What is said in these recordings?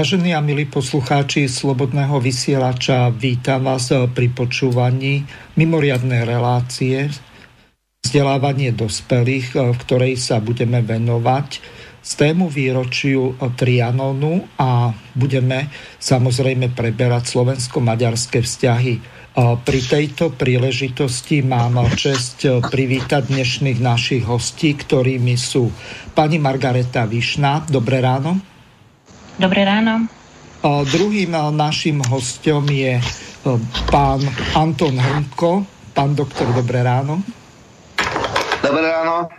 Vážení a milí poslucháči Slobodného vysielača, vítam vás pri počúvaní mimoriadnej relácie vzdelávanie dospelých, v ktorej sa budeme venovať z tému výročiu Trianonu a budeme samozrejme preberať slovensko-maďarské vzťahy. Pri tejto príležitosti mám čest privítať dnešných našich hostí, ktorými sú pani Margareta Višna. Dobré ráno. Dobré ráno. A druhým našim hostom je pán Anton Hrnko. Pán doktor, dobré ráno. Dobré ráno.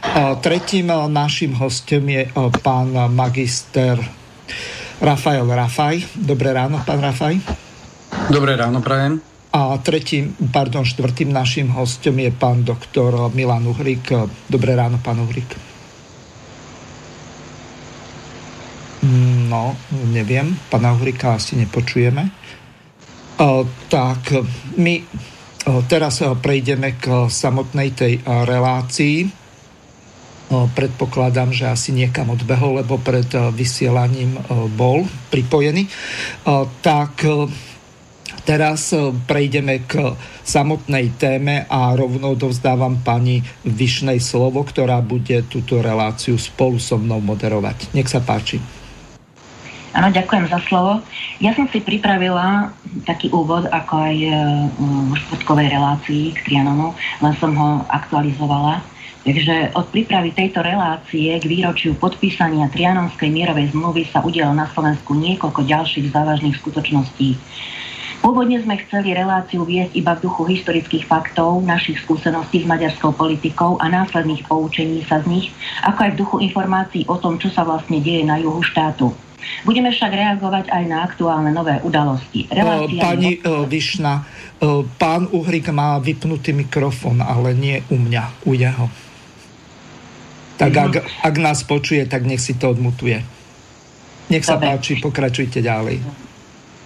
A tretím našim hostom je pán magister Rafael Rafaj. Dobré ráno, pán Rafaj. Dobré ráno, prajem. A tretím, pardon, štvrtým našim hostom je pán doktor Milan Uhrik. Dobré ráno, pán Uhrik. No, neviem, pana Uhrika asi nepočujeme. O, tak my o, teraz prejdeme k samotnej tej relácii. O, predpokladám, že asi niekam odbehol, lebo pred vysielaním bol pripojený. Tak teraz prejdeme k samotnej téme a rovno dovzdávam pani Vyšnej slovo, ktorá bude túto reláciu spolu so mnou moderovať. Nech sa páči. Áno, ďakujem za slovo. Ja som si pripravila taký úvod, ako aj e, v štvrtkovej relácii k Trianonu, len som ho aktualizovala. Takže od prípravy tejto relácie k výročiu podpísania Trianonskej mierovej zmluvy sa udialo na Slovensku niekoľko ďalších závažných skutočností. Pôvodne sme chceli reláciu viesť iba v duchu historických faktov, našich skúseností s maďarskou politikou a následných poučení sa z nich, ako aj v duchu informácií o tom, čo sa vlastne deje na juhu štátu. Budeme však reagovať aj na aktuálne nové udalosti. Relácia Pani je... Višna, pán Uhrik má vypnutý mikrofón, ale nie u mňa, u jeho. Tak ak, ak nás počuje, tak nech si to odmutuje. Nech sa Dobre. páči, pokračujte ďalej.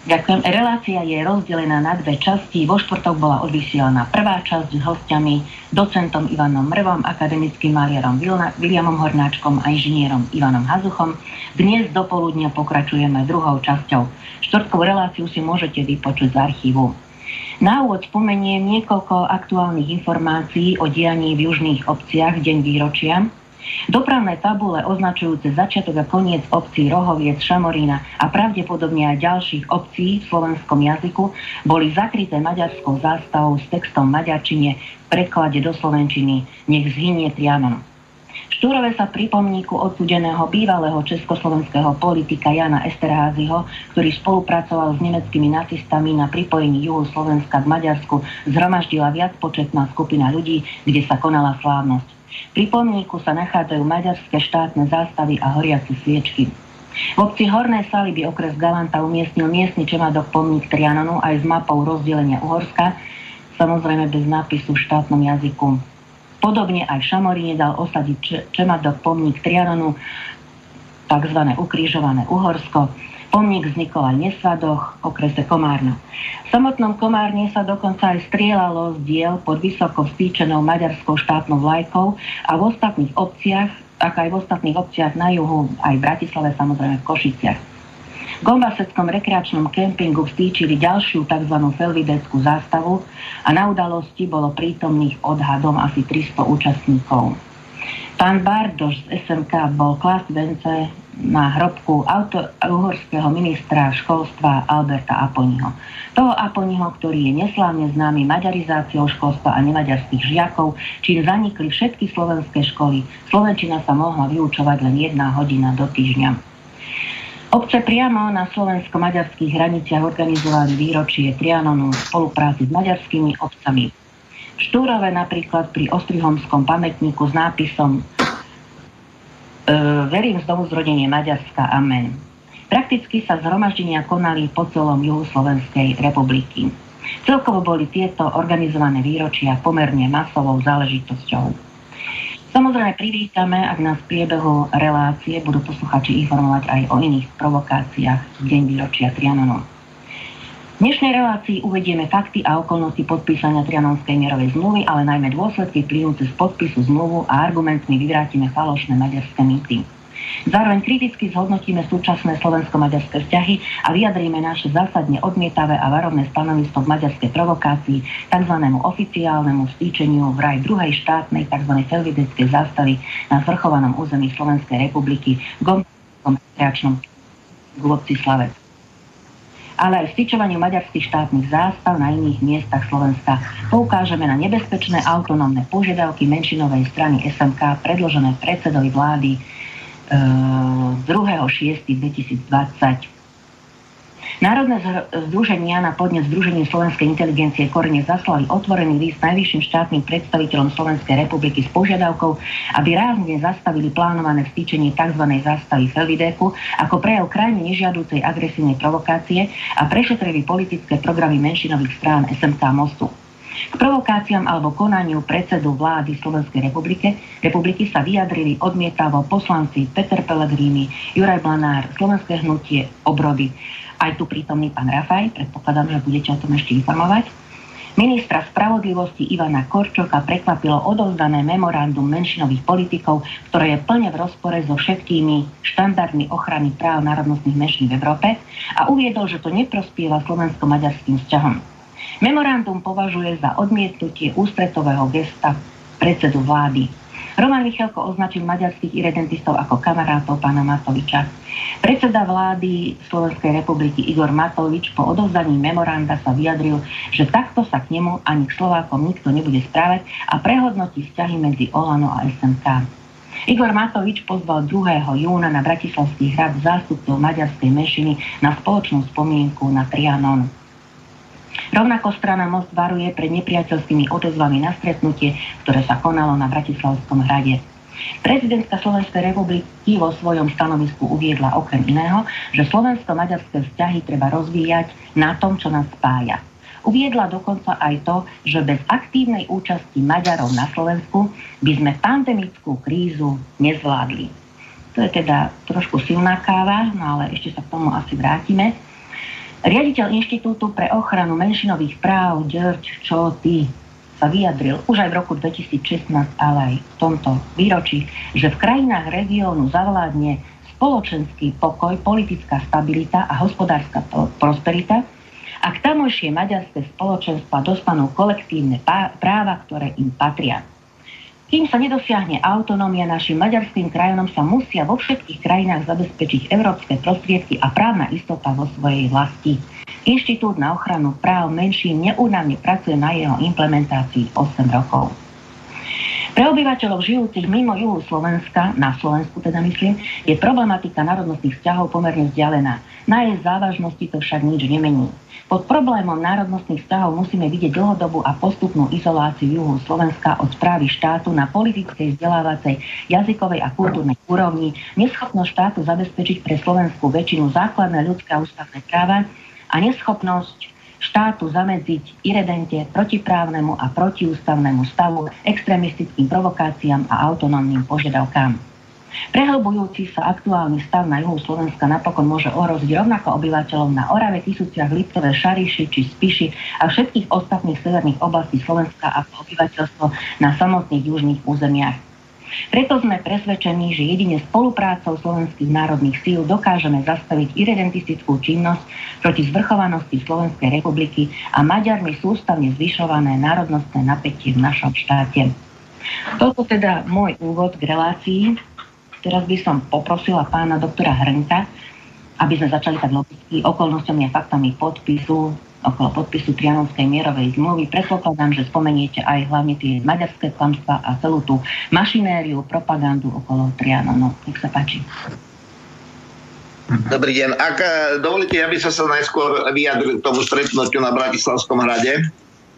Ďakujem. Relácia je rozdelená na dve časti. Vo štvrtok bola odvysielaná prvá časť s hostiami docentom Ivanom Mrvom, akademickým maliarom Williamom Hornáčkom a inžinierom Ivanom Hazuchom. Dnes do poludnia pokračujeme druhou časťou. Štvrtkovú reláciu si môžete vypočuť z archívu. Na úvod spomeniem niekoľko aktuálnych informácií o dianí v južných obciach deň výročia, Dopravné tabule označujúce začiatok a koniec obcí Rohoviec, Šamorína a pravdepodobne aj ďalších obcí v slovenskom jazyku boli zakryté maďarskou zástavou s textom maďarčine v preklade do slovenčiny Nech zhynie Trianon. Štúrove sa pri pomníku odsudeného bývalého československého politika Jana Esterházyho, ktorý spolupracoval s nemeckými nacistami na pripojení juhu Slovenska k Maďarsku, zhromaždila viacpočetná skupina ľudí, kde sa konala slávnosť. Pri pomníku sa nachádzajú maďarské štátne zástavy a horiace sviečky. V obci Horné Saliby okres Galanta umiestnil miestny čemadok pomník Trianonu aj s mapou rozdelenia Uhorska, samozrejme bez nápisu v štátnom jazyku. Podobne aj v Šamoríne dal osadiť čemadok pomník Trianonu, tzv. ukrižované Uhorsko, Pomník vznikol aj v okrese Komárna. V samotnom Komárne sa dokonca aj strieľalo z diel pod vysoko vstýčenou maďarskou štátnou vlajkou a v ostatných obciach, ako aj v ostatných obciach na juhu, aj v Bratislave, samozrejme v Košiciach. V Gombaseckom rekreačnom kempingu vstýčili ďalšiu tzv. felvideckú zástavu a na udalosti bolo prítomných odhadom asi 300 účastníkov. Pán Bardoš z SMK bol klas vence na hrobku auto, uhorského ministra školstva Alberta Aponiho. Toho Aponiho, ktorý je neslávne známy maďarizáciou školstva a nemaďarských žiakov, čím zanikli všetky slovenské školy. Slovenčina sa mohla vyučovať len jedna hodina do týždňa. Obce priamo na slovensko-maďarských hraniciach organizovali výročie Trianonu v spolupráci s maďarskými obcami. Štúrove napríklad pri Ostrihomskom pamätníku s nápisom e, verím znovu zrodenie Maďarska. Amen. Prakticky sa zhromaždenia konali po celom juhu Slovenskej republiky. Celkovo boli tieto organizované výročia pomerne masovou záležitosťou. Samozrejme privítame, ak nás v priebehu relácie budú posluchači informovať aj o iných provokáciách v deň výročia Trianonu. V dnešnej relácii uvedieme fakty a okolnosti podpísania Trianonskej mierovej zmluvy, ale najmä dôsledky plynúce z podpisu zmluvu a argumentmi vyvrátime falošné maďarské mýty. Zároveň kriticky zhodnotíme súčasné slovensko-maďarské vzťahy a vyjadríme naše zásadne odmietavé a varovné stanovisko k maďarskej provokácii, tzv. oficiálnemu stýčeniu v raj druhej štátnej tzv. felvideckej zástavy na zvrchovanom území Slovenskej republiky v Gomskom rekreačnom Slavec ale aj vstyčovaniu maďarských štátnych zástav na iných miestach Slovenska. Poukážeme na nebezpečné autonómne požiadavky menšinovej strany SMK predložené predsedovi vlády 2.6.2020. Národné združenia na podnet Združenie Slovenskej inteligencie korene zaslali otvorený list najvyšším štátnym predstaviteľom Slovenskej republiky s požiadavkou, aby rázne zastavili plánované vstýčenie tzv. zástavy Felvideku ako prejav krajne nežiadúcej agresívnej provokácie a prešetrili politické programy menšinových strán SMK Mostu. K provokáciám alebo konaniu predsedu vlády Slovenskej republike, republiky sa vyjadrili odmietavo poslanci Peter Pellegrini, Juraj Blanár, Slovenské hnutie, Obrody, aj tu prítomný pán Rafaj, predpokladám, že budete o tom ešte informovať. Ministra spravodlivosti Ivana Korčoka prekvapilo odovzdané memorandum menšinových politikov, ktoré je plne v rozpore so všetkými štandardmi ochrany práv národnostných menšín v Európe a uviedol, že to neprospieva slovensko-maďarským vzťahom. Memorandum považuje za odmietnutie ústretového gesta predsedu vlády. Roman Michalko označil maďarských irredentistov ako kamarátov pána Matoviča. Predseda vlády Slovenskej republiky Igor Matovič po odovzdaní memoranda sa vyjadril, že takto sa k nemu ani k Slovákom nikto nebude správať a prehodnotí vzťahy medzi Olano a SMK. Igor Matovič pozval 2. júna na Bratislavský hrad zástupcov maďarskej menšiny na spoločnú spomienku na Trianon. Rovnako strana Most varuje pred nepriateľskými odezvami na stretnutie, ktoré sa konalo na Bratislavskom hrade. Prezidentka Slovenskej republiky vo svojom stanovisku uviedla okrem iného, že slovensko-maďarské vzťahy treba rozvíjať na tom, čo nás spája. Uviedla dokonca aj to, že bez aktívnej účasti Maďarov na Slovensku by sme pandemickú krízu nezvládli. To je teda trošku silná káva, no ale ešte sa k tomu asi vrátime. Riaditeľ Inštitútu pre ochranu menšinových práv George Choty sa vyjadril už aj v roku 2016, ale aj v tomto výročí, že v krajinách regiónu zavládne spoločenský pokoj, politická stabilita a hospodárska prosperita, ak tamojšie maďarské spoločenstva dostanú kolektívne práva, ktoré im patria. Kým sa nedosiahne autonómia, našim maďarským krajanom sa musia vo všetkých krajinách zabezpečiť európske prostriedky a právna istota vo svojej vlasti. Inštitút na ochranu práv menšín neúnavne pracuje na jeho implementácii 8 rokov. Pre obyvateľov žijúcich mimo juhu Slovenska, na Slovensku teda myslím, je problematika národnostných vzťahov pomerne vzdialená. Na jej závažnosti to však nič nemení. Pod problémom národnostných vzťahov musíme vidieť dlhodobú a postupnú izoláciu juhu Slovenska od správy štátu na politickej, vzdelávacej, jazykovej a kultúrnej úrovni, neschopnosť štátu zabezpečiť pre slovenskú väčšinu základné ľudské a ústavné práva a neschopnosť štátu zamedziť iredente protiprávnemu a protiústavnému stavu, extrémistickým provokáciám a autonómnym požiadavkám. Prehlbujúci sa aktuálny stav na juhu Slovenska napokon môže ohroziť rovnako obyvateľov na Orave, Tisúciach, Liptove, Šariši či Spiši a všetkých ostatných severných oblastí Slovenska ako obyvateľstvo na samotných južných územiach. Preto sme presvedčení, že jedine spoluprácou slovenských národných síl dokážeme zastaviť irredentistickú činnosť proti zvrchovanosti Slovenskej republiky a Maďarmi sústavne zvyšované národnostné napätie v našom štáte. Toto teda môj úvod k relácii. Teraz by som poprosila pána doktora Hrnka, aby sme začali tak logicky okolnosťami a faktami podpisu okolo podpisu Trianonskej mierovej zmluvy. Predpokladám, že spomeniete aj hlavne tie maďarské klamstva a celú tú mašinériu, propagandu okolo Trianonu. Nech sa páči. Dobrý deň. Ak eh, dovolíte, ja by som sa najskôr vyjadril k tomu stretnutiu na Bratislavskom hrade.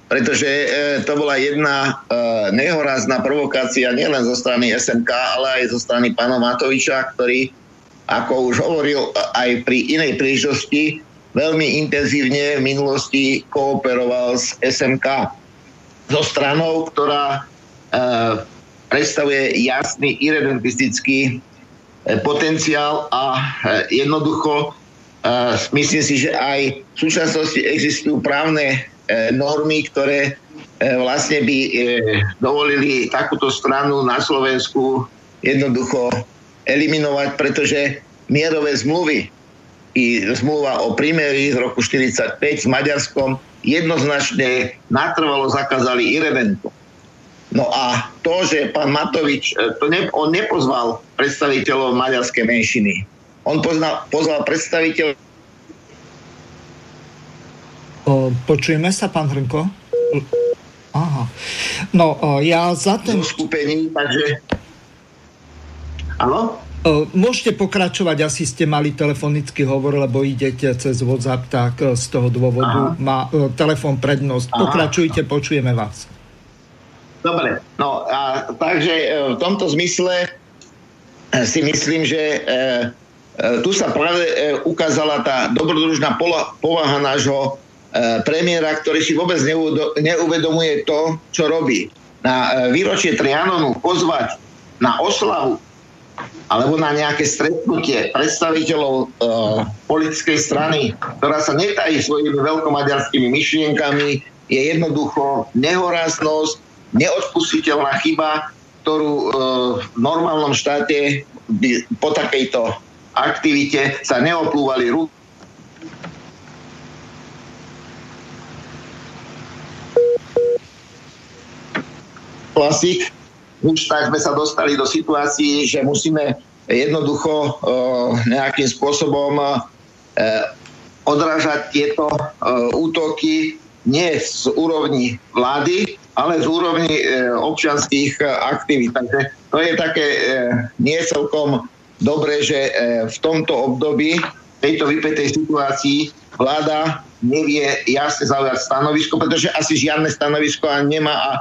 Pretože e, to bola jedna e, nehorázna provokácia nielen zo strany SMK, ale aj zo strany pána Matoviča, ktorý, ako už hovoril aj pri inej príležitosti, veľmi intenzívne v minulosti kooperoval s SMK. So stranou, ktorá e, predstavuje jasný irredentistický e, potenciál a e, jednoducho e, myslím si, že aj v súčasnosti existujú právne E, normy, ktoré e, vlastne by e, dovolili takúto stranu na Slovensku jednoducho eliminovať, pretože mierové zmluvy i zmluva o primerí z roku 45 s Maďarskom jednoznačne natrvalo zakázali Irevenku. No a to, že pán Matovič, to ne, on nepozval predstaviteľov maďarskej menšiny. On poznal, pozval predstaviteľov Počujeme sa, pán Hrnko? Aha. No, ja za ten... Skupení, takže... Áno? Môžete pokračovať, asi ste mali telefonický hovor, lebo idete cez WhatsApp, tak z toho dôvodu Aha. má telefon prednosť. Aha. Pokračujte, počujeme vás. Dobre, no a takže e, v tomto zmysle e, si myslím, že e, tu sa práve ukázala tá dobrodružná povaha nášho E, premiéra, ktorý si vôbec neuvedomuje to, čo robí. Na e, výročie Trianonu pozvať na oslavu alebo na nejaké stretnutie predstaviteľov e, politickej strany, ktorá sa netají svojimi veľkomaďarskými myšlienkami, je jednoducho nehoráznosť, neodpustiteľná chyba, ktorú e, v normálnom štáte by po takejto aktivite sa neoplúvali ruky klasik, už tak sme sa dostali do situácií, že musíme jednoducho nejakým spôsobom odrážať tieto útoky nie z úrovni vlády, ale z úrovni občianských uh, aktivít. Takže to je také uh, nie celkom dobré, že uh, v tomto období, tejto vypetej situácii, vláda nevie jasne zaujať stanovisko, pretože asi žiadne stanovisko nemá a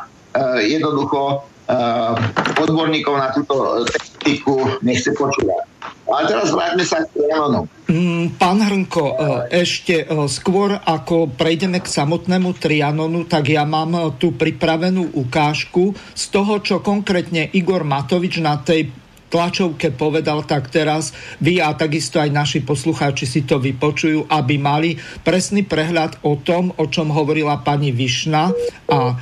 jednoducho eh, odborníkov na túto techniku nechce počúvať. Ale teraz vráťme sa k Trianonu. Mm, pán Hrnko, eh, ešte skôr ako prejdeme k samotnému Trianonu, tak ja mám tu pripravenú ukážku z toho, čo konkrétne Igor Matovič na tej tlačovke povedal, tak teraz vy a takisto aj naši poslucháči si to vypočujú, aby mali presný prehľad o tom, o čom hovorila pani Višna a e,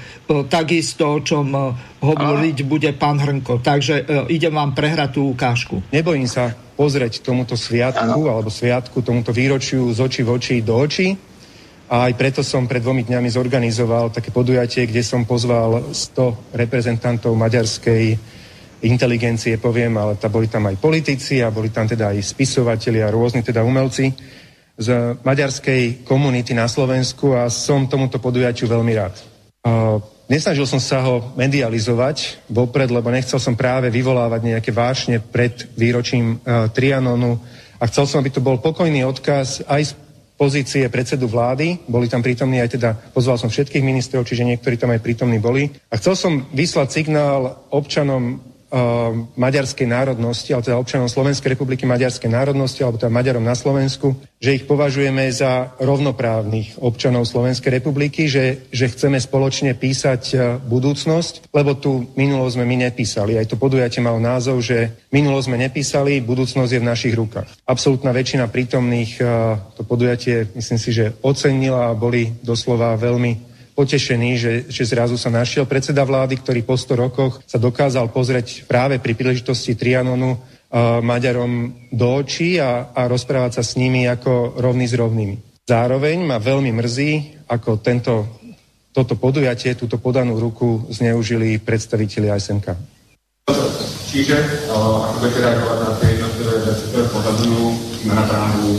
takisto o čom e, hovoriť bude pán Hrnko. Takže e, idem vám prehrať tú ukážku. Nebojím sa pozrieť tomuto sviatku alebo sviatku, tomuto výročiu z očí v oči do očí. A aj preto som pred dvomi dňami zorganizoval také podujatie, kde som pozval 100 reprezentantov maďarskej inteligencie, poviem, ale tá, boli tam aj politici a boli tam teda aj spisovateľi a rôzni teda umelci z maďarskej komunity na Slovensku a som tomuto podujatiu veľmi rád. Uh, nesnažil som sa ho medializovať vopred, lebo nechcel som práve vyvolávať nejaké vášne pred výročím uh, Trianonu a chcel som, aby to bol pokojný odkaz aj z pozície predsedu vlády, boli tam prítomní aj teda, pozval som všetkých ministrov, čiže niektorí tam aj prítomní boli. A chcel som vyslať signál občanom maďarskej národnosti, ale teda občanom Slovenskej republiky maďarskej národnosti, alebo teda Maďarom na Slovensku, že ich považujeme za rovnoprávnych občanov Slovenskej republiky, že, že chceme spoločne písať budúcnosť, lebo tu minulosť sme my nepísali. Aj to podujatie malo názov, že minulosť sme nepísali, budúcnosť je v našich rukách. Absolutná väčšina prítomných to podujatie, myslím si, že ocenila a boli doslova veľmi potešený, že, že zrazu sa našiel predseda vlády, ktorý po 100 rokoch sa dokázal pozrieť práve pri príležitosti Trianonu uh, Maďarom do očí a, a rozprávať sa s nimi ako rovný s rovnými. Zároveň ma veľmi mrzí, ako tento, toto podujatie, túto podanú ruku zneužili predstaviteľi SMK. Čiže, uh, ako budete reagovať na tie jednotlivé veci, ktoré podadujú na právu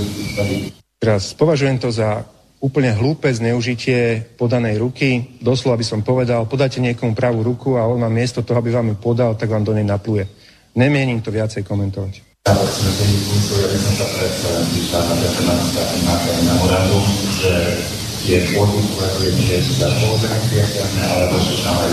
Teraz považujem to za úplne hlúpe zneužitie podanej ruky. Doslova by som povedal, podáte niekomu pravú ruku a on vám miesto toho, aby vám ju podal, tak vám do nej napluje. Nemienim to viacej komentovať. aj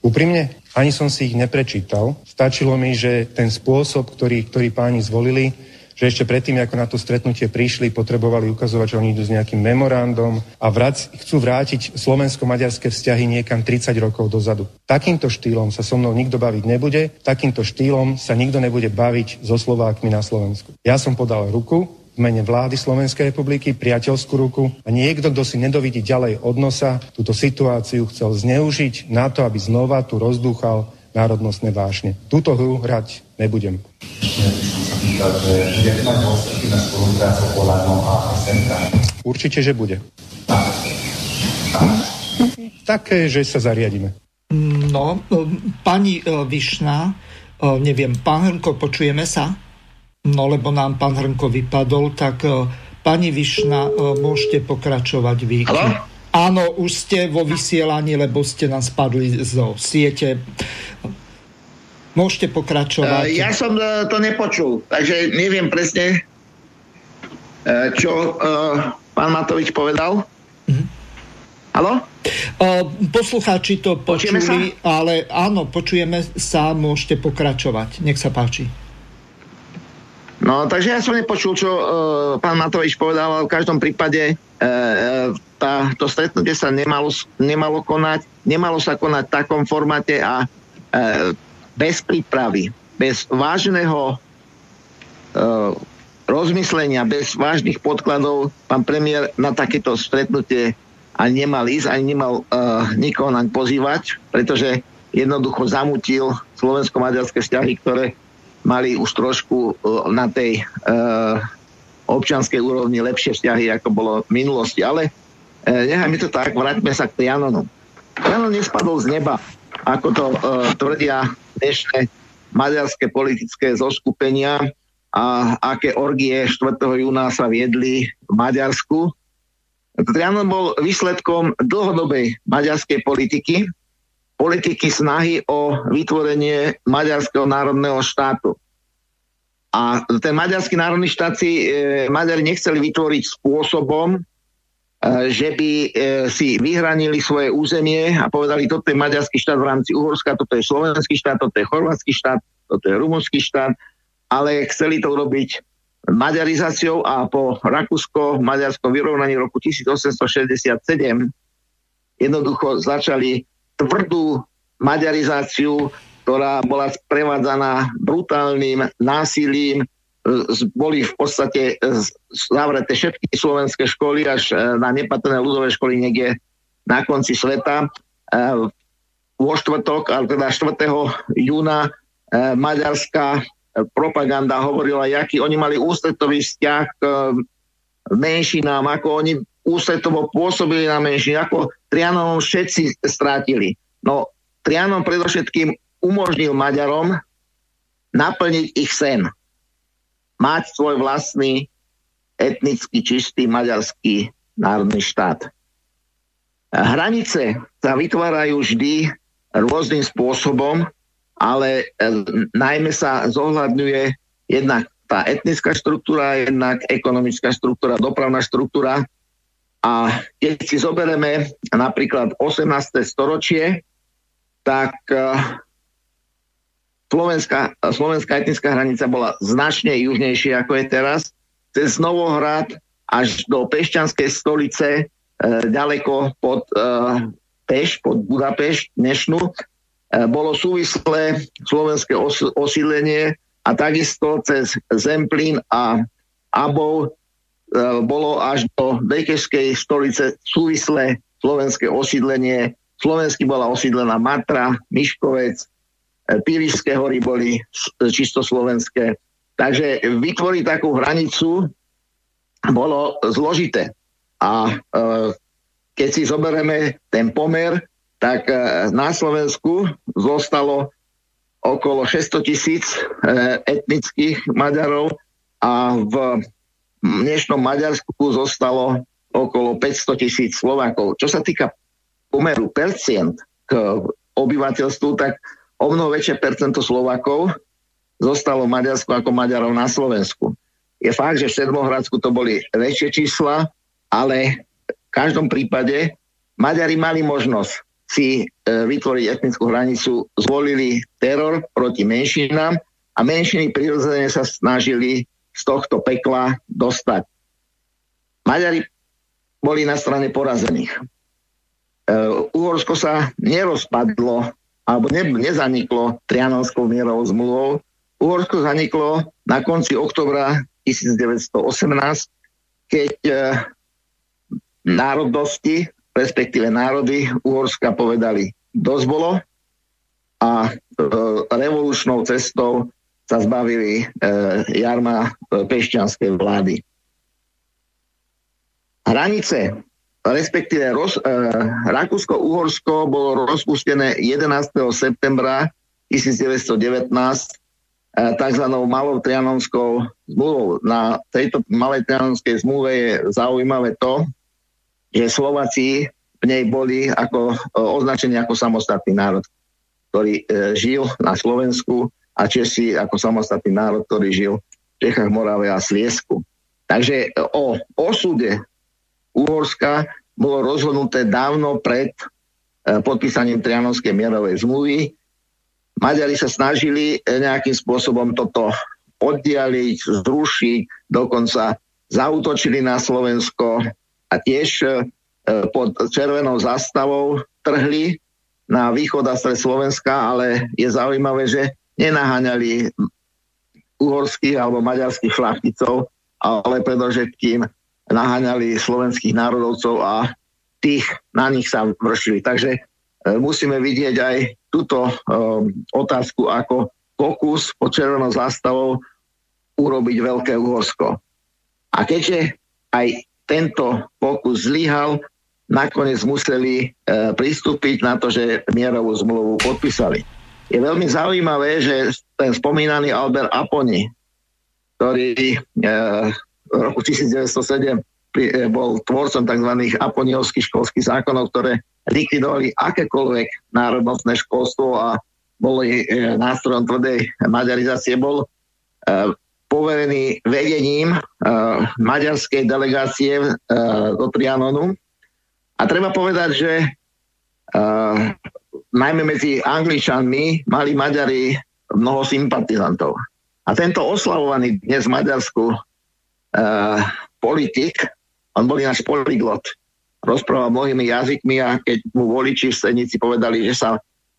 Úprimne, ani som si ich neprečítal. Stačilo mi, že ten spôsob, ktorý, ktorý páni zvolili, že ešte predtým, ako na to stretnutie prišli, potrebovali ukazovať, že oni idú s nejakým memorandom a vrát, chcú vrátiť slovensko-maďarské vzťahy niekam 30 rokov dozadu. Takýmto štýlom sa so mnou nikto baviť nebude, takýmto štýlom sa nikto nebude baviť so Slovákmi na Slovensku. Ja som podal ruku, v mene vlády Slovenskej republiky priateľskú ruku a niekto, kto si nedovidí ďalej od nosa, túto situáciu chcel zneužiť na to, aby znova tu rozdúchal národnostné vášne. Túto hru hrať nebudem? Určite, že bude. Také, že sa zariadíme. No, pani e, Višna, e, neviem, pán Hrnko, počujeme sa? No, lebo nám pán Hrnko vypadol, tak e, pani Višna, môžete pokračovať vy. Halo? Áno, už ste vo vysielaní, lebo ste nám spadli zo siete. Môžete pokračovať. Uh, ja som uh, to nepočul, takže neviem presne, uh, čo pán Matovič povedal. Haló? Uh, poslucháči to počuli, ale áno, počujeme sa, môžete pokračovať. Nech sa páči. No, takže ja som nepočul, čo uh, pán Matovič povedal, ale v každom prípade uh, tá, to stretnutie sa nemalo, nemalo konať, nemalo sa konať v takom formáte a uh, bez prípravy, bez vážneho uh, rozmyslenia, bez vážnych podkladov pán premiér na takéto stretnutie ani nemal ísť, ani nemal uh, nikoho naň pozývať, pretože jednoducho zamutil slovensko-maďarské vzťahy, ktoré mali už trošku uh, na tej uh, občianskej úrovni lepšie vzťahy, ako bolo v minulosti. Ale uh, nechajme to tak, vráťme sa k Trianonu. Trianon nespadol z neba, ako to tvrdia dnešné maďarské politické zoskupenia a aké orgie 4. júna sa viedli v Maďarsku. Trianon bol výsledkom dlhodobej maďarskej politiky, politiky snahy o vytvorenie maďarského národného štátu. A ten maďarský národný štát si e, Maďari nechceli vytvoriť spôsobom, E, že by e, si vyhranili svoje územie a povedali, toto je maďarský štát v rámci Uhorska, toto je slovenský štát, toto je chorvátsky štát, toto je rumunský štát, ale chceli to urobiť maďarizáciou a po rakúsko-maďarskom vyrovnaní roku 1867 jednoducho začali tvrdú maďarizáciu, ktorá bola sprevádzaná brutálnym násilím, boli v podstate e, zavreté všetky slovenské školy až e, na nepatrné ľudové školy niekde na konci sveta. E, vo štvrtok, ale teda 4. júna maďarská propaganda hovorila, aký oni mali ústretový vzťah k menšinám, ako oni ústretovo pôsobili na menšiny, ako Trianon všetci strátili. No, Trianon predovšetkým umožnil Maďarom naplniť ich sen mať svoj vlastný etnicky čistý maďarský národný štát. Hranice sa vytvárajú vždy rôznym spôsobom, ale e, najmä sa zohľadňuje jednak tá etnická štruktúra, jednak ekonomická štruktúra, dopravná štruktúra. A keď si zoberieme napríklad 18. storočie, tak e, Slovenská, slovenská etnická hranica bola značne južnejšia ako je teraz. Cez Novohrad až do Pešťanskej stolice e, ďaleko pod e, Peš, pod Budapešť dnešnú, e, bolo súvislé slovenské os, osídlenie a takisto cez Zemplín a Abov bolo až do Bekešskej stolice súvislé slovenské osídlenie. Slovensky bola osídlená Matra, Miškovec, Pírišské hory boli čisto slovenské. Takže vytvoriť takú hranicu bolo zložité. A e, keď si zoberieme ten pomer, tak e, na Slovensku zostalo okolo 600 tisíc e, etnických Maďarov a v dnešnom Maďarsku zostalo okolo 500 tisíc Slovákov. Čo sa týka pomeru percent k obyvateľstvu, tak o mnoho väčšie percento Slovákov zostalo v Maďarsku ako Maďarov na Slovensku. Je fakt, že v Sedmohradsku to boli väčšie čísla, ale v každom prípade Maďari mali možnosť si e, vytvoriť etnickú hranicu, zvolili teror proti menšinám a menšiny prirodzene sa snažili z tohto pekla dostať. Maďari boli na strane porazených. E, Uhorsko sa nerozpadlo alebo ne, nezaniklo Trianonskou mierovou zmluvou. Uhorsko zaniklo na konci oktobra 1918, keď e, národnosti, respektíve národy Uhorska povedali dosť bolo a e, revolučnou cestou sa zbavili e, jarma e, pešťanskej vlády. Hranice, respektíve roz, e, Rakúsko-Uhorsko bolo rozpustené 11. septembra 1919 E, tzv. malou trianonskou zmluvou. Na tejto malej trianonskej zmluve je zaujímavé to, že Slováci v nej boli ako, e, označení ako samostatný národ, ktorý žil na Slovensku a Česi ako samostatný národ, ktorý žil v Čechách, Morave a Sliesku. Takže o osude Uhorska bolo rozhodnuté dávno pred podpísaním Trianonskej mierovej zmluvy Maďari sa snažili eh, nejakým spôsobom toto oddialiť, zrušiť, dokonca zautočili na Slovensko a tiež pod červenou zastavou trhli na východ a stred Slovenska, ale je zaujímavé, že nenaháňali uhorských alebo maďarských šlachticov, ale predovšetkým naháňali slovenských národovcov a tých na nich sa vršili. Takže e, musíme vidieť aj túto um, otázku ako pokus pod červenou zástavou urobiť Veľké Uhorsko. A keďže aj tento pokus zlyhal, nakoniec museli e, pristúpiť na to, že mierovú zmluvu podpísali. Je veľmi zaujímavé, že ten spomínaný Albert Aponi, ktorý e, v roku 1907 pri, e, bol tvorcom tzv. aponiovských školských zákonov, ktoré likvidovali akékoľvek národnostné školstvo a boli e, nástrojom tvrdej maďarizácie, bol poverený vedením maďarskej delegácie do Trianonu. A treba povedať, že najmä medzi Angličanmi mali Maďari mnoho sympatizantov. A tento oslavovaný dnes Maďarsku politik, on bol náš poliglot, rozprával mnohými jazykmi a keď mu voliči v Stenici povedali, že, sa,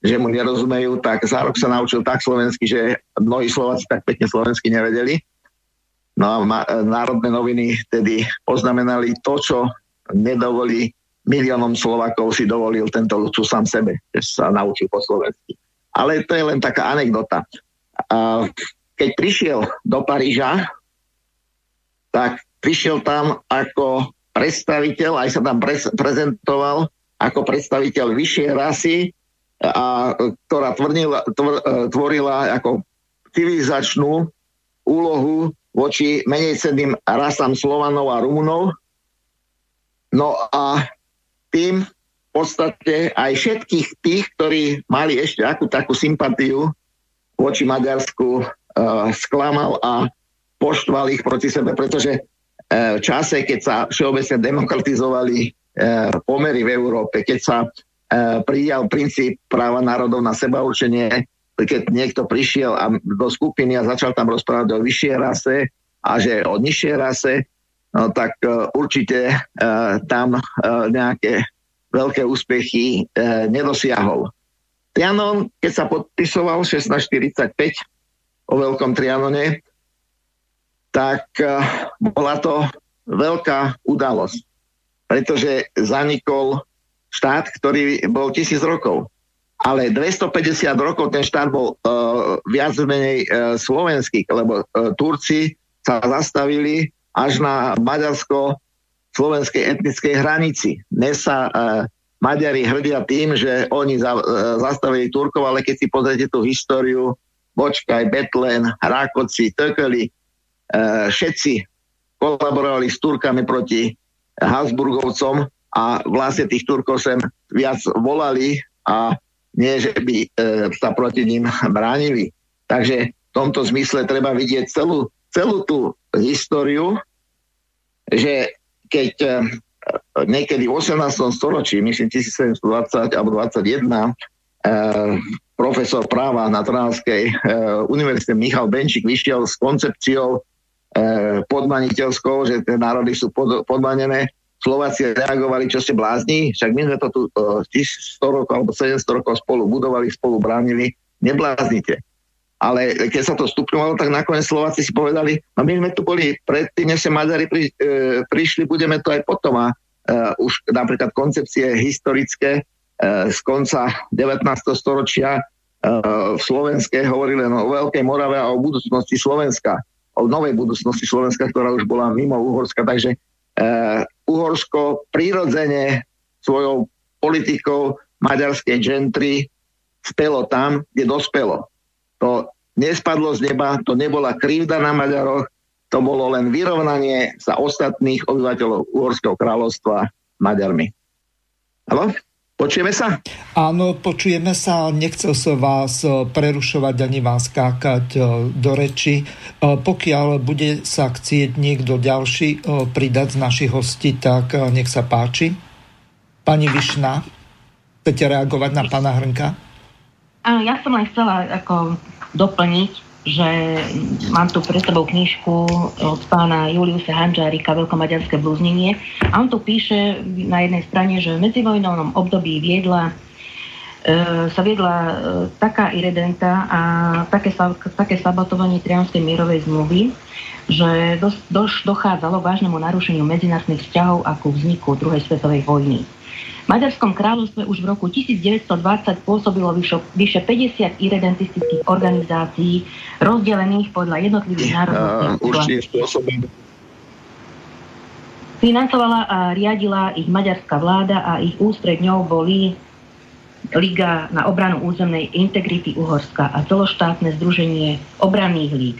že mu nerozumejú, tak za rok sa naučil tak slovensky, že mnohí Slováci tak pekne slovensky nevedeli. No a ma, národné noviny tedy poznamenali to, čo nedovolí miliónom Slovakov si dovolil tento luxus sám sebe, že sa naučil po slovensky. Ale to je len taká anekdota. Keď prišiel do Paríža, tak prišiel tam ako predstaviteľ, aj sa tam prezentoval ako predstaviteľ vyššej rasy, a, ktorá tvrdila, tvr, e, tvorila ako civilizačnú úlohu voči menej cenným rasám Slovanov a Rumunov. No a tým v podstate aj všetkých tých, ktorí mali ešte akú takú sympatiu voči Maďarsku, uh, sklamal a poštval ich proti sebe, pretože v čase, keď sa všeobecne demokratizovali e, pomery v Európe, keď sa e, prijal princíp práva národov na seba určenie, keď niekto prišiel a do skupiny a začal tam rozprávať o vyššej rase a že o nižšej rase, tak e, určite tam nejaké veľké úspechy nedosiahol. Trianon, keď sa podpisoval 1645 o Veľkom Trianone, tak bola to veľká udalosť, pretože zanikol štát, ktorý bol tisíc rokov. Ale 250 rokov ten štát bol uh, viac menej uh, slovenský, lebo uh, Turci sa zastavili až na maďarsko-slovenskej etnickej hranici. Dnes sa uh, Maďari hrdia tým, že oni za, uh, zastavili Turkov, ale keď si pozrite tú históriu, Bočkaj, Betlen, Rákoci, Tökeli, Eh, všetci kolaborovali s Turkami proti Habsburgovcom a vlastne tých Turkov sem viac volali a nie, že by e, sa proti ním bránili. Takže v tomto zmysle treba vidieť celú, celú tú históriu, že keď niekedy v 18. storočí, myslím 1720 alebo 21, profesor práva na Trnavskej univerzite Michal Benčík vyšiel s koncepciou podmaniteľskou, že tie národy sú podmanené Slováci reagovali, čo ste blázni, však my sme to tu uh, 100 rokov alebo 700 rokov spolu budovali, spolu bránili, nebláznite. Ale keď sa to stupňovalo, tak nakoniec Slováci si povedali, no my sme tu boli predtým, než sa Maďari pri, uh, prišli, budeme to aj potom. A uh, už napríklad koncepcie historické uh, z konca 19. storočia uh, v Slovenske hovorili len o Veľkej Morave a o budúcnosti Slovenska, o novej budúcnosti Slovenska, ktorá už bola mimo Uhorska, takže uh, Uhorsko prirodzene svojou politikou maďarskej gentry spelo tam, kde dospelo. To nespadlo z neba, to nebola krivda na Maďaroch, to bolo len vyrovnanie sa ostatných obyvateľov Uhorského kráľovstva Maďarmi. Halo? Počujeme sa? Áno, počujeme sa. Nechcel som vás e, prerušovať ani vás skákať e, do reči. E, pokiaľ bude sa chcieť niekto ďalší pridať z našich hostí, tak nech sa páči. Pani Višna, chcete reagovať na pána Hrnka? Áno, ja som len chcela ako doplniť, že mám tu pred sebou knižku od pána Juliusa Hanžárika Veľkomaďarské blúznenie a on tu píše na jednej strane, že v medzivojnovnom období viedla e, sa viedla e, taká iredenta a také, také sabotovanie Trianskej mierovej zmluvy, že do, do, dochádzalo k vážnemu narušeniu medzinárodných vzťahov a ku vzniku druhej svetovej vojny. Maďarskom kráľovstve už v roku 1920 pôsobilo vyše, vyše 50 irredentistických organizácií rozdelených podľa jednotlivých národností. Financovala a riadila ich maďarská vláda a ich ústredňou boli Liga na obranu územnej integrity Uhorska a celoštátne združenie obranných líg.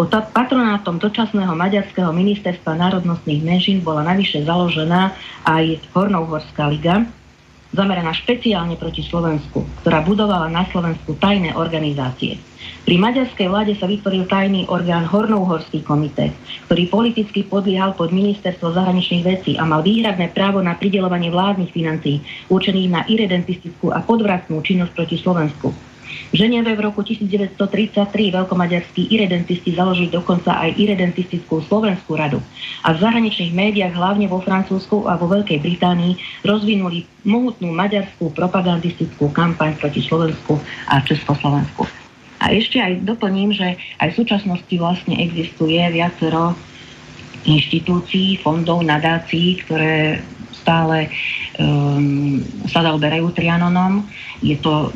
Pod patronátom dočasného maďarského ministerstva národnostných menšín bola navyše založená aj Hornovhorská liga, zameraná špeciálne proti Slovensku, ktorá budovala na Slovensku tajné organizácie. Pri maďarskej vláde sa vytvoril tajný orgán Hornovhorský komité, ktorý politicky podliehal pod ministerstvo zahraničných vecí a mal výhradné právo na pridelovanie vládnych financií určených na irredentistickú a podvratnú činnosť proti Slovensku. V Ženeve v roku 1933 veľkomaďarskí iredentisti založili dokonca aj iredentistickú Slovenskú radu a v zahraničných médiách, hlavne vo Francúzsku a vo Veľkej Británii, rozvinuli mohutnú maďarskú propagandistickú kampaň proti Slovensku a Československu. A ešte aj doplním, že aj v súčasnosti vlastne existuje viacero inštitúcií, fondov, nadácií, ktoré stále um, sa zaoberajú Trianonom. Je to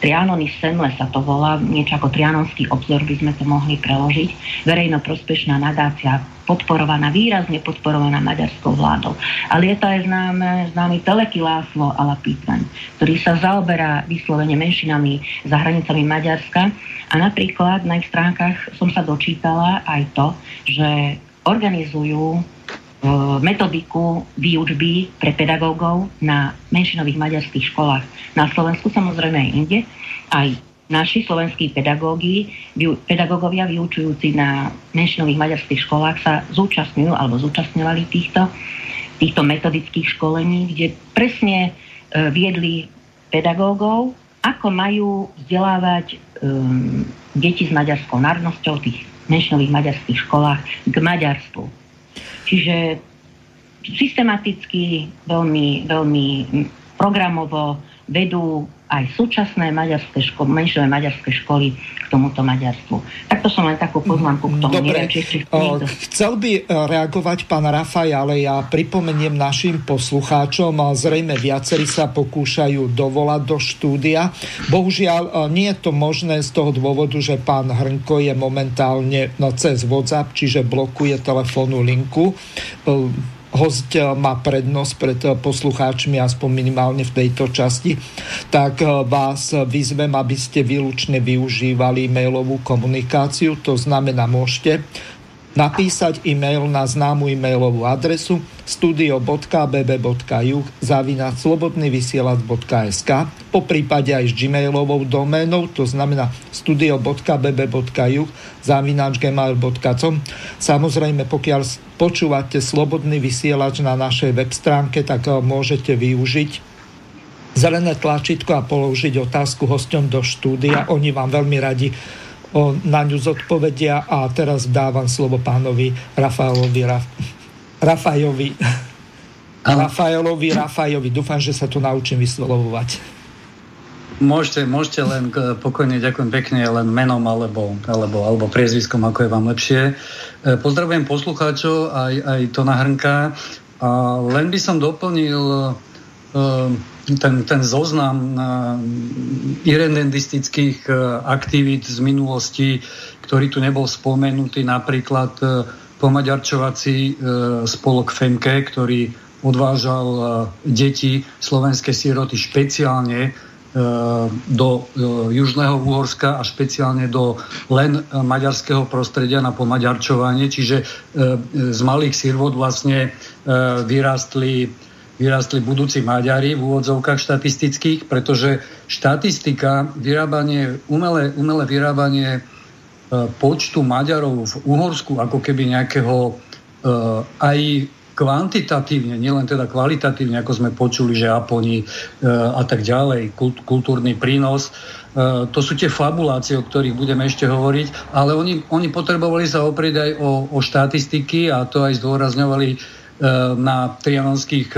Trianony Semle sa to volá, niečo ako Trianonský obzor by sme to mohli preložiť. Verejnoprospešná nadácia, podporovaná, výrazne podporovaná maďarskou vládou. Ale je to aj známe, známy Teleky Láslo Alapítvaň, ktorý sa zaoberá vyslovene menšinami za hranicami Maďarska. A napríklad na ich stránkach som sa dočítala aj to, že organizujú metodiku výučby pre pedagógov na menšinových maďarských školách. Na Slovensku samozrejme aj inde. Aj naši slovenskí pedagógi, pedagógovia vyučujúci na menšinových maďarských školách sa zúčastňujú alebo zúčastňovali týchto, týchto metodických školení, kde presne e, viedli pedagógov, ako majú vzdelávať um, deti s maďarskou národnosťou v tých menšinových maďarských školách k maďarstvu Čiže systematicky, veľmi, veľmi programovo vedú aj súčasné maďarské školy, menšové maďarské školy k tomuto Maďarstvu. Takto som len takú poznámku k tomu. Dobre, Neviem, či chcel by e, reagovať pán Rafaj, ale ja pripomeniem našim poslucháčom, zrejme viacerí sa pokúšajú dovolať do štúdia. Bohužiaľ, e, nie je to možné z toho dôvodu, že pán Hrnko je momentálne no, cez WhatsApp, čiže blokuje telefónnu linku e, host má prednosť pred eh, poslucháčmi, aspoň minimálne v tejto časti, tak eh, vás vyzvem, aby ste výlučne využívali mailovú komunikáciu. To znamená, môžete napísať e-mail na známu e-mailovú adresu studio.bb.juh zavinať slobodnyvysielac.sk po prípade aj s gmailovou doménou, to znamená studio.bb.juh zavináč gmail.com. Samozrejme, pokiaľ počúvate Slobodný vysielač na našej web stránke, tak eh, môžete využiť zelené tlačítko a položiť otázku hosťom do štúdia. Oni vám veľmi radi o, na ňu zodpovedia a teraz dávam slovo pánovi Rafaelovi Raf, Rafajovi Rafaelovi Rafajovi. Dúfam, že sa to naučím vyslovovať. Môžete, môžete len pokojne, ďakujem pekne, len menom alebo, alebo, alebo priezviskom, ako je vám lepšie. E, pozdravujem poslucháčov, aj, aj to nahrnka. A len by som doplnil ten, ten zoznam irrendendistických e, aktivít z minulosti, ktorý tu nebol spomenutý, napríklad e, pomaďarčovací e, spolok FEMKE, ktorý odvážal deti slovenské síroty špeciálne do Južného Úhorska a špeciálne do len maďarského prostredia na pomaďarčovanie. Čiže z malých sírvod vlastne vyrástli vyrástli budúci Maďari v úvodzovkách štatistických, pretože štatistika, vyrábanie, umelé, umelé vyrábanie e, počtu Maďarov v Uhorsku ako keby nejakého e, aj kvantitatívne, nielen teda kvalitatívne, ako sme počuli, že Aponi e, a tak ďalej, kult, kultúrny prínos, to sú tie fabulácie, o ktorých budeme ešte hovoriť, ale oni, oni potrebovali sa oprieť aj o, o štatistiky a to aj zdôrazňovali na trianonských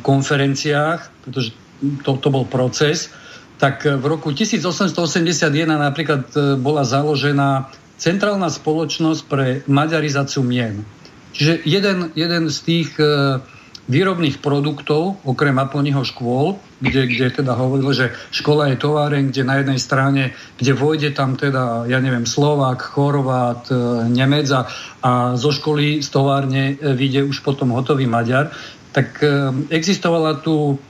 konferenciách, pretože to, to bol proces, tak v roku 1881 napríklad bola založená Centrálna spoločnosť pre maďarizáciu mien. Čiže jeden, jeden z tých výrobných produktov, okrem Aponiho škôl, kde, kde teda hovorilo, že škola je továreň, kde na jednej strane, kde vojde tam teda, ja neviem, Slovák, Chorvát, e, Nemec a, a zo školy z továrne e, vyjde už potom hotový Maďar, tak e, existovala tu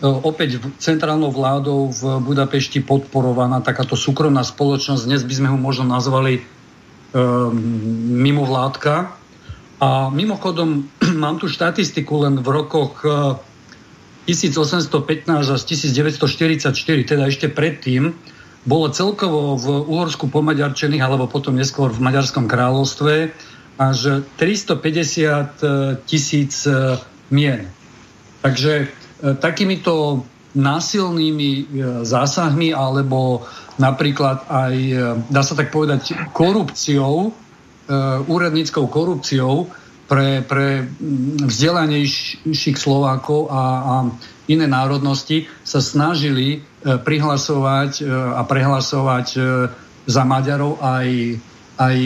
opäť centrálnou vládou v Budapešti podporovaná takáto súkromná spoločnosť, dnes by sme ho možno nazvali um, mimovládka, a mimochodom, mám tu štatistiku len v rokoch 1815 až 1944, teda ešte predtým, bolo celkovo v Uhorsku pomaďarčených, alebo potom neskôr v Maďarskom kráľovstve, až 350 tisíc e, mien. Takže e, takýmito násilnými e, zásahmi alebo napríklad aj, dá sa tak povedať, korupciou E, úradníckou korupciou pre, pre vzdelanejších Slovákov a, a iné národnosti sa snažili e, prihlasovať e, a prehlasovať za Maďarov aj, aj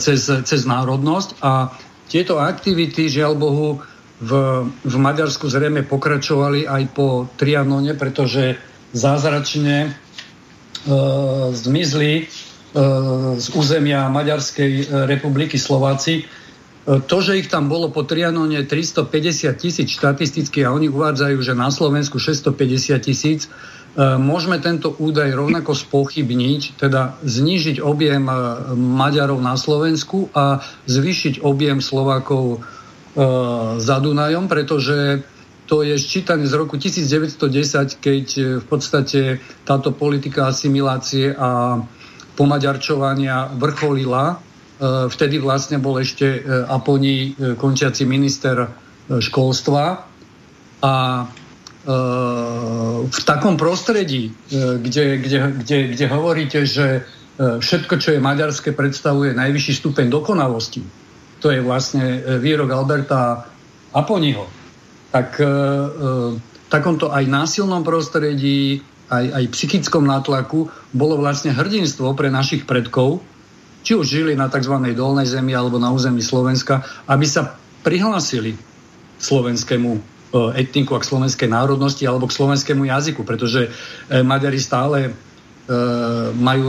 cez, cez národnosť. A tieto aktivity, žiaľ Bohu, v, v Maďarsku zrejme pokračovali aj po Trianone, pretože zázračne e, zmizli E, z územia Maďarskej e, republiky Slováci. E, to, že ich tam bolo po Trianone 350 tisíc štatisticky a oni uvádzajú, že na Slovensku 650 tisíc, môžeme tento údaj rovnako spochybniť, teda znížiť objem Maďarov na Slovensku a zvýšiť objem Slovákov za Dunajom, pretože to je ščítané z roku 1910, keď v podstate táto politika asimilácie a pomaďarčovania vrcholila. E, vtedy vlastne bol ešte e, Aponi e, končiaci minister školstva a v takom prostredí, kde, kde, kde, kde hovoríte, že všetko, čo je maďarské, predstavuje najvyšší stupeň dokonalosti, to je vlastne výrok Alberta Aponiho, tak v takomto aj násilnom prostredí, aj, aj psychickom nátlaku bolo vlastne hrdinstvo pre našich predkov, či už žili na tzv. dolnej zemi alebo na území Slovenska, aby sa prihlásili slovenskému e, etniku a k slovenskej národnosti alebo k slovenskému jazyku, pretože e, Maďari stále e, majú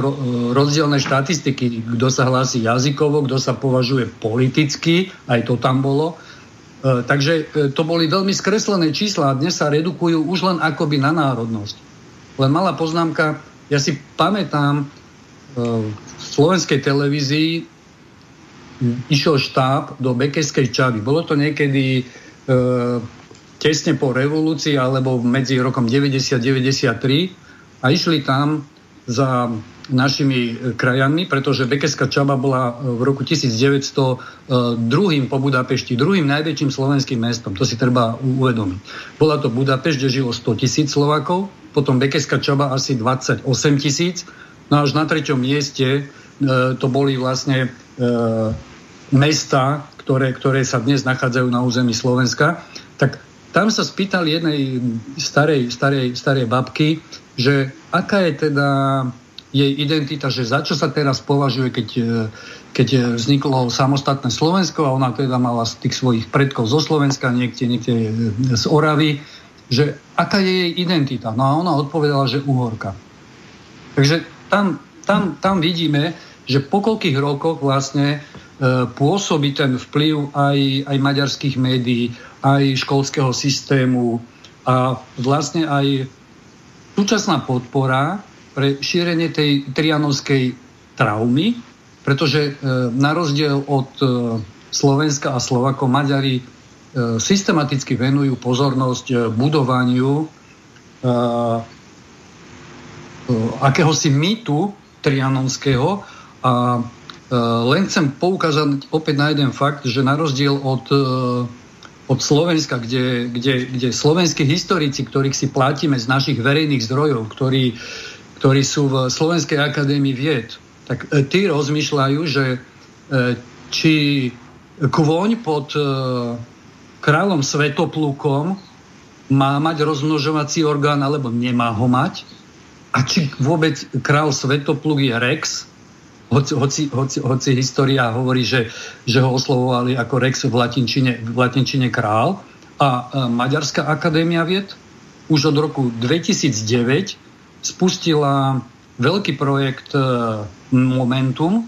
rozdielne štatistiky, kto sa hlási jazykovo, kto sa považuje politicky, aj to tam bolo. Takže to boli veľmi skreslené čísla a dnes sa redukujú už len akoby na národnosť. Len malá poznámka, ja si pamätám e, v slovenskej televízii išiel štáb do Bekeskej Čavy. Bolo to niekedy e, tesne po revolúcii alebo medzi rokom 90-93 a išli tam za našimi krajanmi, pretože Bekeská Čaba bola v roku 1900 druhým po Budapešti, druhým najväčším slovenským mestom. To si treba uvedomiť. Bola to Budapešť, kde žilo 100 tisíc Slovakov, potom Bekeská Čaba asi 28 tisíc, no až na treťom mieste to boli vlastne mesta, ktoré, ktoré sa dnes nachádzajú na území Slovenska, tak tam sa spýtali jednej starej, starej, starej babky, že aká je teda jej identita, že za čo sa teraz považuje, keď, keď vzniklo samostatné Slovensko a ona teda mala z tých svojich predkov zo Slovenska, niekde, niekde z Oravy, že aká je jej identita. No a ona odpovedala, že Uhorka. Takže tam, tam, tam vidíme, že po koľkých rokoch vlastne E, pôsobí ten vplyv aj, aj maďarských médií, aj školského systému a vlastne aj súčasná podpora pre šírenie tej trianovskej traumy, pretože e, na rozdiel od e, Slovenska a Slovako Maďari e, systematicky venujú pozornosť budovaniu akéhosi mýtu trianonského a len chcem poukázať opäť na jeden fakt, že na rozdiel od, od Slovenska, kde, kde, kde slovenskí historici, ktorých si platíme z našich verejných zdrojov, ktorí, ktorí sú v Slovenskej akadémii vied, tak eh, tí rozmýšľajú, že či kôň pod kráľom Svetoplukom má mať rozmnožovací orgán alebo nemá ho mať? A či vôbec král Svetopluk je Rex hoci, hoci, hoci, hoci história hovorí, že, že ho oslovovali ako Rex v latinčine, v latinčine král. A e, Maďarská akadémia vied už od roku 2009 spustila veľký projekt e, Momentum. E,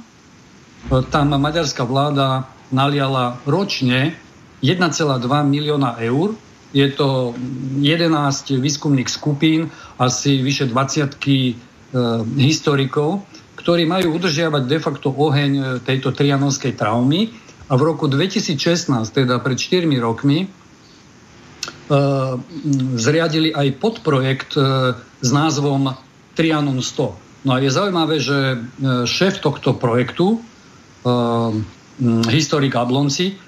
tam maďarská vláda naliala ročne 1,2 milióna eur. Je to 11 výskumných skupín, asi vyše 20 historikov ktorí majú udržiavať de facto oheň e, tejto trianonskej traumy. A v roku 2016, teda pred 4 rokmi, e, zriadili aj podprojekt e, s názvom Trianon 100. No a je zaujímavé, že šéf tohto projektu, historik Ablonci,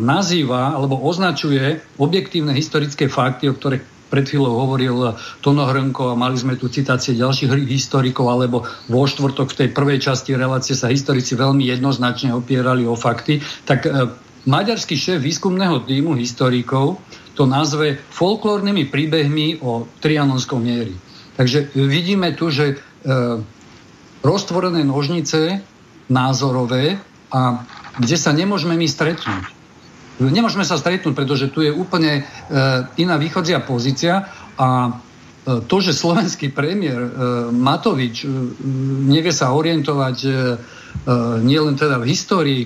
nazýva alebo označuje objektívne historické fakty, o ktorých pred chvíľou hovoril Tono Hrnko a mali sme tu citácie ďalších historikov, alebo vo štvrtok v tej prvej časti relácie sa historici veľmi jednoznačne opierali o fakty, tak e, maďarský šéf výskumného týmu historikov to nazve folklórnymi príbehmi o trianonskom miery. Takže vidíme tu, že e, roztvorené nožnice názorové a kde sa nemôžeme my stretnúť. Nemôžeme sa stretnúť, pretože tu je úplne e, iná východzia pozícia a e, to, že slovenský premiér e, Matovič nevie sa orientovať nielen teda v histórii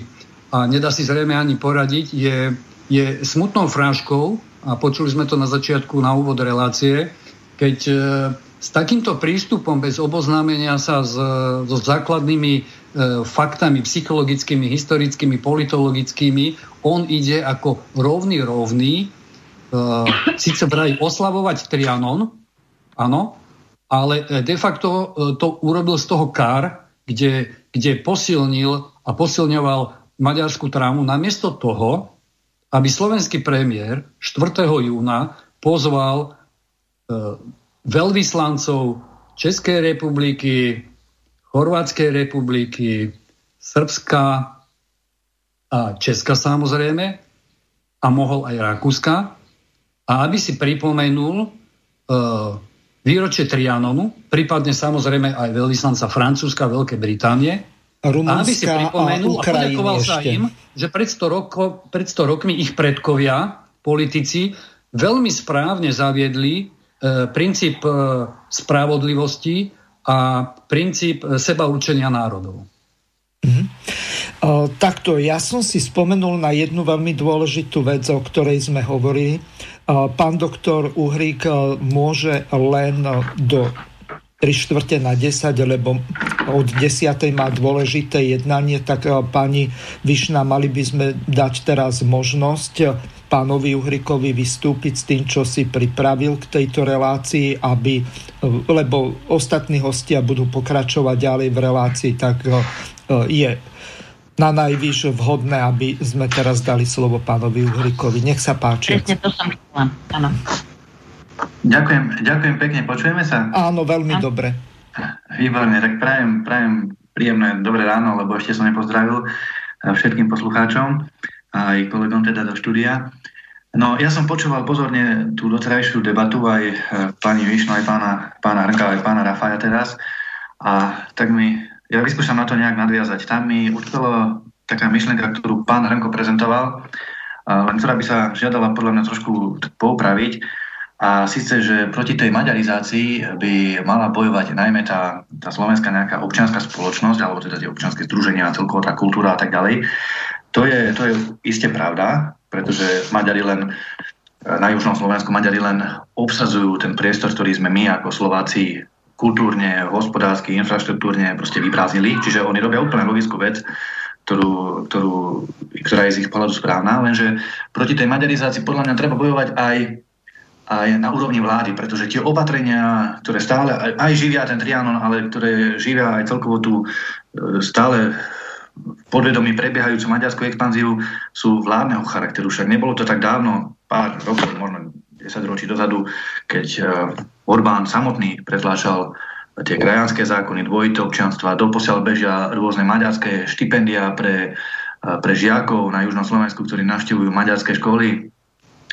a nedá si zrejme ani poradiť, je, je smutnou fráškou a počuli sme to na začiatku na úvod relácie, keď s takýmto prístupom bez oboznámenia sa so základnými faktami psychologickými, historickými, politologickými. On ide ako rovný rovný, uh, síce vraj oslavovať Trianon, áno, ale de facto uh, to urobil z toho kar, kde, kde posilnil a posilňoval maďarskú trámu namiesto toho, aby slovenský premiér 4. júna pozval uh, veľvyslancov Českej republiky, Chorvátskej republiky, Srbska a Česka samozrejme a mohol aj Rakúska. A aby si pripomenul uh, výročie Trianonu, prípadne samozrejme aj veľvyslanca Francúzska, Veľkej Británie, Rumunska a aby si pripomenul a, a poďakoval sa im, že pred 100, roko, pred 100 rokmi ich predkovia, politici, veľmi správne zaviedli e, princíp e, spravodlivosti a princíp seba učenia národov. Mm-hmm. Uh, takto, ja som si spomenul na jednu veľmi dôležitú vec, o ktorej sme hovorili. Uh, pán doktor Uhrík uh, môže len do 3 štvrte na 10, lebo od 10. má dôležité jednanie, tak e, pani Višna, mali by sme dať teraz možnosť e, pánovi Uhrikovi vystúpiť s tým, čo si pripravil k tejto relácii, aby, e, lebo ostatní hostia budú pokračovať ďalej v relácii, tak je na najvyš vhodné, aby sme teraz dali slovo pánovi Uhrikovi. Nech sa páči. Presne to som chcela, áno. Ďakujem, ďakujem pekne, počujeme sa? Áno, veľmi Áno. dobre. Výborne, tak prajem, prajem príjemné dobré ráno, lebo ešte som nepozdravil eh, všetkým poslucháčom a aj kolegom teda do štúdia. No, ja som počúval pozorne tú doterajšiu debatu aj eh, pani Višno, aj pána, pána Hrnka, aj pána Rafaja teraz. A tak mi, ja vyskúšam na to nejak nadviazať. Tam mi utkvelo taká myšlenka, ktorú pán Hrnko prezentoval, len ktorá by sa žiadala podľa mňa trošku poupraviť. A síce, že proti tej maďarizácii by mala bojovať najmä tá, tá slovenská nejaká občianská spoločnosť, alebo teda tie občianske združenia, celkovo tá kultúra a tak ďalej. To je, to je iste pravda, pretože Maďari len na južnom Slovensku Maďari len obsadzujú ten priestor, ktorý sme my ako Slováci kultúrne, hospodársky, infraštruktúrne proste vyprázdnili. Čiže oni robia úplne logickú vec, ktorú, ktorú, ktorá je z ich pohľadu správna, lenže proti tej maďarizácii podľa mňa treba bojovať aj aj na úrovni vlády, pretože tie opatrenia, ktoré stále aj, živia ten Trianon, ale ktoré živia aj celkovo tú e, stále podvedomí prebiehajúcu maďarskú expanziu, sú vládneho charakteru. Však nebolo to tak dávno, pár rokov, možno 10 ročí dozadu, keď e, Orbán samotný pretláčal tie krajanské zákony, dvojité občianstva, doposiaľ bežia rôzne maďarské štipendia pre, e, pre žiakov na Južnom Slovensku, ktorí navštevujú maďarské školy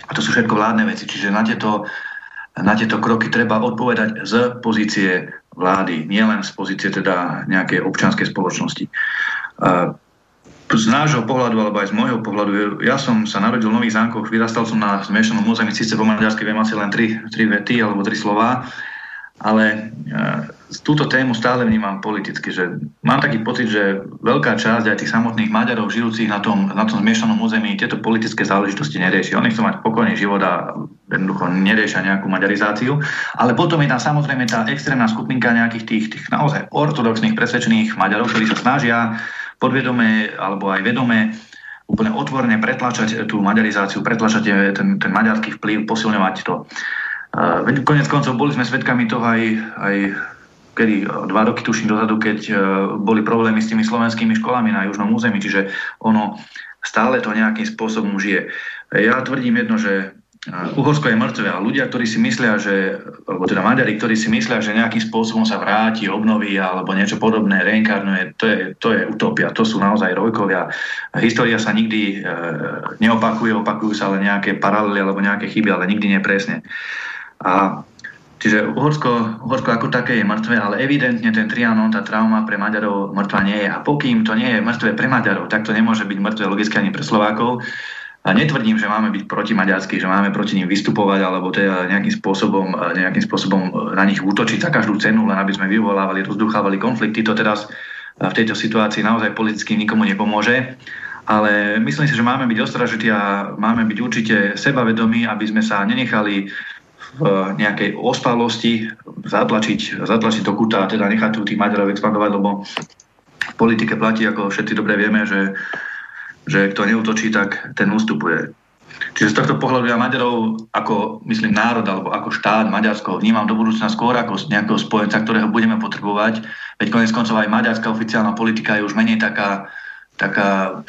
a to sú všetko vládne veci. Čiže na tieto, na tieto kroky treba odpovedať z pozície vlády, nielen z pozície teda nejakej občianskej spoločnosti. Z nášho pohľadu, alebo aj z môjho pohľadu, ja som sa narodil v Nových zámkoch, vyrastal som na zmiešanom území, síce po maďarsky viem asi len tri, tri vety alebo tri slova, ale túto tému stále vnímam politicky, že mám taký pocit, že veľká časť aj tých samotných Maďarov žijúcich na tom, na tom zmiešanom území tieto politické záležitosti nerieši. Oni chcú mať pokojný život a jednoducho neriešia nejakú maďarizáciu. Ale potom je tam samozrejme tá extrémna skupinka nejakých tých, tých naozaj ortodoxných presvedčených Maďarov, ktorí sa snažia podvedome alebo aj vedome úplne otvorene pretlačať tú maďarizáciu, pretlačať ten, ten maďarský vplyv, posilňovať to. Uh, konec koncov boli sme svedkami toho aj, aj kedy e, dva roky tuším dozadu, keď e, boli problémy s tými slovenskými školami na južnom území, čiže ono stále to nejakým spôsobom žije. Ja tvrdím jedno, že e, Uhorsko je mŕtve a ľudia, ktorí si myslia, že, alebo teda Maďari, ktorí si myslia, že nejakým spôsobom sa vráti, obnoví alebo niečo podobné, reinkarnuje, to je, to je utopia, to sú naozaj rojkovia. História sa nikdy e, neopakuje, opakujú sa ale nejaké paralely alebo nejaké chyby, ale nikdy nepresne. A Čiže Uhorsko, Uhorsko ako také je mŕtve, ale evidentne ten Trianon, tá trauma pre Maďarov mŕtva nie je. A pokým to nie je mŕtve pre Maďarov, tak to nemôže byť mŕtve logicky ani pre Slovákov. A netvrdím, že máme byť proti maďarsky, že máme proti ním vystupovať alebo teda nejakým spôsobom, nejakým spôsobom na nich útočiť za každú cenu, len aby sme vyvolávali, rozduchávali konflikty. To teraz v tejto situácii naozaj politicky nikomu nepomôže. Ale myslím si, že máme byť ostražití a máme byť určite sebavedomí, aby sme sa nenechali v nejakej ospalosti zatlačiť, zatlačiť do kuta a teda nechať tu tých Maďarov expandovať, lebo v politike platí, ako všetci dobre vieme, že, že kto neutočí, tak ten ustupuje. Čiže z tohto pohľadu ja Maďarov ako, myslím, národ alebo ako štát Maďarsko vnímam do budúcna skôr ako nejakého spojenca, ktorého budeme potrebovať. Veď konec koncov aj maďarská oficiálna politika je už menej taká, taká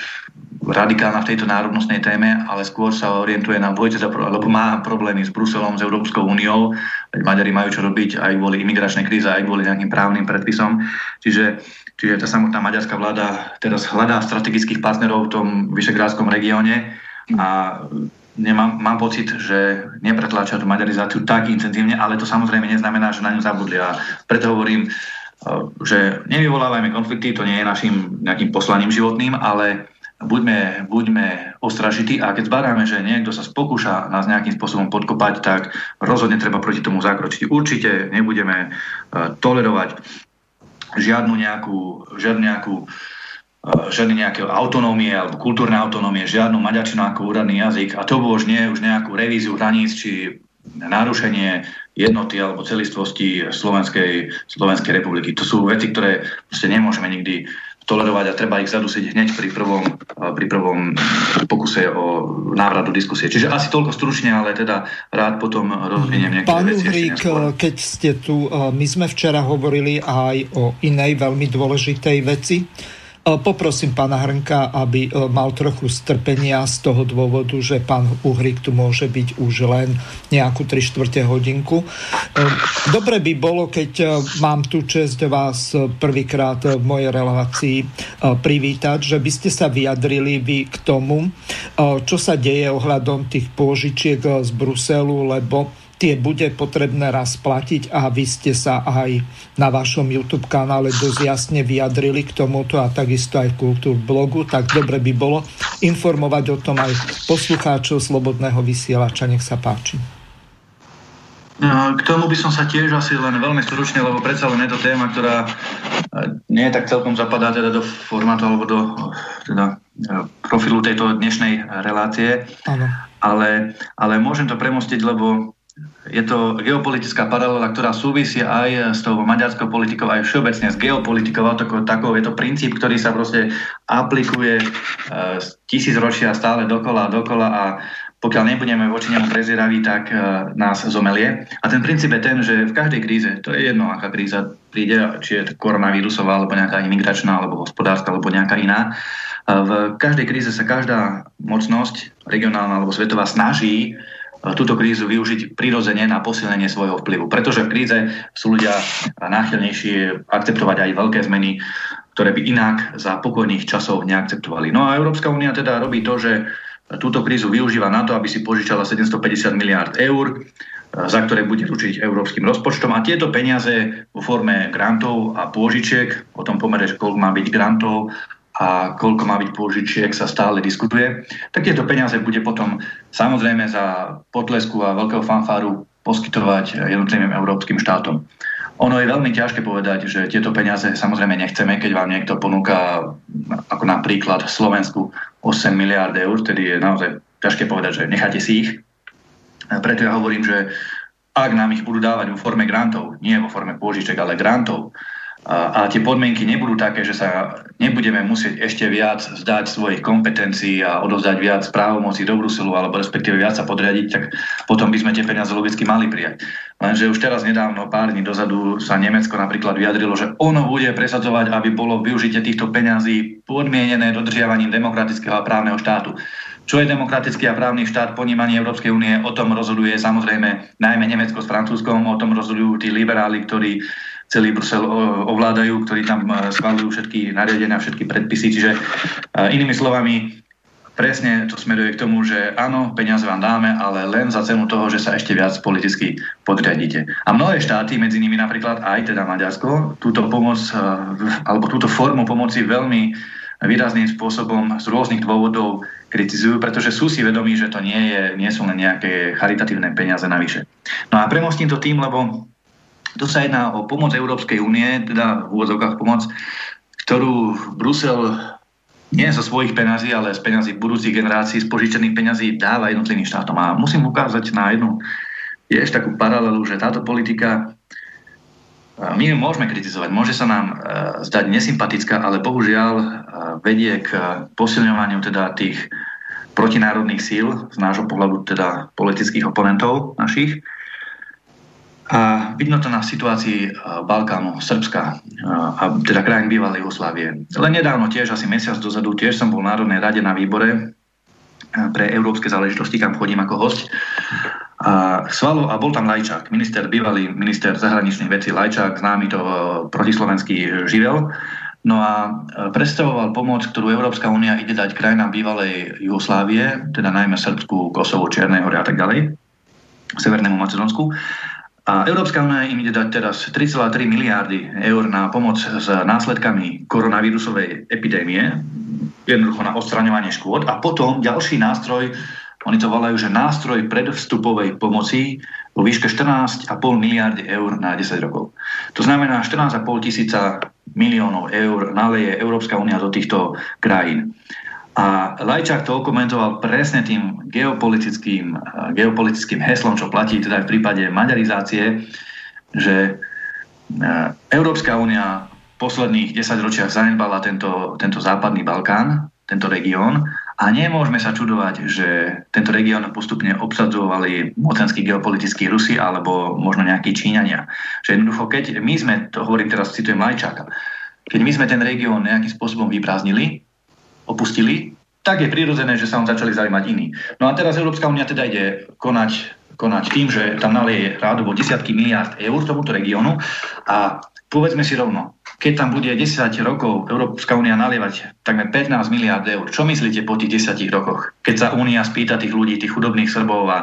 radikálna v tejto národnostnej téme, ale skôr sa orientuje na bojce, lebo má problémy s Bruselom, s Európskou úniou. Veď Maďari majú čo robiť aj kvôli imigračnej kríze, aj kvôli nejakým právnym predpisom. Čiže, čiže tá samotná maďarská vláda teraz hľadá strategických partnerov v tom vyšegrádskom regióne a nemám, mám pocit, že nepretláča tú maďarizáciu tak intenzívne, ale to samozrejme neznamená, že na ňu zabudli. A preto hovorím, že nevyvolávajme konflikty, to nie je našim nejakým poslaním životným, ale buďme, buďme ostražití a keď zbadáme, že niekto sa spokúša nás nejakým spôsobom podkopať, tak rozhodne treba proti tomu zakročiť. Určite nebudeme uh, tolerovať žiadnu nejakú, žiadnu nejakú uh, žiadne nejaké autonómie alebo kultúrne autonómie, žiadnu maďarčinu ako úradný jazyk a to už nie už nejakú revíziu hraníc či narušenie jednoty alebo celistvosti Slovenskej, Slovenskej republiky. To sú veci, ktoré proste nemôžeme nikdy tolerovať a treba ich zadusiť hneď pri prvom, pri prvom pokuse o návrat do diskusie. Čiže asi toľko stručne, ale teda rád potom rozviniem niektoré Pán veci. Uhrík, keď ste tu, my sme včera hovorili aj o inej veľmi dôležitej veci poprosím pána Hrnka, aby e, mal trochu strpenia z toho dôvodu, že pán Uhrik tu môže byť už len nejakú 3 čtvrte hodinku. E, dobre by bolo, keď mám tu čest vás prvýkrát v mojej relácii privítať, že by ste sa vyjadrili vy k tomu, čo sa deje ohľadom tých pôžičiek z Bruselu, lebo tie bude potrebné raz platiť a vy ste sa aj na vašom YouTube kanále dosť jasne vyjadrili k tomuto a takisto aj v Kultúr blogu, tak dobre by bolo informovať o tom aj poslucháčov Slobodného vysielača. Nech sa páči. No, k tomu by som sa tiež asi len veľmi stručne, lebo predsa len je to téma, ktorá e, nie je tak celkom zapadá teda do formátu alebo do teda, e, profilu tejto dnešnej relácie. Ano. Ale, ale môžem to premostiť, lebo je to geopolitická paralela, ktorá súvisí aj s tou maďarskou politikou, aj všeobecne s geopolitikou ako takou. Je to princíp, ktorý sa proste aplikuje e, tisíc ročia stále dokola a dokola a pokiaľ nebudeme voči nemu prezieraví, tak e, nás zomelie. A ten princíp je ten, že v každej kríze, to je jedno, aká kríza príde, či je koronavírusová, alebo nejaká imigračná, alebo hospodárska, alebo nejaká iná, e, v každej kríze sa každá mocnosť, regionálna alebo svetová, snaží túto krízu využiť prirodzene na posilnenie svojho vplyvu. Pretože v kríze sú ľudia náchylnejší akceptovať aj veľké zmeny, ktoré by inak za pokojných časov neakceptovali. No a Európska únia teda robí to, že túto krízu využíva na to, aby si požičala 750 miliard eur, za ktoré bude ručiť európskym rozpočtom. A tieto peniaze vo forme grantov a pôžičiek, o tom pomere, koľko má byť grantov a koľko má byť pôžičiek sa stále diskutuje, tak tieto peniaze bude potom samozrejme za potlesku a veľkého fanfáru poskytovať jednotlivým európskym štátom. Ono je veľmi ťažké povedať, že tieto peniaze samozrejme nechceme, keď vám niekto ponúka ako napríklad v Slovensku 8 miliard eur, tedy je naozaj ťažké povedať, že necháte si ich. Preto ja hovorím, že ak nám ich budú dávať vo forme grantov, nie vo forme pôžiček, ale grantov, a, tie podmienky nebudú také, že sa nebudeme musieť ešte viac zdať svojich kompetencií a odozdať viac právomocí do Bruselu alebo respektíve viac sa podriadiť, tak potom by sme tie peniaze logicky mali prijať. Lenže už teraz nedávno, pár dní dozadu sa Nemecko napríklad vyjadrilo, že ono bude presadzovať, aby bolo využitie týchto peňazí podmienené dodržiavaním demokratického a právneho štátu. Čo je demokratický a právny štát ponímaní Európskej únie, o tom rozhoduje samozrejme najmä Nemecko s Francúzskom, o tom rozhodujú tí liberáli, ktorí celý Brusel ovládajú, ktorí tam e, schválujú všetky nariadenia, všetky predpisy. Čiže e, inými slovami, presne to smeruje k tomu, že áno, peniaze vám dáme, ale len za cenu toho, že sa ešte viac politicky podriadíte. A mnohé štáty, medzi nimi napríklad aj teda Maďarsko, túto pomoc e, alebo túto formu pomoci veľmi výrazným spôsobom z rôznych dôvodov kritizujú, pretože sú si vedomí, že to nie, je, nie sú len nejaké charitatívne peniaze navyše. No a premostím to tým, lebo to sa jedná o pomoc Európskej únie, teda v úvodzovkách pomoc, ktorú Brusel nie zo svojich peňazí, ale z peňazí budúcich generácií, z požičených peňazí dáva jednotlivým štátom. A musím ukázať na jednu tiež takú paralelu, že táto politika my ju môžeme kritizovať, môže sa nám zdať nesympatická, ale bohužiaľ vedie k posilňovaniu teda tých protinárodných síl z nášho pohľadu teda politických oponentov našich a vidno to na situácii e, Balkánu, Srbska e, a teda krajín bývalej Jugoslávie. Len nedávno tiež, asi mesiac dozadu, tiež som bol v Národnej rade na výbore e, pre európske záležitosti, kam chodím ako host. A, svalo, a bol tam Lajčák, minister, bývalý minister zahraničných vecí Lajčák, známy to protislovenský živel. No a predstavoval pomoc, ktorú Európska únia ide dať krajinám bývalej Jugoslávie, teda najmä Srbsku, Kosovo, Čiernej hore a tak ďalej, Severnému Macedónsku. A Európska únia im ide dať teraz 3,3 miliardy eur na pomoc s následkami koronavírusovej epidémie, jednoducho na odstraňovanie škôd. A potom ďalší nástroj, oni to volajú, že nástroj predvstupovej pomoci vo výške 14,5 miliardy eur na 10 rokov. To znamená 14,5 tisíca miliónov eur naleje Európska únia do týchto krajín. A Lajčák to okomentoval presne tým geopolitickým, geopolitickým heslom, čo platí teda v prípade maďarizácie, že Európska únia v posledných 10 ročiach zanedbala tento, tento západný Balkán, tento región a nemôžeme sa čudovať, že tento región postupne obsadzovali mocenskí geopolitickí Rusi alebo možno nejakí Číňania. Že jednoducho, keď my sme, to hovorím teraz, citujem Lajčáka, keď my sme ten región nejakým spôsobom vyprázdnili, opustili, tak je prirodzené, že sa on začali zaujímať iní. No a teraz Európska únia teda ide konať, konať tým, že tam nalieje rádovo desiatky miliard eur tomuto regiónu a povedzme si rovno, keď tam bude 10 rokov Európska únia nalievať takmer 15 miliard eur, čo myslíte po tých 10 rokoch? Keď sa únia spýta tých ľudí, tých chudobných Srbov a,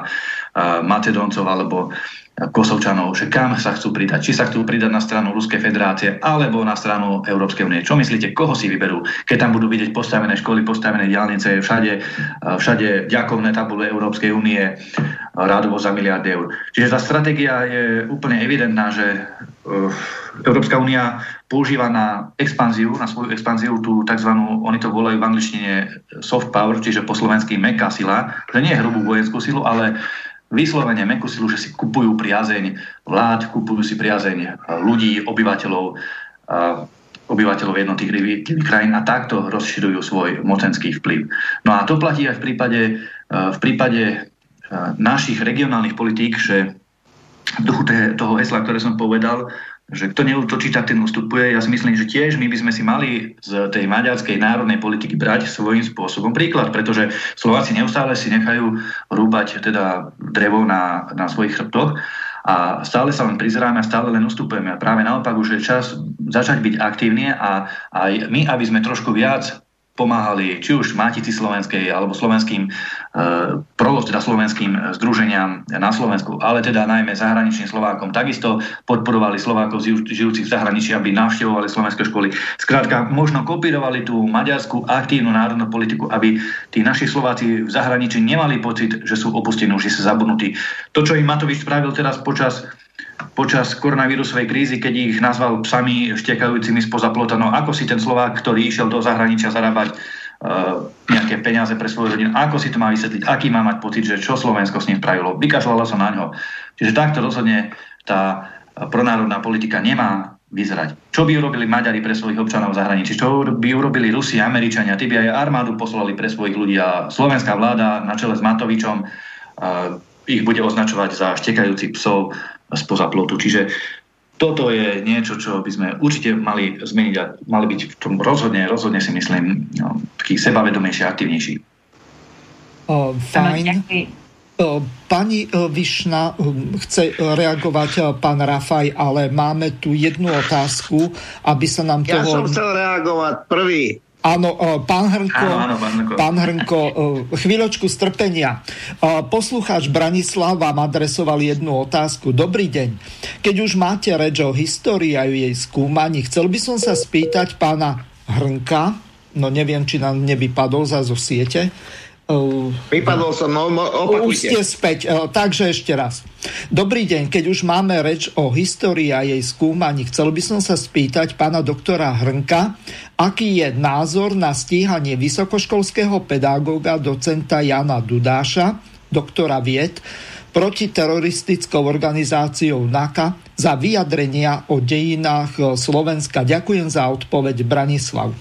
a Macedóncov alebo Kosovčanov, že kam sa chcú pridať. Či sa chcú pridať na stranu Ruskej federácie alebo na stranu Európskej únie. Čo myslíte, koho si vyberú, keď tam budú vidieť postavené školy, postavené diálnice, všade, všade ďakovné tabule Európskej únie, rádovo za miliardy eur. Čiže tá stratégia je úplne evidentná, že uh, Európska únia používa na expanziu, na svoju expanziu tú tzv. oni to volajú v angličtine soft power, čiže po slovensky meká sila, že nie je hrubú vojenskú silu, ale vyslovene mekú silu, že si kupujú priazeň vlád, kupujú si priazeň e, ľudí, obyvateľov, obyvateľov jednotlivých krajín a takto rozširujú svoj mocenský vplyv. No a to platí aj v prípade, v prípade našich regionálnych politík, že v duchu toho hesla, ktoré som povedal, že kto neutočí, tak ten ustupuje. Ja si myslím, že tiež my by sme si mali z tej maďarskej národnej politiky brať svojím spôsobom príklad, pretože Slováci neustále si nechajú rúbať teda drevo na, na svojich chrbtoch a stále sa len prizeráme a stále len ustupujeme. A práve naopak už je čas začať byť aktívne a aj my, aby sme trošku viac pomáhali či už Mátici slovenskej alebo slovenským e, teda slovenským združeniam na Slovensku, ale teda najmä zahraničným Slovákom. Takisto podporovali Slovákov žijúcich v zahraničí, aby navštevovali slovenské školy. Skrátka, možno kopírovali tú maďarskú aktívnu národnú politiku, aby tí naši Slováci v zahraničí nemali pocit, že sú opustení, že sú zabudnutí. To, čo im Matovič spravil teraz počas počas koronavírusovej krízy, keď ich nazval psami štekajúcimi spoza plota. No ako si ten Slovák, ktorý išiel do zahraničia zarábať uh, nejaké peniaze pre svoju rodinu, ako si to má vysvetliť, aký má mať pocit, že čo Slovensko s ním spravilo. Vykašľalo sa na ňo. Čiže takto rozhodne tá pronárodná politika nemá vyzerať. Čo by urobili Maďari pre svojich občanov v zahraničí? Čo by urobili Rusi, Američania? Tí by aj armádu poslali pre svojich ľudí a slovenská vláda na čele s Matovičom uh, ich bude označovať za štekajúcich psov spoza plotu. Čiže toto je niečo, čo by sme určite mali zmeniť a mali byť v tom rozhodne, rozhodne si myslím, no, taký sebavedomejší a aktivnejší. O, fajn. O, pani Višna chce reagovať pán Rafaj, ale máme tu jednu otázku, aby sa nám ja toho... Ja som chcel reagovať prvý. Áno, pán Hrnko, áno, áno, pán, Hrnko. pán Hrnko, chvíľočku strpenia. Poslucháč Branislav vám adresoval jednu otázku. Dobrý deň. Keď už máte reč o histórii a jej skúmaní, chcel by som sa spýtať pána Hrnka, no neviem, či nám nevypadol za zo siete, Vypadol som, no, opakujte. Už ste späť, takže ešte raz. Dobrý deň, keď už máme reč o histórii a jej skúmaní, chcel by som sa spýtať pána doktora Hrnka, aký je názor na stíhanie vysokoškolského pedagóga docenta Jana Dudáša, doktora vied, protiteroristickou organizáciou NAKA za vyjadrenia o dejinách Slovenska. Ďakujem za odpoveď Branislav.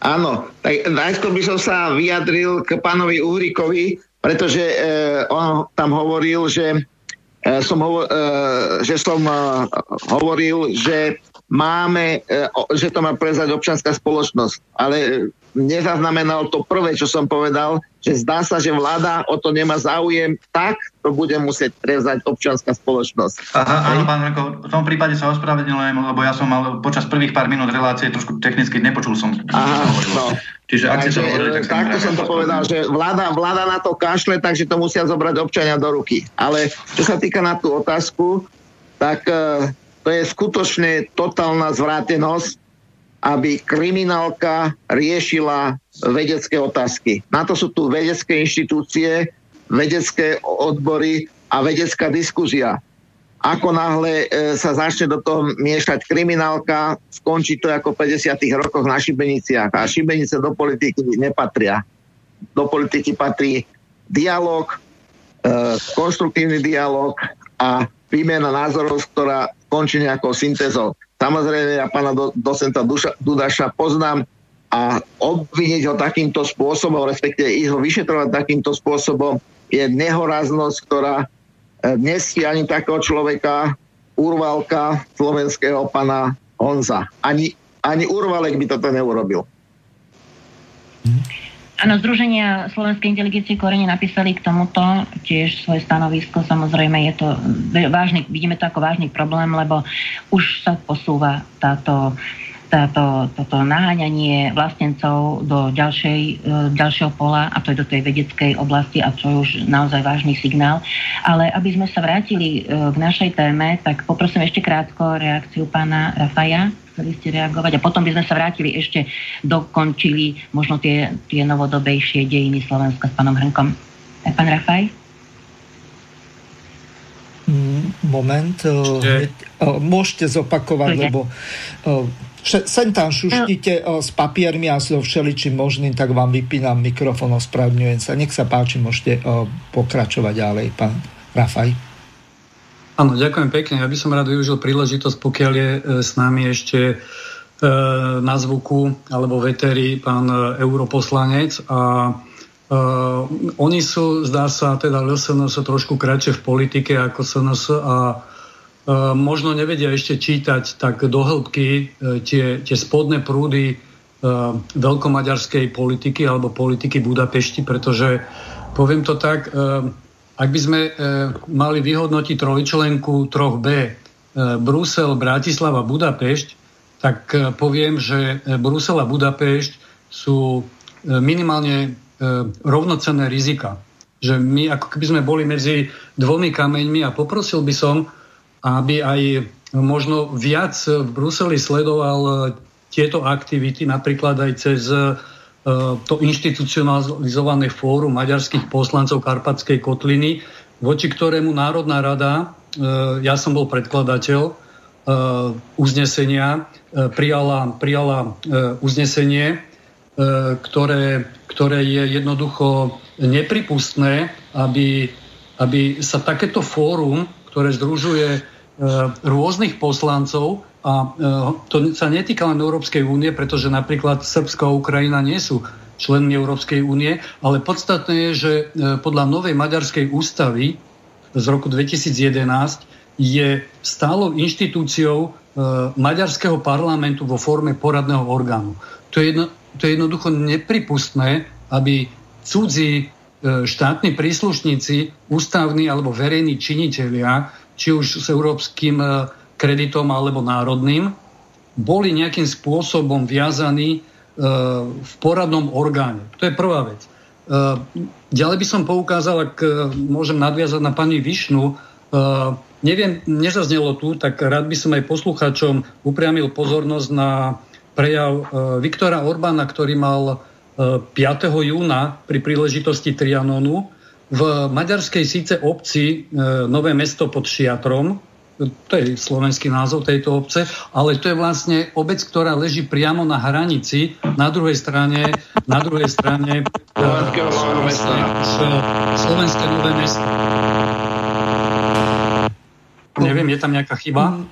Áno, tak najskôr by som sa vyjadril k pánovi Uhrikovi, pretože e, on tam hovoril, že, e, som, hovo, e, že som e, hovoril, že máme, e, že to má prezať občianská spoločnosť. Ale nezaznamenal to prvé, čo som povedal, že zdá sa, že vláda o to nemá záujem, tak to bude musieť prevzať občianská spoločnosť. Aha, áno, pán Renko, v tom prípade sa ospravedlňujem, lebo ja som mal počas prvých pár minút relácie trošku technicky nepočul som, Aha, no. Čiže ak to hovorili, tak takto som to povedal, že vláda, vláda na to kašle, takže to musia zobrať občania do ruky. Ale čo sa týka na tú otázku, tak uh, to je skutočne totálna zvrátenosť, aby kriminálka riešila vedecké otázky. Na to sú tu vedecké inštitúcie, vedecké odbory a vedecká diskúzia. ako náhle e, sa začne do toho miešať kriminálka, skončí to ako v 50. rokoch na Šibeniciach. A Šibenice do politiky nepatria. Do politiky patrí dialog, e, konštruktívny dialog a výmena názorov, ktorá končí nejakou syntézou. Samozrejme, ja pána do, docenta Duša, Dudaša poznám a obviniť ho takýmto spôsobom, respektíve ich ho vyšetrovať takýmto spôsobom, je nehoraznosť, ktorá dnes ani takého človeka, urvalka slovenského pana Honza. Ani, ani urvalek by toto neurobil. Áno, Združenia Slovenskej inteligencie korene napísali k tomuto tiež svoje stanovisko. Samozrejme je to vážny, vidíme to ako vážny problém, lebo už sa posúva táto táto, toto naháňanie vlastencov do ďalšej, e, ďalšieho pola, a to je do tej vedeckej oblasti, a to je už naozaj vážny signál. Ale aby sme sa vrátili e, k našej téme, tak poprosím ešte krátko reakciu pána Rafaja, chceli ste reagovať, a potom by sme sa vrátili ešte, dokončili možno tie, tie novodobejšie dejiny Slovenska s pánom Hrnkom. E, pán Rafaj? Mm, moment, môžete zopakovať, lebo Sem tam šuštíte no. s papiermi a so všeličím možným, tak vám vypínam mikrofón, ospravedlňujem sa. Nech sa páči, môžete pokračovať ďalej, pán Rafaj. Áno, ďakujem pekne. Ja by som rád využil príležitosť, pokiaľ je e, s nami ešte e, na zvuku alebo veteri pán e, europoslanec a Uh, oni sú, zdá sa, teda LSNS trošku kratšie v politike ako SNS a E, možno nevedia ešte čítať tak do hĺbky e, tie, tie spodné prúdy e, veľkomaďarskej politiky alebo politiky Budapešti, pretože poviem to tak, ak by sme mali vyhodnotiť trojčlenku 3B Brusel, Bratislava, Budapešť, tak poviem, že Brusel a Budapešť sú minimálne rovnocenné rizika. Že my ako keby sme boli medzi dvomi kameňmi a poprosil by som, aby aj možno viac v Bruseli sledoval e, tieto aktivity, napríklad aj cez e, to inštitucionalizované fórum maďarských poslancov Karpatskej kotliny, voči ktorému Národná rada, e, ja som bol predkladateľ uznesenia, prijala, prijala uznesenie, ktoré, ktoré je jednoducho nepripustné, aby, aby sa takéto fórum ktoré združuje e, rôznych poslancov a e, to sa netýka len Európskej únie, pretože napríklad Srbsko a Ukrajina nie sú členmi Európskej únie, ale podstatné je, že e, podľa novej maďarskej ústavy z roku 2011 je stálou inštitúciou maďarského parlamentu vo forme poradného orgánu. To je, jedno, to je jednoducho nepripustné, aby cudzí E, štátni príslušníci, ústavní alebo verejní činitelia, či už s európskym e, kreditom alebo národným, boli nejakým spôsobom viazaní e, v poradnom orgáne. To je prvá vec. Ďalej by som poukázal, ak môžem nadviazať na pani Višnu, neviem, nezaznelo tu, tak rád by som aj posluchačom upriamil pozornosť na prejav Viktora Orbána, ktorý mal 5. júna pri príležitosti Trianonu v maďarskej síce obci e, Nové mesto pod Šiatrom, to je slovenský názov tejto obce, ale to je vlastne obec, ktorá leží priamo na hranici, na druhej strane, na druhej strane Slovenské nové mesto. Neviem, je tam nejaká chyba?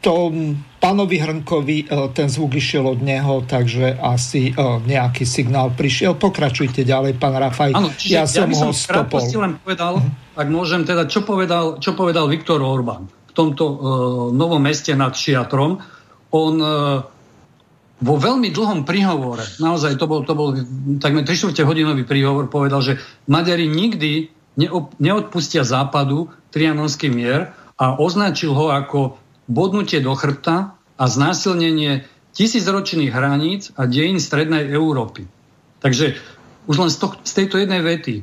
To pánovi Hrnkovi e, ten zvuk išiel od neho, takže asi e, nejaký signál prišiel. Pokračujte ďalej, pán Rafaj. Ano, ja, ja som by ho stopol. len povedal, ak môžem teda, čo povedal, čo povedal Viktor Orbán v tomto uh, novom meste nad Šiatrom. On uh, vo veľmi dlhom príhovore, naozaj to bol, to bol takmer 3 hodinový príhovor, povedal, že Maďari nikdy neop, neodpustia západu trianonský mier a označil ho ako bodnutie do chrbta a znásilnenie tisícročných hraníc a dejín strednej Európy. Takže už len z, to, z tejto jednej vety. E,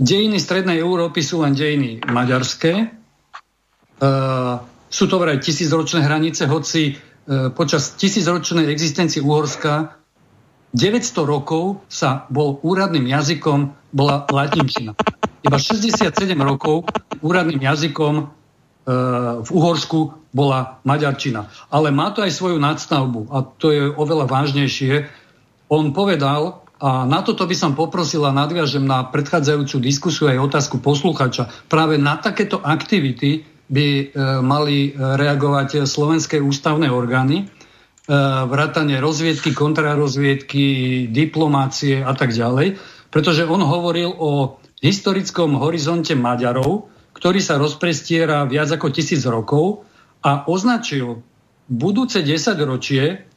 dejiny strednej Európy sú len dejiny maďarské. E, sú to vraj tisícročné hranice, hoci e, počas tisícročnej existencie Uhorska 900 rokov sa bol úradným jazykom bola latinčina. Iba 67 rokov úradným jazykom v Uhorsku bola maďarčina. Ale má to aj svoju nadstavbu a to je oveľa vážnejšie. On povedal, a na toto by som poprosil a nadviažem na predchádzajúcu diskusiu aj otázku posluchača. Práve na takéto aktivity by e, mali reagovať slovenské ústavné orgány, e, vrátanie rozviedky, kontrarozviedky, diplomácie a tak ďalej, pretože on hovoril o historickom horizonte Maďarov, ktorý sa rozprestiera viac ako tisíc rokov a označil budúce 10 ročie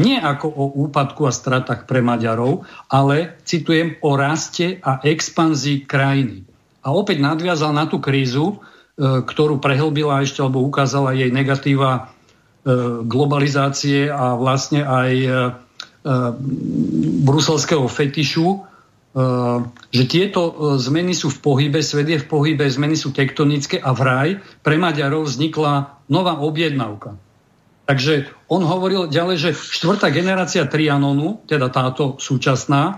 nie ako o úpadku a stratách pre Maďarov, ale, citujem, o raste a expanzii krajiny. A opäť nadviazal na tú krízu, e, ktorú prehlbila ešte, alebo ukázala jej negatíva e, globalizácie a vlastne aj e, bruselského fetišu, že tieto zmeny sú v pohybe, svet je v pohybe, zmeny sú tektonické a vraj pre Maďarov vznikla nová objednávka. Takže on hovoril ďalej, že štvrtá generácia Trianonu, teda táto súčasná, e,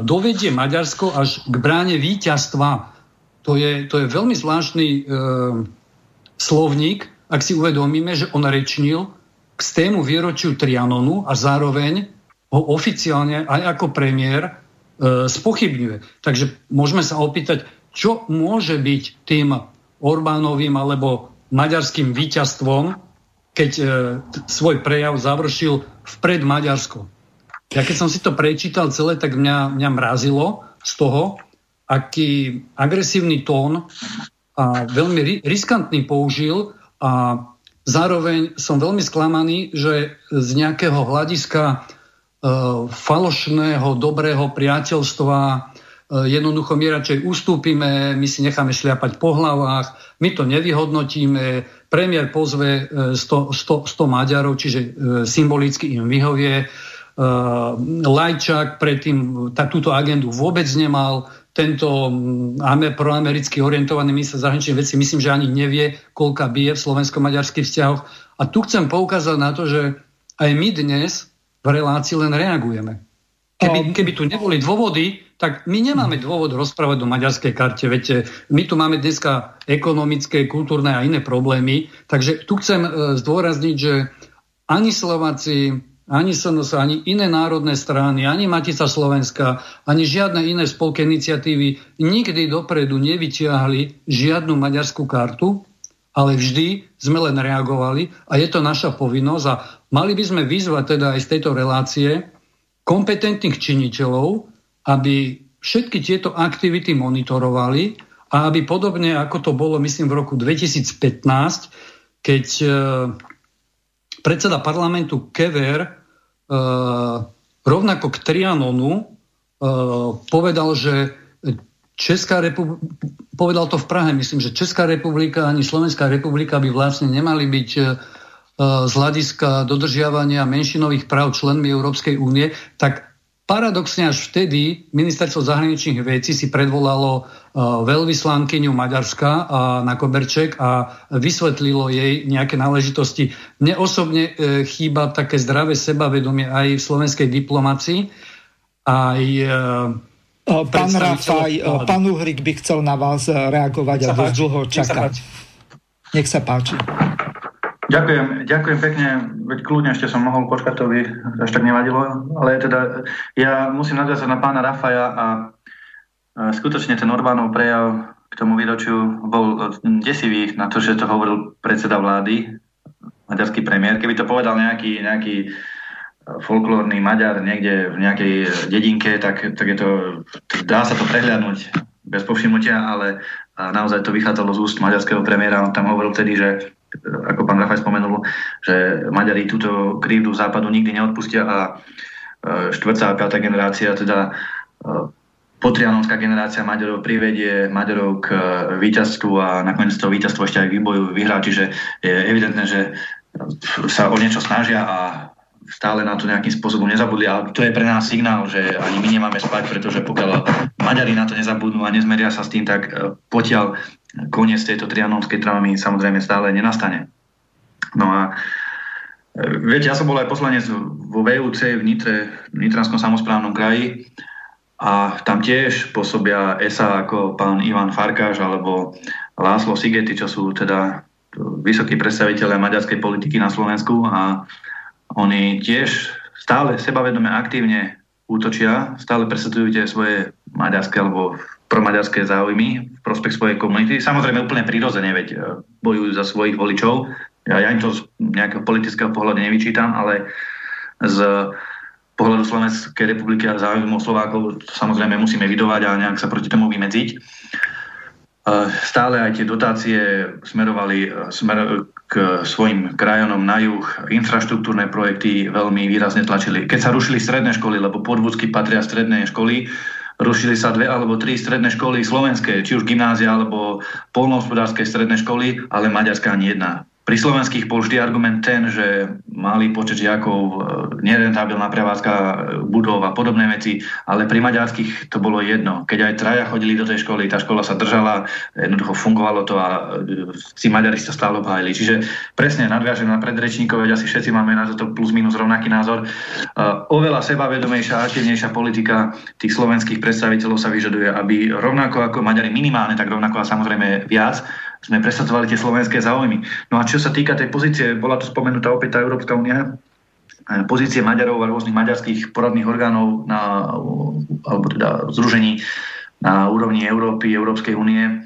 dovedie Maďarsko až k bráne víťazstva. To je, to je veľmi zvláštny e, slovník, ak si uvedomíme, že on rečnil k stému výročiu Trianonu a zároveň ho oficiálne aj ako premiér e, spochybňuje. Takže môžeme sa opýtať, čo môže byť tým Orbánovým alebo maďarským víťazstvom, keď e, svoj prejav završil vpred Maďarsko. Ja keď som si to prečítal celé, tak mňa, mňa mrazilo z toho, aký agresívny tón a veľmi riskantný použil a zároveň som veľmi sklamaný, že z nejakého hľadiska e, falošného, dobrého priateľstva Eh, jednoducho my radšej ustúpime, my si necháme šliapať po hlavách, my to nevyhodnotíme, premiér pozve 100, 100, 100 Maďarov, čiže eh, symbolicky im vyhovie. Lajčák predtým túto agendu vôbec nemal, tento mm, proamericky orientovaný minister zahraničných vecí myslím, že ani nevie, koľka bije v slovensko-maďarských vzťahoch. A tu chcem poukázať na to, že aj my dnes v relácii len reagujeme. Keby, keby tu neboli dôvody, tak my nemáme dôvod rozprávať do maďarskej karte. Viete, my tu máme dneska ekonomické, kultúrne a iné problémy. Takže tu chcem e, zdôrazniť, že ani Slováci, ani SNS, ani iné národné strany, ani Matica Slovenska, ani žiadne iné spolky iniciatívy nikdy dopredu nevyťahli žiadnu maďarskú kartu, ale vždy sme len reagovali a je to naša povinnosť a mali by sme vyzvať teda aj z tejto relácie kompetentných činiteľov, aby všetky tieto aktivity monitorovali a aby podobne ako to bolo, myslím, v roku 2015, keď e, predseda parlamentu Kever rovnako k Trianonu e, povedal, že Česká republika, povedal to v Prahe, myslím, že Česká republika ani Slovenská republika by vlastne nemali byť z hľadiska dodržiavania menšinových práv členmi Európskej únie, tak Paradoxne až vtedy ministerstvo zahraničných vecí si predvolalo veľvyslankyňu Maďarska uh, na Koberček a vysvetlilo jej nejaké náležitosti. Mne osobne uh, chýba také zdravé sebavedomie aj v slovenskej diplomácii. Aj Pán Rafaj, pán Uhrik by chcel na vás reagovať a dosť dlho čaká. Nech sa páči. Ďakujem, ďakujem pekne, veď kľudne ešte som mohol počkať, to by až tak nevadilo, ale teda ja musím nadviazať na pána Rafaja a skutočne ten Orbánov prejav k tomu výročiu bol desivý na to, že to hovoril predseda vlády, maďarský premiér. Keby to povedal nejaký, nejaký folklórny Maďar niekde v nejakej dedinke, tak, tak je to, dá sa to prehľadnúť bez povšimnutia, ale naozaj to vychádzalo z úst maďarského premiéra. On tam hovoril vtedy, že ako pán Rafaj spomenul, že Maďari túto krivdu západu nikdy neodpustia a e, štvrtá a piatá generácia, teda e, potrianonská generácia Maďarov privedie Maďarov k e, víťazstvu a nakoniec to víťazstvo ešte aj výboju vyhrá, čiže je evidentné, že sa o niečo snažia a stále na to nejakým spôsobom nezabudli, ale to je pre nás signál, že ani my nemáme spať, pretože pokiaľ Maďari na to nezabudnú a nezmeria sa s tým, tak potiaľ koniec tejto trianonskej traumy samozrejme stále nenastane. No a e, viete, ja som bol aj poslanec vo VUC v Nitre, v Nitranskom samozprávnom kraji a tam tiež pôsobia ESA ako pán Ivan Farkáš alebo Láslo Sigety, čo sú teda vysokí predstaviteľe maďarskej politiky na Slovensku a oni tiež stále sebavedome aktívne útočia, stále presadzujú tie svoje maďarské alebo promaďarské záujmy v prospech svojej komunity. Samozrejme úplne prirodzene, veď e, bojujú za svojich voličov. Ja, ja im to z nejakého politického pohľadu nevyčítam, ale z pohľadu Slovenskej republiky a záujmov Slovákov samozrejme musíme vydovať a nejak sa proti tomu vymedziť. E, stále aj tie dotácie smerovali e, smer k svojim krajonom na juh. Infraštruktúrne projekty veľmi výrazne tlačili. Keď sa rušili stredné školy, lebo podvúdsky patria stredné školy, rušili sa dve alebo tri stredné školy slovenské, či už gymnázia alebo polnohospodárske stredné školy, ale maďarská ani jedna. Pri slovenských bol vždy argument ten, že malý počet žiakov, e, nerentabilná prevádzka e, budov a podobné veci, ale pri maďarských to bolo jedno. Keď aj traja chodili do tej školy, tá škola sa držala, jednoducho fungovalo to a si e, Maďari sa stále obhájili. Čiže presne nadviažem na predrečníkov, asi všetci máme na to plus minus rovnaký názor. Oveľa sebavedomejšia a aktívnejšia politika tých slovenských predstaviteľov sa vyžaduje, aby rovnako ako Maďari minimálne, tak rovnako a samozrejme viac, sme presadzovali tie slovenské záujmy. No a čo sa týka tej pozície, bola tu spomenutá opäť tá Európska únia, e, pozície Maďarov a rôznych maďarských poradných orgánov na, alebo teda združení na úrovni Európy, Európskej únie,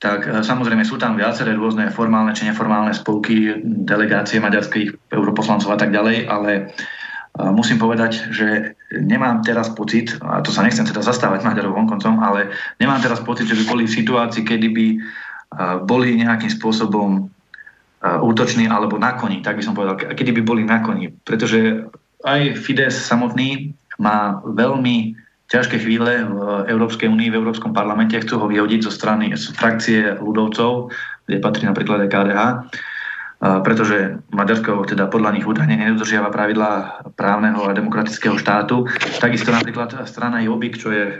tak e, samozrejme sú tam viaceré rôzne formálne či neformálne spolky, delegácie maďarských europoslancov a tak ďalej, ale e, musím povedať, že nemám teraz pocit, a to sa nechcem teda zastávať Maďarov vonkoncom, ale nemám teraz pocit, že by boli v situácii, kedy by boli nejakým spôsobom útoční alebo na koni, tak by som povedal, kedy by boli na koni. Pretože aj Fides samotný má veľmi ťažké chvíle v Európskej únii, v Európskom parlamente, chcú ho vyhodiť zo strany z frakcie ľudovcov, kde patrí napríklad aj KDH, pretože Maďarsko teda podľa nich údajne nedodržiava pravidlá právneho a demokratického štátu. Takisto napríklad strana Jobbik, čo je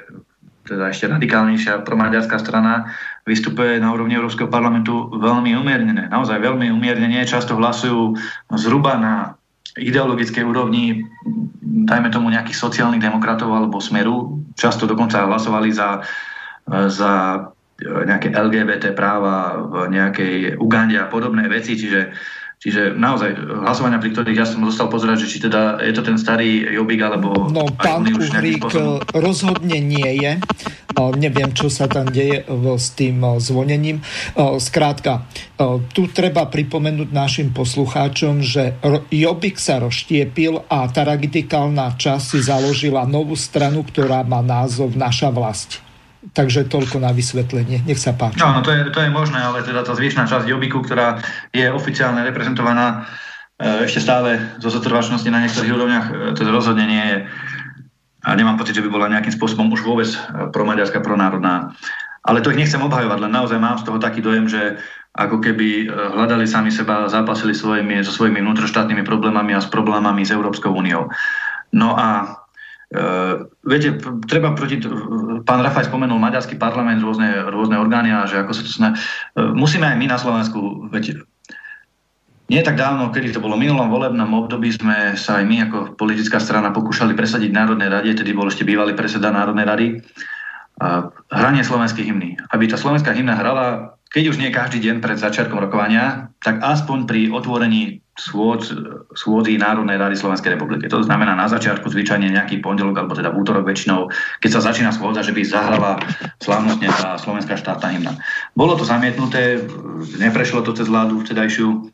teda ešte radikálnejšia promaďarská strana, vystupuje na úrovni Európskeho parlamentu veľmi umiernene. Naozaj veľmi umiernene. Často hlasujú zhruba na ideologickej úrovni, dajme tomu nejakých sociálnych demokratov alebo smeru. Často dokonca hlasovali za, za nejaké LGBT práva v nejakej Ugande a podobné veci. Čiže Čiže naozaj hlasovania, pri ktorých ja som dostal pozerať, že či teda je to ten starý Jobik, alebo... No, pán Kuhrík rozhodne nie je. Neviem, čo sa tam deje s tým zvonením. Skrátka, tu treba pripomenúť našim poslucháčom, že Jobik sa rozštiepil a tá radikálna časť si založila novú stranu, ktorá má názov Naša vlast. Takže toľko na vysvetlenie. Nech sa páči. No, no to, je, to je možné, ale teda tá zvyšná časť Jobiku, ktorá je oficiálne reprezentovaná e, ešte stále zo zotrvačnosti na niektorých úrovniach, e, to rozhodne nie je a nemám pocit, že by bola nejakým spôsobom už vôbec e, promaďarská, pronárodná. Ale to ich nechcem obhajovať, len naozaj mám z toho taký dojem, že ako keby hľadali sami seba, zápasili svojimi, so svojimi vnútroštátnymi problémami a s problémami s Európskou úniou. No a Uh, viete, treba proti... Pán Rafaj spomenul maďarský parlament, rôzne, rôzne orgány a že ako sa to sna... Uh, musíme aj my na Slovensku, veď nie tak dávno, kedy to bolo v minulom volebnom období, sme sa aj my ako politická strana pokúšali presadiť Národnej rade, tedy bol ešte bývalý predseda Národnej rady, uh, hranie slovenských hymny. Aby tá slovenská hymna hrala keď už nie každý deň pred začiatkom rokovania, tak aspoň pri otvorení schôd, schôdzi Národnej rady Slovenskej republiky. To znamená na začiatku zvyčajne nejaký pondelok, alebo teda útorok väčšinou, keď sa začína schôdza, že by zahrala slávnostne tá slovenská štátna hymna. Bolo to zamietnuté, neprešlo to cez vládu vtedajšiu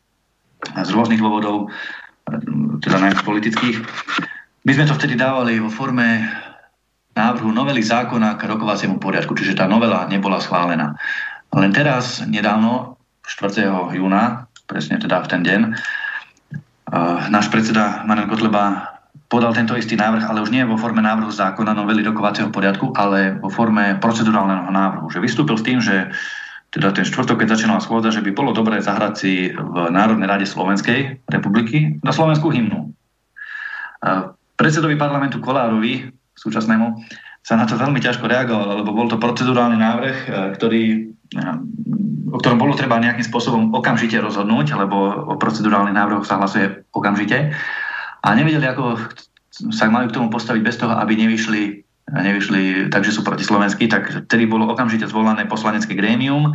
z rôznych dôvodov, teda najmä politických. My sme to vtedy dávali vo forme návrhu novely zákona k rokovaciemu poriadku, čiže tá novela nebola schválená. Len teraz, nedávno, 4. júna, presne teda v ten deň, náš predseda Manuel Kotleba podal tento istý návrh, ale už nie vo forme návrhu zákona novely rokovacieho poriadku, ale vo forme procedurálneho návrhu. Že vystúpil s tým, že teda ten štvrtok, keď začínala schôdza, že by bolo dobré zahrať si v Národnej rade Slovenskej republiky na slovenskú hymnu. Predsedovi parlamentu Kolárovi, súčasnému, sa na to veľmi ťažko reagoval, lebo bol to procedurálny návrh, ktorý o ktorom bolo treba nejakým spôsobom okamžite rozhodnúť, lebo o procedurálnych návrhoch sa hlasuje okamžite. A nevedeli, ako sa majú k tomu postaviť bez toho, aby nevyšli, nevyšli takže sú proti Slovensky, tak vtedy bolo okamžite zvolané poslanecké grémium,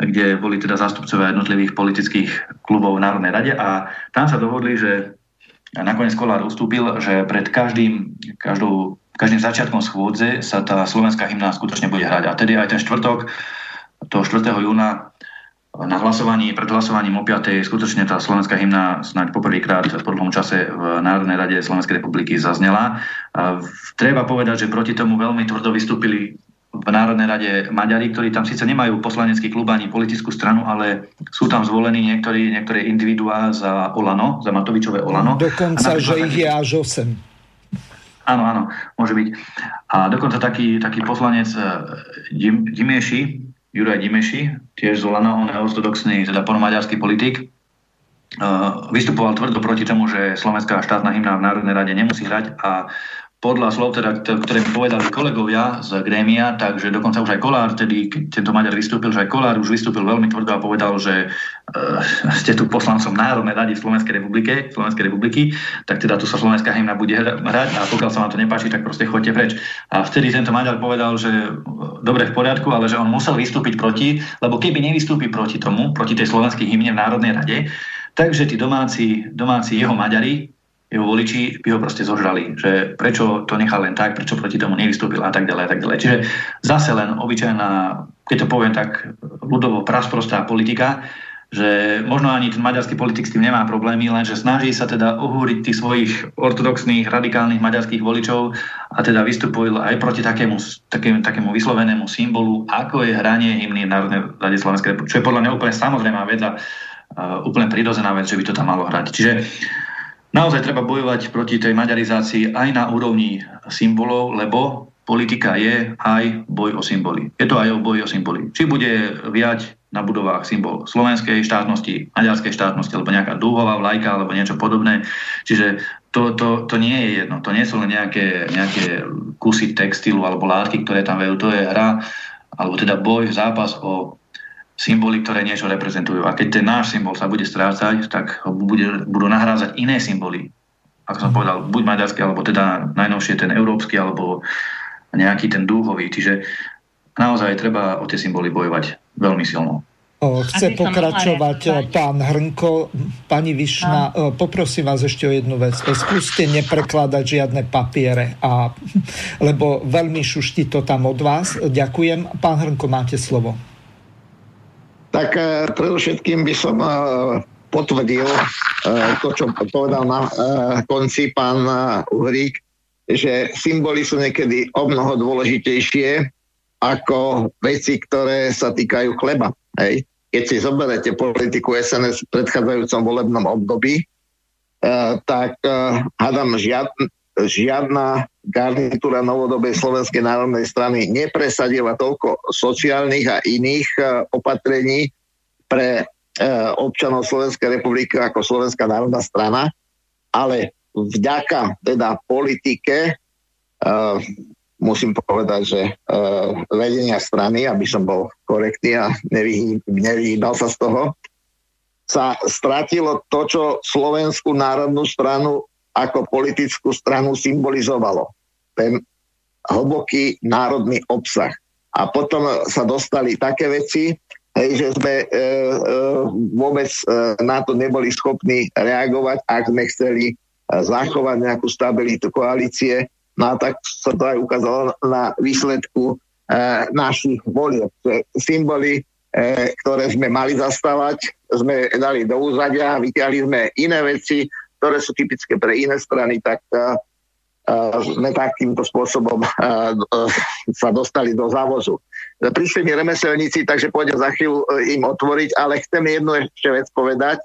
kde boli teda zástupcovia jednotlivých politických klubov v Národnej rade a tam sa dohodli, že nakoniec Kolár ustúpil, že pred každým, každou, každým začiatkom schôdze sa tá slovenská hymna skutočne bude hrať. A tedy aj ten štvrtok, to 4. júna na hlasovaní, pred hlasovaním o 5. skutočne tá slovenská hymna snáď poprvýkrát v dlhom čase v Národnej rade Slovenskej republiky zaznela. A treba povedať, že proti tomu veľmi tvrdo vystúpili v Národnej rade Maďari, ktorí tam síce nemajú poslanecký klub ani politickú stranu, ale sú tam zvolení niektorí, niektoré individuá za Olano, za Matovičové Olano. Dokonca, že ich je až 8. Áno, áno, môže byť. A dokonca taký, taký poslanec Dim, Dimieši, Juraj Dimeši, tiež z Olano, on je ortodoxný, teda ponomaďarský politik, vystupoval tvrdo proti tomu, že slovenská štátna hymna v Národnej rade nemusí hrať a podľa slov, teda, ktoré mi povedali kolegovia z grémia, takže dokonca už aj Kolár, tedy tento Maďar vystúpil, že aj Kolár už vystúpil veľmi tvrdo a povedal, že uh, ste tu poslancom Národnej rady v Slovenskej republike, Slovenskej republiky, tak teda tu sa slovenská hymna bude hrať a pokiaľ sa vám to nepáči, tak proste choďte preč. A vtedy tento Maďar povedal, že e, dobre v poriadku, ale že on musel vystúpiť proti, lebo keby nevystúpi proti tomu, proti tej slovenskej hymne v Národnej rade, takže tí domáci, domáci jeho Maďari jeho voliči by ho proste zožrali, že prečo to nechal len tak, prečo proti tomu nevystúpil a tak ďalej a tak ďalej. Čiže zase len obyčajná, keď to poviem tak ľudovo prasprostá politika, že možno ani ten maďarský politik s tým nemá problémy, lenže snaží sa teda ohúriť tých svojich ortodoxných, radikálnych maďarských voličov a teda vystupuje aj proti takému, takému, takému vyslovenému symbolu, ako je hranie hymny v Národnej rade Slovenskej republiky, čo je podľa mňa úplne samozrejmá vec a úplne prirodzená vec, že by to tam malo hrať. Čiže Naozaj treba bojovať proti tej maďarizácii aj na úrovni symbolov, lebo politika je aj boj o symboly. Je to aj o boj o symboly. Či bude viať na budovách symbol slovenskej štátnosti, maďarskej štátnosti, alebo nejaká dúhová vlajka, alebo niečo podobné. Čiže to, to, to nie je jedno. To nie sú len nejaké, nejaké kusy textilu alebo látky, ktoré tam vejú. To je hra, alebo teda boj, zápas o symboly, ktoré niečo reprezentujú. A keď ten náš symbol sa bude strácať, tak bude, budú nahrázať iné symboly. Ako som povedal, buď maďarský, alebo teda najnovšie ten európsky, alebo nejaký ten dúhový. Čiže naozaj treba o tie symboly bojovať veľmi silno. Chce pokračovať pán Hrnko. Pani Višna, no. poprosím vás ešte o jednu vec. Skúste neprekladať žiadne papiere, a, lebo veľmi šušti to tam od vás. Ďakujem. Pán Hrnko, máte slovo. Tak e, predovšetkým by som e, potvrdil e, to, čo povedal na konci pán Uhrík, že symboly sú niekedy o mnoho dôležitejšie ako veci, ktoré sa týkajú chleba. Hej. Keď si zoberete politiku SNS v predchádzajúcom volebnom období, tak hádam žiad, žiadna garnitúra novodobej Slovenskej národnej strany nepresadila toľko sociálnych a iných e, opatrení pre e, občanov Slovenskej republiky ako Slovenská národná strana, ale vďaka teda politike e, musím povedať, že vedenia strany, aby som bol korektný a nevyhýbal sa z toho, sa stratilo to, čo Slovenskú národnú stranu ako politickú stranu symbolizovalo. Ten hlboký národný obsah. A potom sa dostali také veci, hej, že sme e, e, vôbec e, na to neboli schopní reagovať, ak sme chceli e, zachovať nejakú stabilitu koalície. No a tak sa to aj ukázalo na výsledku e, našich volieb. Symboly, e, ktoré sme mali zastávať, sme dali do úzadia, vyťahli sme iné veci, ktoré sú typické pre iné strany, tak uh, sme takýmto spôsobom uh, sa dostali do závozu. Prišli mi remeselníci, takže pôjdem za chvíľu im otvoriť, ale chcem jednu ešte vec povedať,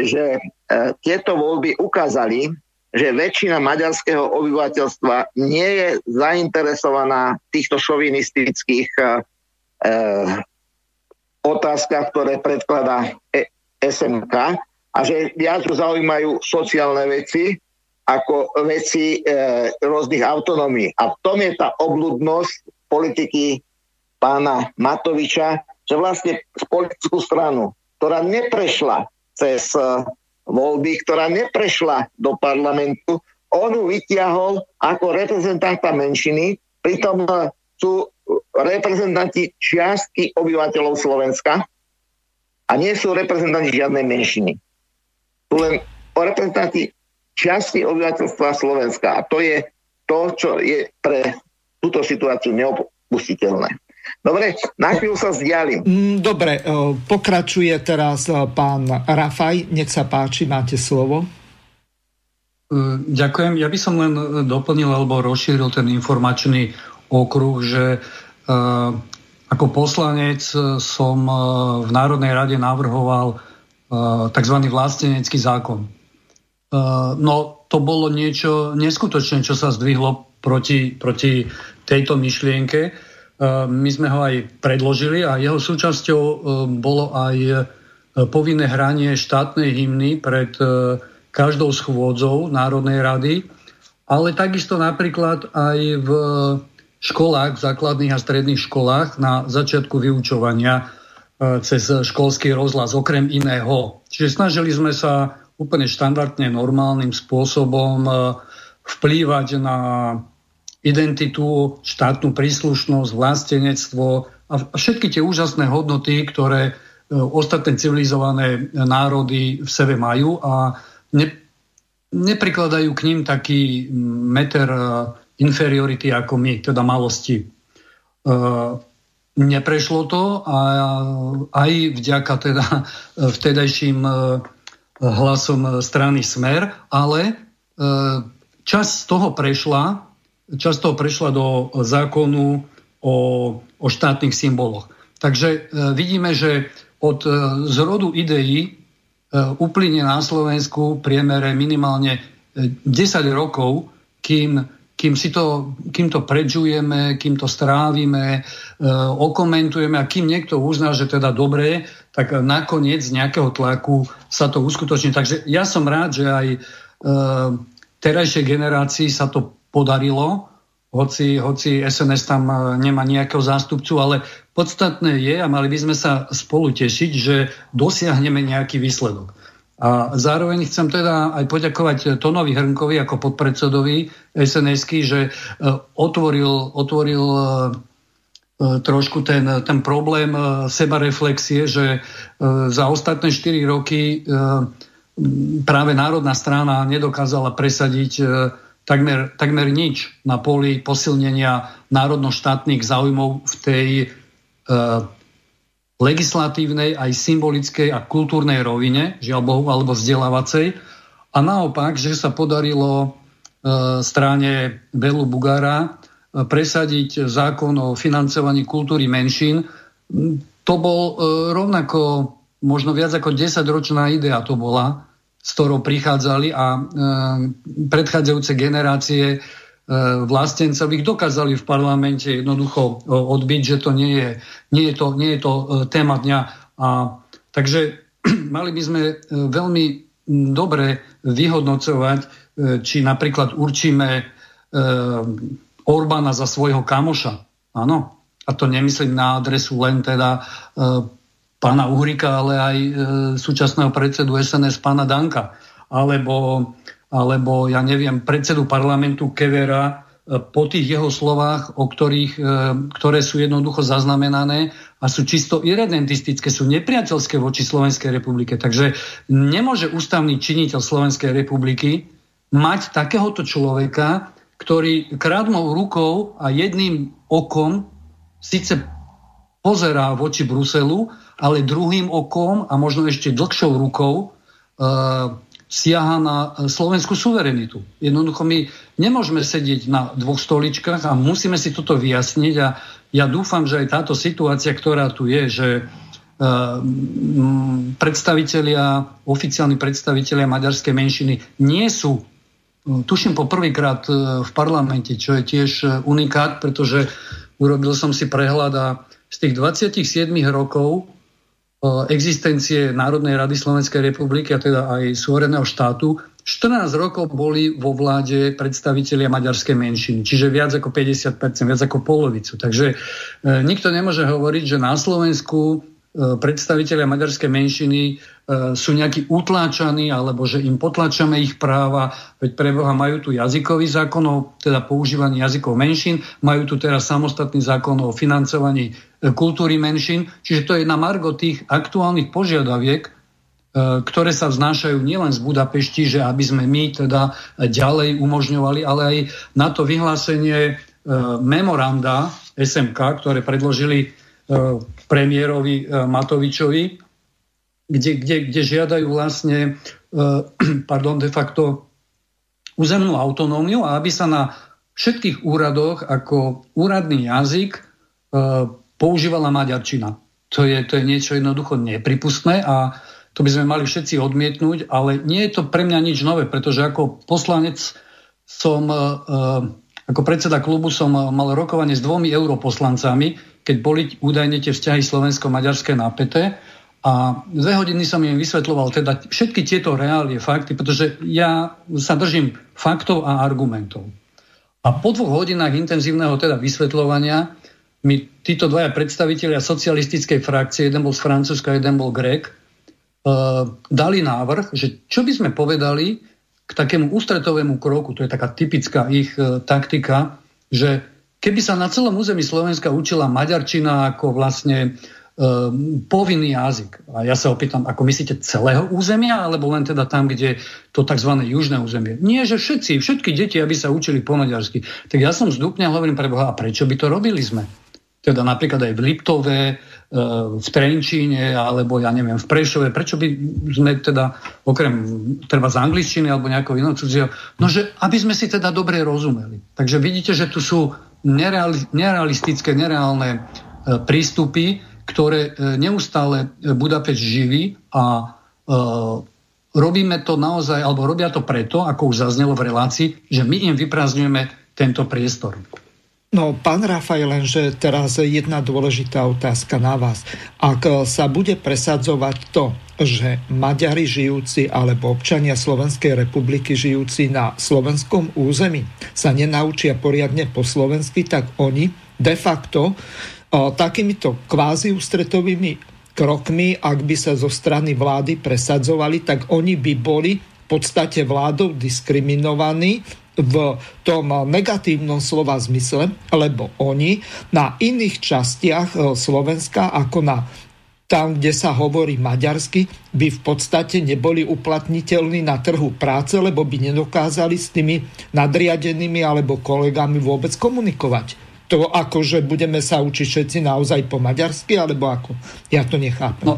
že tieto voľby ukázali, že väčšina maďarského obyvateľstva nie je zainteresovaná v týchto šovinistických otázkach, ktoré predkladá e- SMK, a že viac zaujímajú sociálne veci ako veci e, rôznych autonómií. A v tom je tá obludnosť politiky pána Matoviča, že vlastne politickú stranu, ktorá neprešla cez e, voľby, ktorá neprešla do parlamentu, on ju vytiahol ako reprezentanta menšiny, pritom e, sú reprezentanti čiastky obyvateľov Slovenska a nie sú reprezentanti žiadnej menšiny. Len reprezentanti čiastky obyvateľstva Slovenska a to je to, čo je pre túto situáciu neopustiteľné. Dobre, na chvíľu sa vzdialím. Mm, dobre, e, pokračuje teraz e, pán Rafaj. Nech sa páči, máte slovo. E, ďakujem. Ja by som len doplnil alebo rozšíril ten informačný okruh, že ako poslanec som v Národnej rade navrhoval tzv. vlastenecký zákon. No, to bolo niečo neskutočné, čo sa zdvihlo proti, proti tejto myšlienke my sme ho aj predložili a jeho súčasťou bolo aj povinné hranie štátnej hymny pred každou schôdzou Národnej rady, ale takisto napríklad aj v školách, v základných a stredných školách na začiatku vyučovania cez školský rozhlas, okrem iného. Čiže snažili sme sa úplne štandardne, normálnym spôsobom vplývať na identitu, štátnu príslušnosť, vlastenectvo a všetky tie úžasné hodnoty, ktoré e, ostatné civilizované národy v sebe majú a ne, neprikladajú k ním taký meter e, inferiority ako my, teda malosti. E, neprešlo to a aj vďaka teda vtedajším hlasom strany Smer, ale čas z toho prešla často prešla do zákonu o, o štátnych symboloch. Takže e, vidíme, že od e, zrodu ideí e, uplyne na Slovensku priemere minimálne 10 rokov, kým, kým, si to, kým to predžujeme, kým to strávime, okomentujeme a kým niekto uzná, že teda dobré, tak nakoniec z nejakého tlaku sa to uskutoční. Takže ja som rád, že aj terajšej generácii sa to podarilo, hoci, hoci SNS tam e, nemá nejakého zástupcu, ale podstatné je a mali by sme sa spolu tešiť, že dosiahneme nejaký výsledok. A zároveň chcem teda aj poďakovať Tonovi Hrnkovi ako podpredsedovi sns že e, otvoril, otvoril e, trošku ten, ten problém sebareflexie, že za ostatné 4 roky práve Národná strana nedokázala presadiť takmer, takmer nič na poli posilnenia národno-štátnych záujmov v tej e, legislatívnej, aj symbolickej a kultúrnej rovine, žiaľ Bohu, alebo vzdelávacej. A naopak, že sa podarilo e, strane Belu Bugara e, presadiť zákon o financovaní kultúry menšín. To bol e, rovnako možno viac ako 10-ročná idea to bola, s ktorou prichádzali a e, predchádzajúce generácie vlastencov ich dokázali v parlamente jednoducho e, odbiť, že to nie je, nie je, to, nie je to e, téma dňa. A, takže mali by sme e, veľmi dobre vyhodnocovať, e, či napríklad určíme e, Orbána za svojho kamoša. Áno. A to nemyslím na adresu len teda e, pána Uhrika, ale aj e, súčasného predsedu SNS pána Danka. Alebo, alebo ja neviem, predsedu parlamentu Kevera e, po tých jeho slovách, o ktorých, e, ktoré sú jednoducho zaznamenané a sú čisto irredentistické, sú nepriateľské voči Slovenskej republike. Takže nemôže ústavný činiteľ Slovenskej republiky mať takéhoto človeka, ktorý krádnou rukou a jedným okom síce pozerá voči Bruselu, ale druhým okom a možno ešte dlhšou rukou e, siaha na slovenskú suverenitu. Jednoducho my nemôžeme sedieť na dvoch stoličkách a musíme si toto vyjasniť a ja dúfam, že aj táto situácia, ktorá tu je, že e, predstavitelia, oficiálni predstavitelia maďarskej menšiny nie sú, tuším po prvýkrát e, v parlamente, čo je tiež e, unikát, pretože urobil som si prehľad a z tých 27 rokov existencie Národnej rady Slovenskej republiky, a teda aj súvereného štátu, 14 rokov boli vo vláde predstavitelia maďarskej menšiny, čiže viac ako 50%, viac ako polovicu. Takže e, nikto nemôže hovoriť, že na Slovensku predstavitelia maďarskej menšiny e, sú nejakí utláčaní, alebo že im potlačame ich práva, veď pre Boha majú tu jazykový zákon o teda používaní jazykov menšín, majú tu teraz samostatný zákon o financovaní kultúry menšín, čiže to je na margo tých aktuálnych požiadaviek, ktoré sa vznášajú nielen z Budapešti, že aby sme my teda ďalej umožňovali, ale aj na to vyhlásenie memoranda SMK, ktoré predložili E, premiérovi e, Matovičovi, kde, kde, kde žiadajú vlastne e, pardon, de facto územnú autonómiu a aby sa na všetkých úradoch ako úradný jazyk používala maďarčina. To je, to je niečo jednoducho nepripustné a to by sme mali všetci odmietnúť, ale nie je to pre mňa nič nové, pretože ako poslanec som, ako predseda klubu som mal rokovanie s dvomi europoslancami, keď boli údajne tie vzťahy slovensko-maďarské napäté. A dve hodiny som im vysvetloval teda všetky tieto reálie, fakty, pretože ja sa držím faktov a argumentov. A po dvoch hodinách intenzívneho teda vysvetľovania mi títo dvaja predstavitelia socialistickej frakcie, jeden bol z Francúzska, jeden bol Grek, uh, dali návrh, že čo by sme povedali k takému ústretovému kroku, to je taká typická ich uh, taktika, že Keby sa na celom území Slovenska učila maďarčina ako vlastne e, povinný jazyk. A ja sa opýtam, ako myslíte celého územia, alebo len teda tam, kde to tzv. južné územie? Nie, že všetci, všetky deti, aby sa učili po maďarsky. Tak ja som z Dupňa hovorím pre Boha, a prečo by to robili sme? Teda napríklad aj v Liptove, e, v Trenčíne, alebo ja neviem, v Prešove. Prečo by sme teda, okrem treba z angličtiny alebo nejakého iného cudzieho, no že aby sme si teda dobre rozumeli. Takže vidíte, že tu sú nerealistické, nereálne e, prístupy, ktoré e, neustále e, Budapešť živí a robíme to naozaj, alebo robia to preto, ako už zaznelo v relácii, že my im vyprázdňujeme tento priestor. No, pán Rafael, lenže teraz jedna dôležitá otázka na vás. Ak sa bude presadzovať to, že Maďari žijúci alebo občania Slovenskej republiky žijúci na slovenskom území sa nenaučia poriadne po slovensky, tak oni de facto takýmito kvázi ústretovými krokmi, ak by sa zo strany vlády presadzovali, tak oni by boli v podstate vládou diskriminovaní v tom negatívnom slova zmysle, lebo oni na iných častiach e, Slovenska ako na tam, kde sa hovorí maďarsky, by v podstate neboli uplatniteľní na trhu práce, lebo by nedokázali s tými nadriadenými alebo kolegami vôbec komunikovať. To ako, že budeme sa učiť všetci naozaj po maďarsky, alebo ako? Ja to nechápem. No,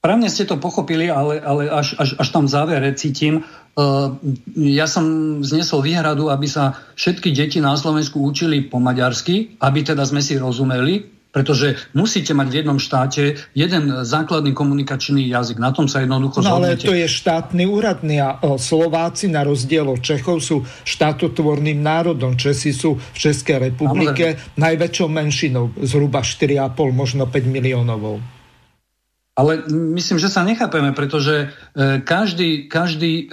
Právne ste to pochopili, ale, ale až, až, až tam v závere cítim. Uh, ja som znesol výhradu, aby sa všetky deti na Slovensku učili po maďarsky, aby teda sme si rozumeli, pretože musíte mať v jednom štáte jeden základný komunikačný jazyk. Na tom sa jednoducho no, ale to je štátny úradný a Slováci na rozdiel od Čechov sú štátotvorným národom. Česi sú v Českej republike najväčšou menšinou, zhruba 4,5, možno 5 miliónovou. Ale myslím, že sa nechápeme, pretože e, každý, každý e,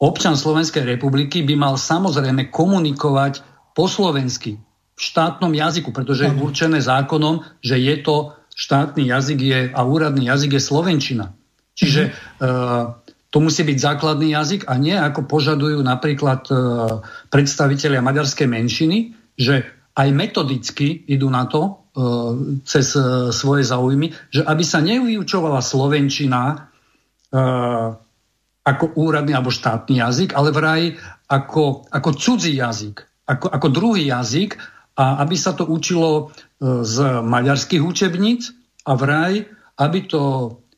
občan Slovenskej republiky by mal samozrejme komunikovať po slovensky, v štátnom jazyku, pretože je určené zákonom, že je to štátny jazyk je, a úradný jazyk je slovenčina. Čiže uh, to musí byť základný jazyk a nie ako požadujú napríklad predstavitelia maďarskej menšiny, že aj metodicky idú na to, E, cez e, svoje záujmy, že aby sa nevyučovala slovenčina e, ako úradný alebo štátny jazyk, ale vraj ako, ako cudzí jazyk, ako, ako druhý jazyk a aby sa to učilo z maďarských učebníc a vraj, aby to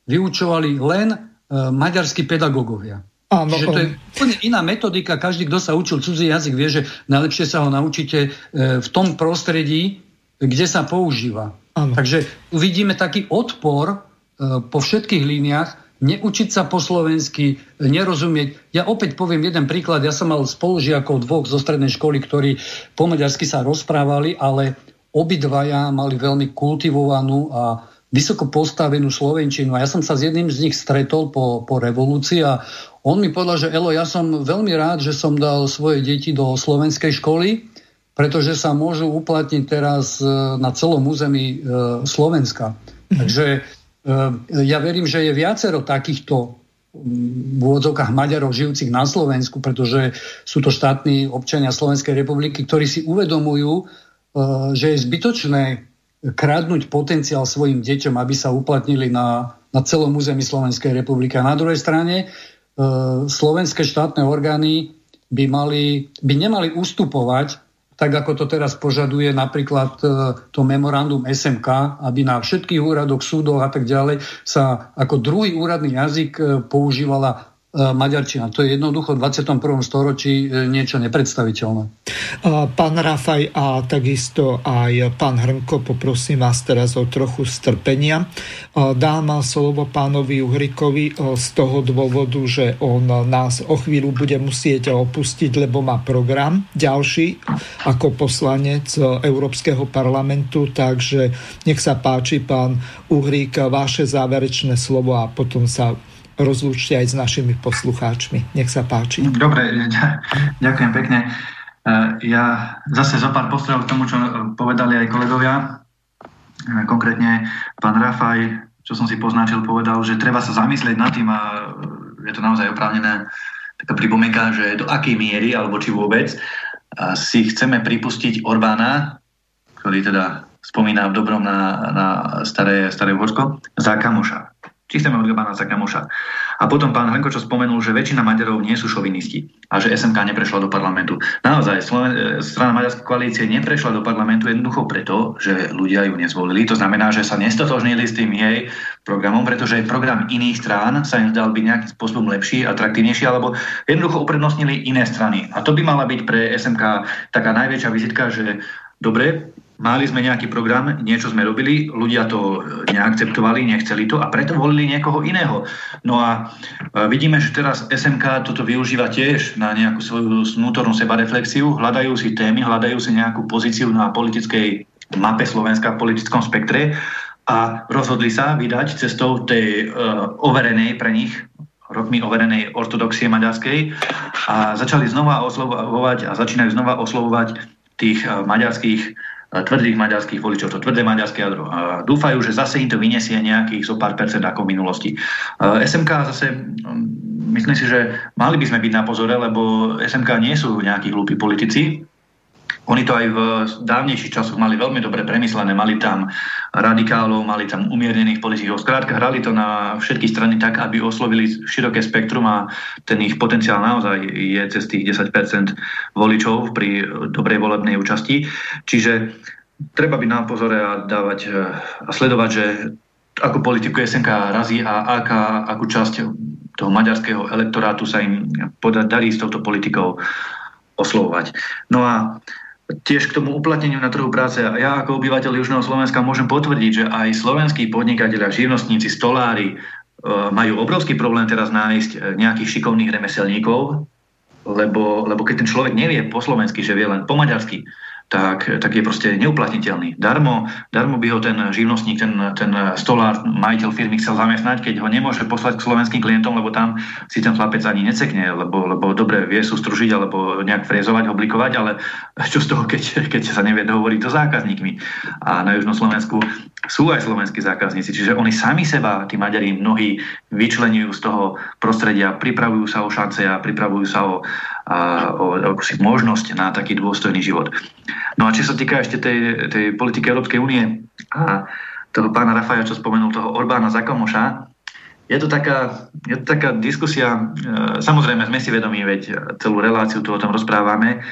vyučovali len maďarskí pedagógovia. Áno, Čiže to je úplne iná metodika. Každý, kto sa učil cudzí jazyk, vie, že najlepšie sa ho naučíte v tom prostredí, kde sa používa. Ano. Takže uvidíme taký odpor e, po všetkých líniách, neučiť sa po slovensky, nerozumieť. Ja opäť poviem jeden príklad. Ja som mal spolužiakov dvoch zo strednej školy, ktorí po maďarsky sa rozprávali, ale obidvaja mali veľmi kultivovanú a vysoko postavenú slovenčinu. A ja som sa s jedným z nich stretol po, po revolúcii a on mi povedal, že Elo, ja som veľmi rád, že som dal svoje deti do slovenskej školy, pretože sa môžu uplatniť teraz e, na celom území e, Slovenska. Takže ja verím, že je viacero takýchto v úvodzovkách Maďarov žijúcich na Slovensku, pretože sú to štátni občania Slovenskej republiky, ktorí si uvedomujú, e, že je zbytočné kradnúť potenciál svojim deťom, aby sa uplatnili na, na celom území Slovenskej republiky. A na druhej strane e, slovenské štátne orgány by, mali, by nemali ustupovať tak ako to teraz požaduje napríklad e, to memorandum SMK, aby na všetkých úradoch, súdoch a tak ďalej sa ako druhý úradný jazyk e, používala maďarčina. To je jednoducho v 21. storočí e, niečo nepredstaviteľné. Pán Rafaj a takisto aj pán Hrnko, poprosím vás teraz o trochu strpenia. Dám slovo pánovi Uhrikovi e, z toho dôvodu, že on nás o chvíľu bude musieť opustiť, lebo má program ďalší ako poslanec Európskeho parlamentu, takže nech sa páči, pán Uhrík, vaše záverečné slovo a potom sa rozlúčte aj s našimi poslucháčmi. Nech sa páči. Dobre, ďakujem pekne. E, ja zase zo pár postrehov k tomu, čo povedali aj kolegovia. E, konkrétne pán Rafaj, čo som si poznačil, povedal, že treba sa zamyslieť nad tým a je to naozaj oprávnené taká pripomienka, že do akej miery, alebo či vôbec, si chceme pripustiť Orbána, ktorý teda spomína v dobrom na, na staré, staré Uhorsko, za kamoša či chceme od Orbána za kamoša. A potom pán Hlenko, čo spomenul, že väčšina Maďarov nie sú šovinisti a že SMK neprešla do parlamentu. Naozaj, Sloven- strana Maďarskej koalície neprešla do parlamentu jednoducho preto, že ľudia ju nezvolili. To znamená, že sa nestotožnili s tým jej programom, pretože program iných strán sa im zdal byť nejakým spôsobom lepší, atraktívnejší, alebo jednoducho uprednostnili iné strany. A to by mala byť pre SMK taká najväčšia vizitka, že dobre, Mali sme nejaký program, niečo sme robili, ľudia to neakceptovali, nechceli to a preto volili niekoho iného. No a e, vidíme, že teraz SMK toto využíva tiež na nejakú svoju vnútornú sebareflexiu, hľadajú si témy, hľadajú si nejakú pozíciu na politickej mape Slovenska v politickom spektre a rozhodli sa vydať cestou tej uh, overenej pre nich rokmi overenej ortodoxie maďarskej a začali znova oslovovať a začínajú znova oslovovať tých maďarských tvrdých maďarských voličov, to tvrdé maďarské jadro. Dúfajú, že zase im to vyniesie nejakých zo pár percent ako v minulosti. SMK zase, myslím si, že mali by sme byť na pozore, lebo SMK nie sú nejakí hlúpi politici, oni to aj v dávnejších časoch mali veľmi dobre premyslené, mali tam radikálov, mali tam umiernených politikov. Skrátka, hrali to na všetky strany tak, aby oslovili široké spektrum a ten ich potenciál naozaj je cez tých 10% voličov pri dobrej volebnej účasti. Čiže treba byť na pozore a dávať a sledovať, že ako politiku SNK razí a aká, akú časť toho maďarského elektorátu sa im darí s touto politikou oslovovať. No a tiež k tomu uplatneniu na trhu práce. Ja ako obyvateľ Južného Slovenska môžem potvrdiť, že aj slovenskí podnikatelia, živnostníci, stolári e, majú obrovský problém teraz nájsť e, nejakých šikovných remeselníkov, lebo, lebo keď ten človek nevie po slovensky, že vie len po maďarsky, tak, tak je proste neuplatniteľný. Darmo, darmo by ho ten živnostník, ten, ten stolár, majiteľ firmy chcel zamestnať, keď ho nemôže poslať k slovenským klientom, lebo tam si ten chlapec ani necekne, lebo, lebo dobre vie sústružiť alebo nejak frézovať, oblikovať, ale čo z toho, keď, keď sa nevie dohovoriť so zákazníkmi. A na Južnom Slovensku sú aj slovenskí zákazníci, čiže oni sami seba, tí Maďari, mnohí vyčlenujú z toho prostredia, pripravujú sa o šance a pripravujú sa o, a, o možnosť na taký dôstojný život. No a čo sa týka ešte tej, tej politiky Európskej únie a toho pána Rafaja, čo spomenul, toho Orbána Zakomoša, je to taká, je to taká diskusia, e, samozrejme sme si vedomí, veď celú reláciu tu o tom rozprávame,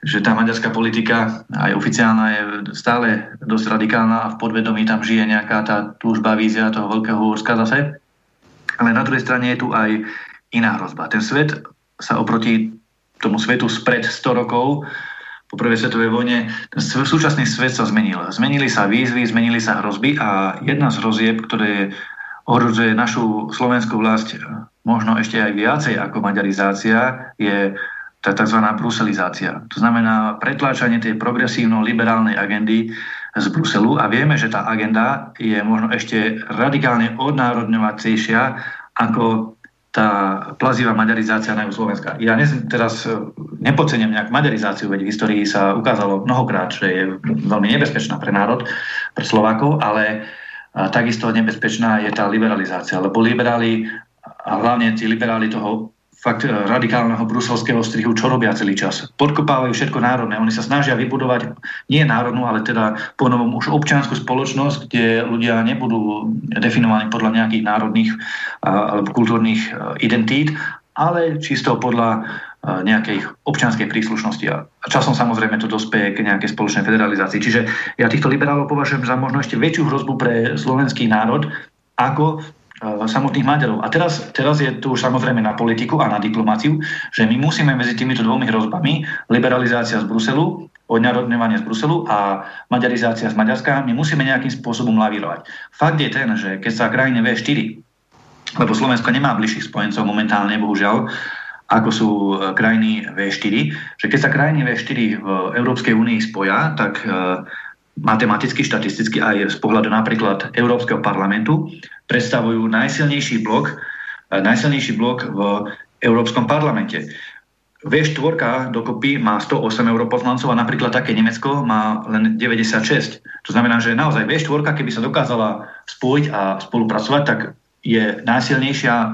že tá maďarská politika aj oficiálna je stále dosť radikálna a v podvedomí tam žije nejaká tá túžba, vízia toho veľkého Úrska zase. Ale na druhej strane je tu aj iná hrozba. Ten svet sa oproti tomu svetu spred 100 rokov po prvej svetovej vojne, ten súčasný svet sa zmenil. Zmenili sa výzvy, zmenili sa hrozby a jedna z hrozieb, ktoré ohrozuje našu slovenskú vlast možno ešte aj viacej ako maďarizácia, je tá tzv. bruselizácia. To znamená pretláčanie tej progresívno-liberálnej agendy z Bruselu a vieme, že tá agenda je možno ešte radikálne odnárodňovacejšia ako tá plazivá maďarizácia na Slovenska. Ja ne, teraz e, nepodcením nejak maďarizáciu, veď v histórii sa ukázalo mnohokrát, že je veľmi nebezpečná pre národ, pre Slovákov, ale takisto nebezpečná je tá liberalizácia, lebo liberáli, a hlavne tí liberáli toho fakt e, radikálneho bruselského strihu, čo robia celý čas. Podkopávajú všetko národné. Oni sa snažia vybudovať nie národnú, ale teda po novom už občianskú spoločnosť, kde ľudia nebudú definovaní podľa nejakých národných alebo kultúrnych e, identít, ale čisto podľa nejakej občianskej príslušnosti a časom samozrejme to dospeje k nejakej spoločnej federalizácii. Čiže ja týchto liberálov považujem za možno ešte väčšiu hrozbu pre slovenský národ, ako Eh, samotných Maďarov. A teraz, teraz je tu samozrejme na politiku a na diplomáciu, že my musíme medzi týmito dvomi hrozbami, liberalizácia z Bruselu, odňarodňovanie z Bruselu a maďarizácia z Maďarska, my musíme nejakým spôsobom lavírovať. Fakt je ten, že keď sa krajine V4, lebo Slovensko nemá bližších spojencov momentálne, bohužiaľ, ako sú eh, krajiny V4, že keď sa krajiny V4 v Európskej únii spoja, tak eh, matematicky, štatisticky aj z pohľadu napríklad Európskeho parlamentu predstavujú najsilnejší blok, e, najsilnejší blok v Európskom parlamente. V4 dokopy má 108 europoslancov a napríklad také Nemecko má len 96. To znamená, že naozaj V4, keby sa dokázala spojiť a spolupracovať, tak je najsilnejšia e,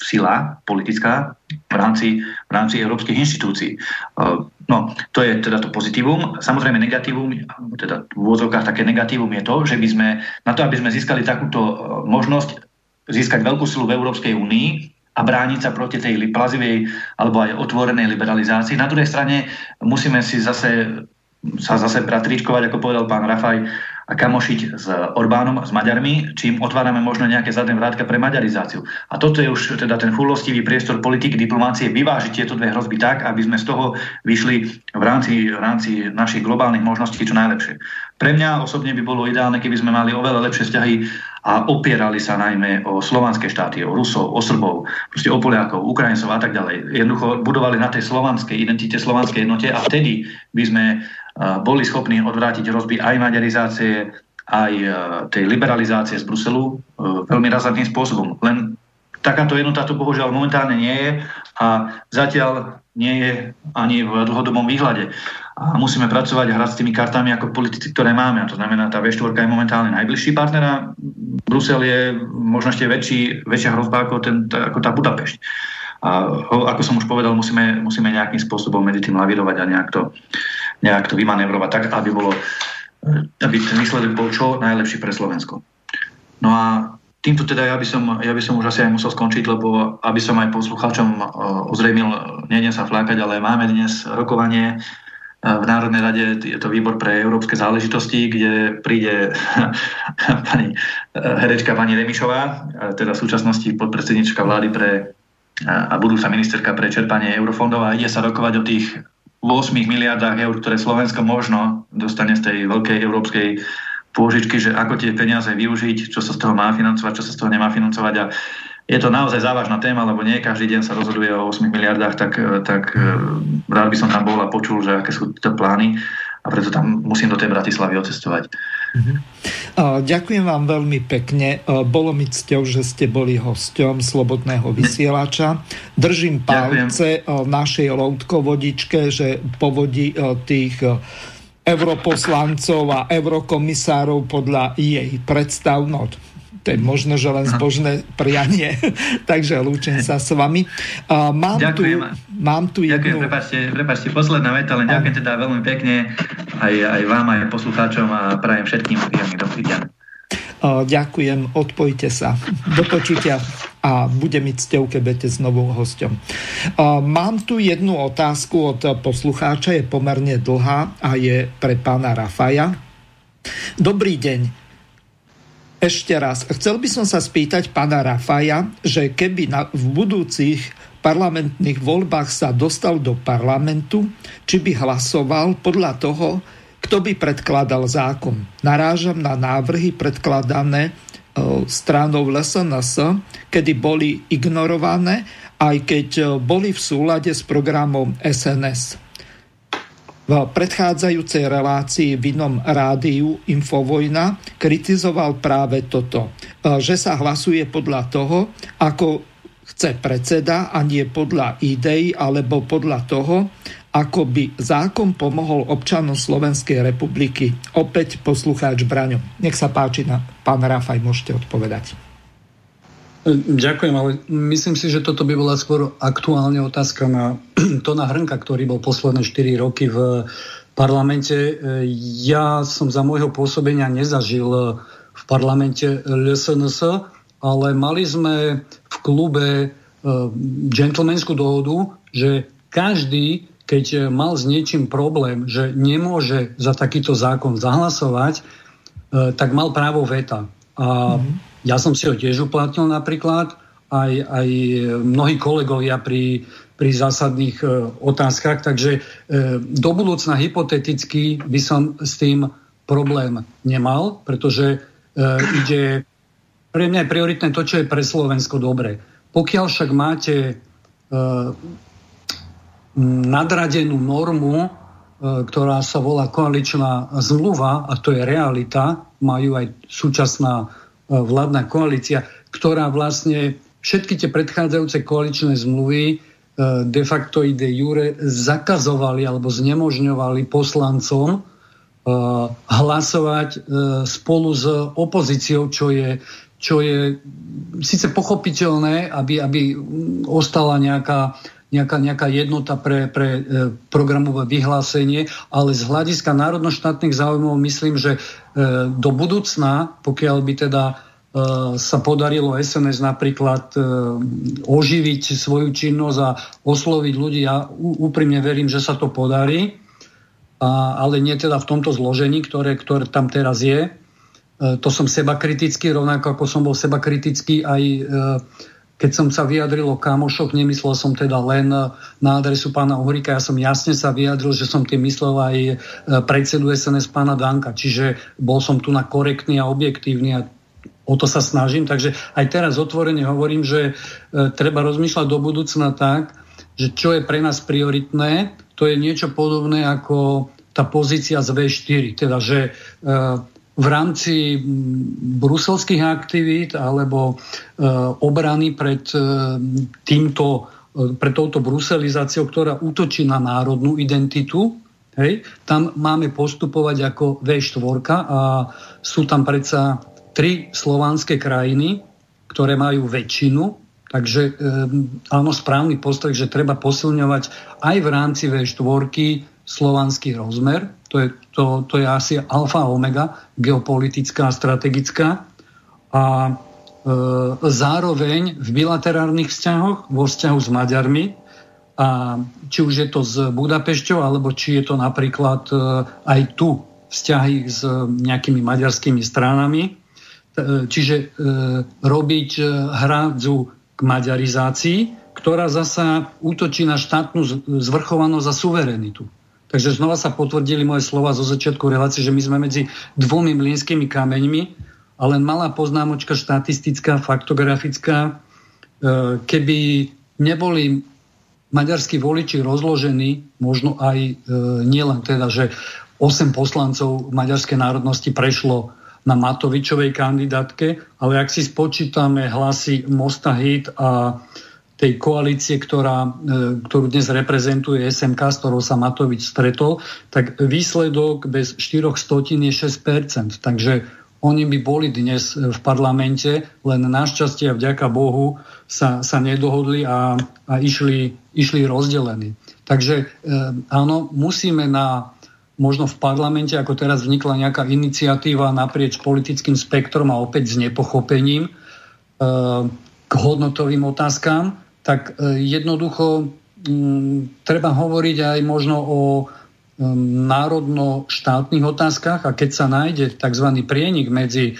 sila politická v rámci, v rámci európskych inštitúcií. No, to je teda to pozitívum. Samozrejme negatívum, teda v úvodzovkách také negatívum je to, že by sme, na to, aby sme získali takúto e, možnosť získať veľkú silu v Európskej únii a brániť sa proti tej plazivej alebo aj otvorenej liberalizácii. Na druhej strane musíme si zase sa zase bratričkovať, ako povedal pán Rafaj, a kamošiť s Orbánom, s Maďarmi, čím otvárame možno nejaké zadné vrátka pre maďarizáciu. A toto je už teda ten chulostivý priestor politiky, diplomácie, vyvážiť tieto dve hrozby tak, aby sme z toho vyšli v rámci, v rámci našich globálnych možností čo najlepšie. Pre mňa osobne by bolo ideálne, keby sme mali oveľa lepšie vzťahy a opierali sa najmä o slovanské štáty, o Rusov, o Srbov, proste o Poliakov, Ukrajincov a tak ďalej. Jednoducho budovali na tej slovanskej identite, slovanskej jednote a vtedy by sme boli schopní odvrátiť hrozby aj maďarizácie, aj e, tej liberalizácie z Bruselu e, veľmi razantným spôsobom. Len takáto jednota tu bohužiaľ momentálne nie je a zatiaľ nie je ani v dlhodobom výhľade. A musíme pracovať a hrať s tými kartami ako politici, ktoré máme. A to znamená, tá V4 je momentálne najbližší partner a Brusel je možno ešte väčší, väčšia hrozba ako, ten, ako tá Budapešť. A ako som už povedal, musíme, musíme nejakým spôsobom medzi tým lavirovať a nejak to, nejak to vymanevrovať tak, aby, bolo, aby ten výsledok bol čo najlepší pre Slovensko. No a týmto teda ja by som, ja by som už asi aj musel skončiť, lebo aby som aj poslucháčom ozrejmil, nejdem sa flákať, ale máme dnes rokovanie v Národnej rade je to výbor pre európske záležitosti, kde príde pani herečka pani Remišová, teda v súčasnosti podpredsednička vlády pre a budúca ministerka pre čerpanie eurofondov a ide sa rokovať o tých 8 miliardách eur, ktoré Slovensko možno dostane z tej veľkej európskej pôžičky, že ako tie peniaze využiť, čo sa z toho má financovať, čo sa z toho nemá financovať. A je to naozaj závažná téma, lebo nie každý deň sa rozhoduje o 8 miliardách, tak, tak eh, rád by som tam bol a počul, že aké sú tie plány a preto tam musím do tej Bratislavy ocestovať. Uh-huh. Ďakujem vám veľmi pekne. Bolo mi cťou, že ste boli hosťom Slobodného vysielača. Držím palce Ďakujem. našej loutkovodičke, že povodí tých europoslancov a eurokomisárov podľa jej predstav. No, to je možno, že len zbožné prianie. Takže lúčim sa s vami. Uh, mám, ďakujem. tu, mám tu jednu... Ďakujem, prepáčte, prepáčte, posledná veta, len ďakujem teda veľmi pekne aj, aj vám, aj poslucháčom a prajem všetkým príjemný dobrý deň. Uh, ďakujem, odpojte sa. Do počutia a bude mi cťou, keď budete znovu hosťom. Uh, mám tu jednu otázku od poslucháča, je pomerne dlhá a je pre pána Rafaja. Dobrý deň. Ešte raz, chcel by som sa spýtať pána Rafaja, že keby na, v budúcich parlamentných voľbách sa dostal do parlamentu, či by hlasoval podľa toho, kto by predkladal zákon. Narážam na návrhy predkladané e, stranou LSNS, kedy boli ignorované, aj keď e, boli v súlade s programom SNS. V predchádzajúcej relácii v inom rádiu Infovojna kritizoval práve toto, e, že sa hlasuje podľa toho, ako chce predseda a nie podľa ideí alebo podľa toho, ako by zákon pomohol občanom Slovenskej republiky. Opäť poslucháč Braňo. Nech sa páči, na pán Rafaj, môžete odpovedať. Ďakujem, ale myslím si, že toto by bola skôr aktuálne otázka na Tona Hrnka, ktorý bol posledné 4 roky v parlamente. Ja som za môjho pôsobenia nezažil v parlamente LSNS, ale mali sme v klube e, džentlmenskú dohodu, že každý, keď mal s niečím problém, že nemôže za takýto zákon zahlasovať, e, tak mal právo veta. A mm-hmm. Ja som si ho tiež uplatnil napríklad, aj, aj mnohí kolegovia pri, pri zásadných e, otázkach, takže do budúcna hypoteticky by som s tým problém nemal, pretože ide pre mňa je prioritné to, čo je pre Slovensko dobre. Pokiaľ však máte e, nadradenú normu, e, ktorá sa volá koaličná zmluva, a to je realita, majú aj súčasná e, vládna koalícia, ktorá vlastne všetky tie predchádzajúce koaličné zmluvy e, de facto ide jure zakazovali alebo znemožňovali poslancom e, hlasovať e, spolu s opozíciou, čo je čo je síce pochopiteľné, aby, aby ostala nejaká, nejaká, nejaká jednota pre, pre e, programové vyhlásenie, ale z hľadiska národnoštátnych záujmov myslím, že e, do budúcna, pokiaľ by teda e, sa podarilo SNS napríklad oživiť svoju činnosť a osloviť ľudí. Ja úprimne verím, že sa to podarí, ale nie teda v tomto zložení, ktoré, ktoré tam teraz je. To som seba kritický, rovnako ako som bol seba kritický aj keď som sa vyjadril o kamošoch, nemyslel som teda len na adresu pána Uhrika, ja som jasne sa vyjadril, že som tým myslel aj e, predsedu SNS pána Danka, čiže bol som tu na korektný a objektívny a o to sa snažím. Takže aj teraz otvorene hovorím, že treba rozmýšľať do budúcna tak, že čo je pre nás prioritné, to je niečo podobné ako tá pozícia z V4, teda že v rámci bruselských aktivít alebo e, obrany pred e, týmto e, pred touto bruselizáciou, ktorá útočí na národnú identitu, hej, tam máme postupovať ako V4 a sú tam predsa tri slovanské krajiny, ktoré majú väčšinu, takže áno, správny postreh, že treba posilňovať aj v rámci V4 slovanský rozmer, to je, to, to je asi alfa omega, geopolitická a strategická. A e, zároveň v bilaterárnych vzťahoch, vo vzťahu s Maďarmi, a či už je to s Budapešťou, alebo či je to napríklad e, aj tu vzťahy s nejakými maďarskými stranami. E, čiže e, robiť e, hrádzu k maďarizácii, ktorá zasa útočí na štátnu zvrchovanosť a suverenitu. Takže znova sa potvrdili moje slova zo začiatku relácie, že my sme medzi dvomi mlínskymi kameňmi a len malá poznámočka štatistická, faktografická. E, keby neboli maďarskí voliči rozložení, možno aj e, nielen teda, že 8 poslancov maďarskej národnosti prešlo na Matovičovej kandidátke, ale ak si spočítame hlasy Mosta Hit a tej koalície, ktorá, e, ktorú dnes reprezentuje SMK, s ktorou sa Matovič stretol, tak výsledok bez 4 stotín je 6%. Takže oni by boli dnes v parlamente, len našťastie a vďaka Bohu sa, sa nedohodli a, a išli, išli rozdelení. Takže e, áno, musíme na možno v parlamente, ako teraz vznikla nejaká iniciatíva naprieč politickým spektrom a opäť s nepochopením e, k hodnotovým otázkam, tak e, jednoducho mm, treba hovoriť aj možno o e, národno-štátnych otázkach a keď sa nájde tzv. prienik medzi e,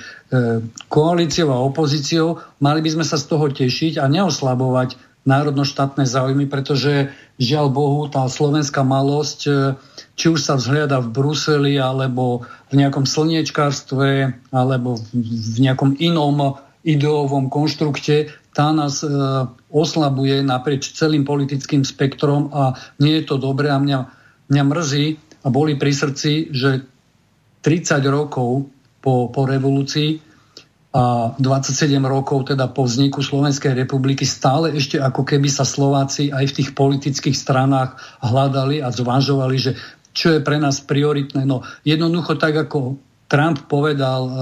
koalíciou a opozíciou, mali by sme sa z toho tešiť a neoslabovať národno-štátne záujmy, pretože žiaľ Bohu tá slovenská malosť, či už sa vzhľada v Bruseli, alebo v nejakom slniečkárstve, alebo v nejakom inom ideovom konštrukte, tá nás e, oslabuje naprieč celým politickým spektrom a nie je to dobré a mňa, mňa mrzí a boli pri srdci, že 30 rokov po, po revolúcii a 27 rokov teda po vzniku Slovenskej republiky stále ešte ako keby sa Slováci aj v tých politických stranách hľadali a zvažovali, že čo je pre nás prioritné. No jednoducho tak, ako Trump povedal uh,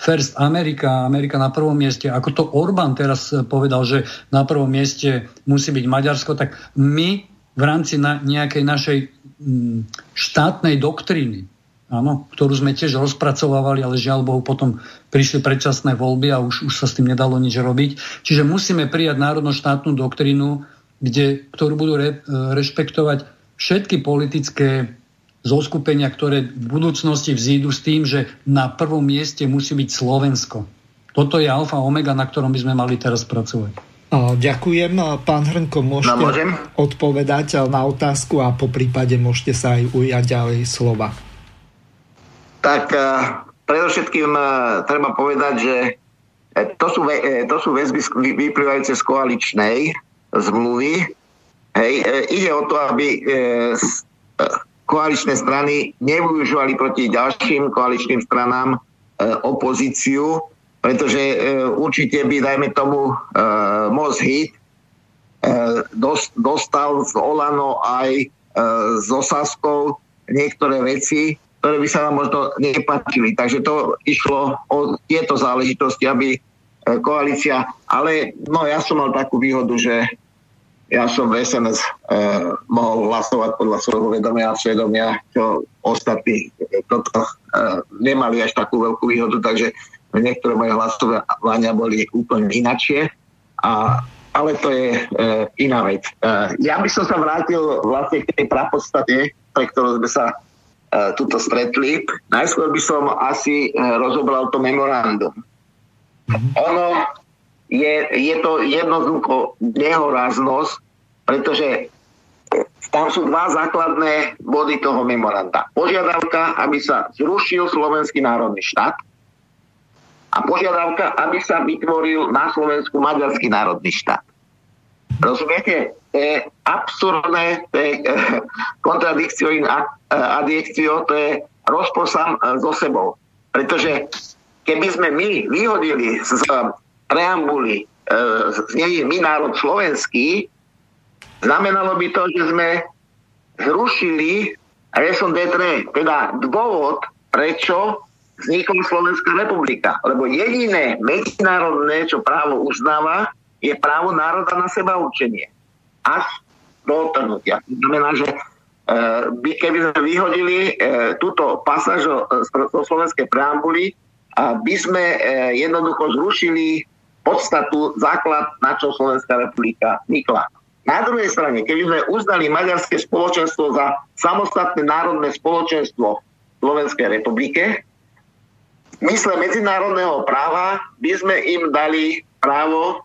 first Amerika, Amerika na prvom mieste, ako to Orbán teraz povedal, že na prvom mieste musí byť Maďarsko, tak my v rámci na, nejakej našej m, štátnej doktríny áno, ktorú sme tiež rozpracovávali, ale žiaľ Bohu potom prišli predčasné voľby a už, už sa s tým nedalo nič robiť. Čiže musíme prijať národno-štátnu doktrínu, kde, ktorú budú re, e, rešpektovať všetky politické zoskupenia, ktoré v budúcnosti vzídu s tým, že na prvom mieste musí byť Slovensko. Toto je alfa omega, na ktorom by sme mali teraz pracovať. Ďakujem. Pán Hrnko, môžete no, odpovedať na otázku a po prípade môžete sa aj ujať ďalej slova tak uh, predovšetkým uh, treba povedať, že eh, to sú, to sú väzby vyplývajúce z koaličnej zmluvy. Hej, ide o to, aby koaličné strany nevyužívali proti ďalším koaličným stranám opozíciu, pretože určite by, dajme tomu, Most Hit dostal z Olano aj z Osaskou niektoré veci, ktoré by sa nám možno nepatili. Takže to išlo o tieto záležitosti, aby e, koalícia, ale no ja som mal takú výhodu, že ja som v SNS eh, mohol hlasovať podľa svojho vedomia a svedomia, čo ostatní toto eh, nemali až takú veľkú výhodu, takže niektoré moje hlasovania boli úplne inačie. A, ale to je eh, iná vec. Eh, ja by som sa vrátil vlastne k tej prapodstate, pre ktorú sme sa E, tuto stretli. Najskôr by som asi e, rozobral to memorandum. Ono je, je to jednoducho nehoráznosť, pretože tam sú dva základné body toho memoranda. Požiadavka, aby sa zrušil slovenský národný štát a požiadavka, aby sa vytvoril na Slovensku maďarský národný štát. Rozumiete? To je absurdné, to je kontradikcio in adjekcio, to je rozpor sám e, so sebou. Pretože keby sme my vyhodili z preambuly e, znení my národ slovenský, znamenalo by to, že sme zrušili raison d'être, teda dôvod, prečo vznikla Slovenská republika. Lebo jediné medzinárodné, čo právo uznáva, je právo národa na seba určenie. Až do otrhnutia. To znamená, že e, by, keby sme vyhodili e, túto pasáž zo slovenskej preambuly, by sme e, jednoducho zrušili podstatu, základ, na čo Slovenská republika vznikla. Na druhej strane, keby sme uznali maďarské spoločenstvo za samostatné národné spoločenstvo Slovenskej republike, v mysle medzinárodného práva by sme im dali právo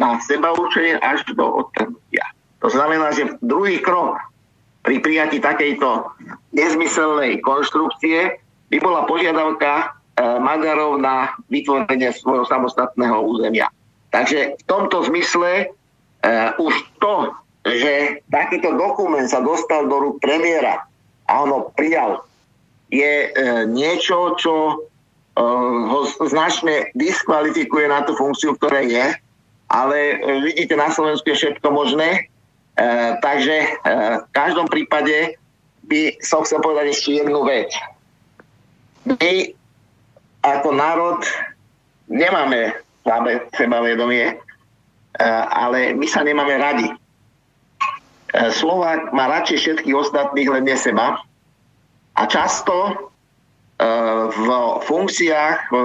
na seba určenie až do odtrhnutia. To znamená, že druhý krok pri prijati takejto nezmyselnej konštrukcie by bola požiadavka Maďarov na vytvorenie svojho samostatného územia. Takže v tomto zmysle e, už to, že takýto dokument sa dostal do rúk premiéra a ono prijal, je e, niečo, čo e, ho značne diskvalifikuje na tú funkciu, ktoré je ale e, vidíte, na Slovensku je všetko možné. E, takže e, v každom prípade by som chcel povedať ešte jednu vec. My ako národ nemáme slabé sebavedomie, e, ale my sa nemáme radi. E, Slovák má radšej všetkých ostatných, len nie seba. A často e, v funkciách v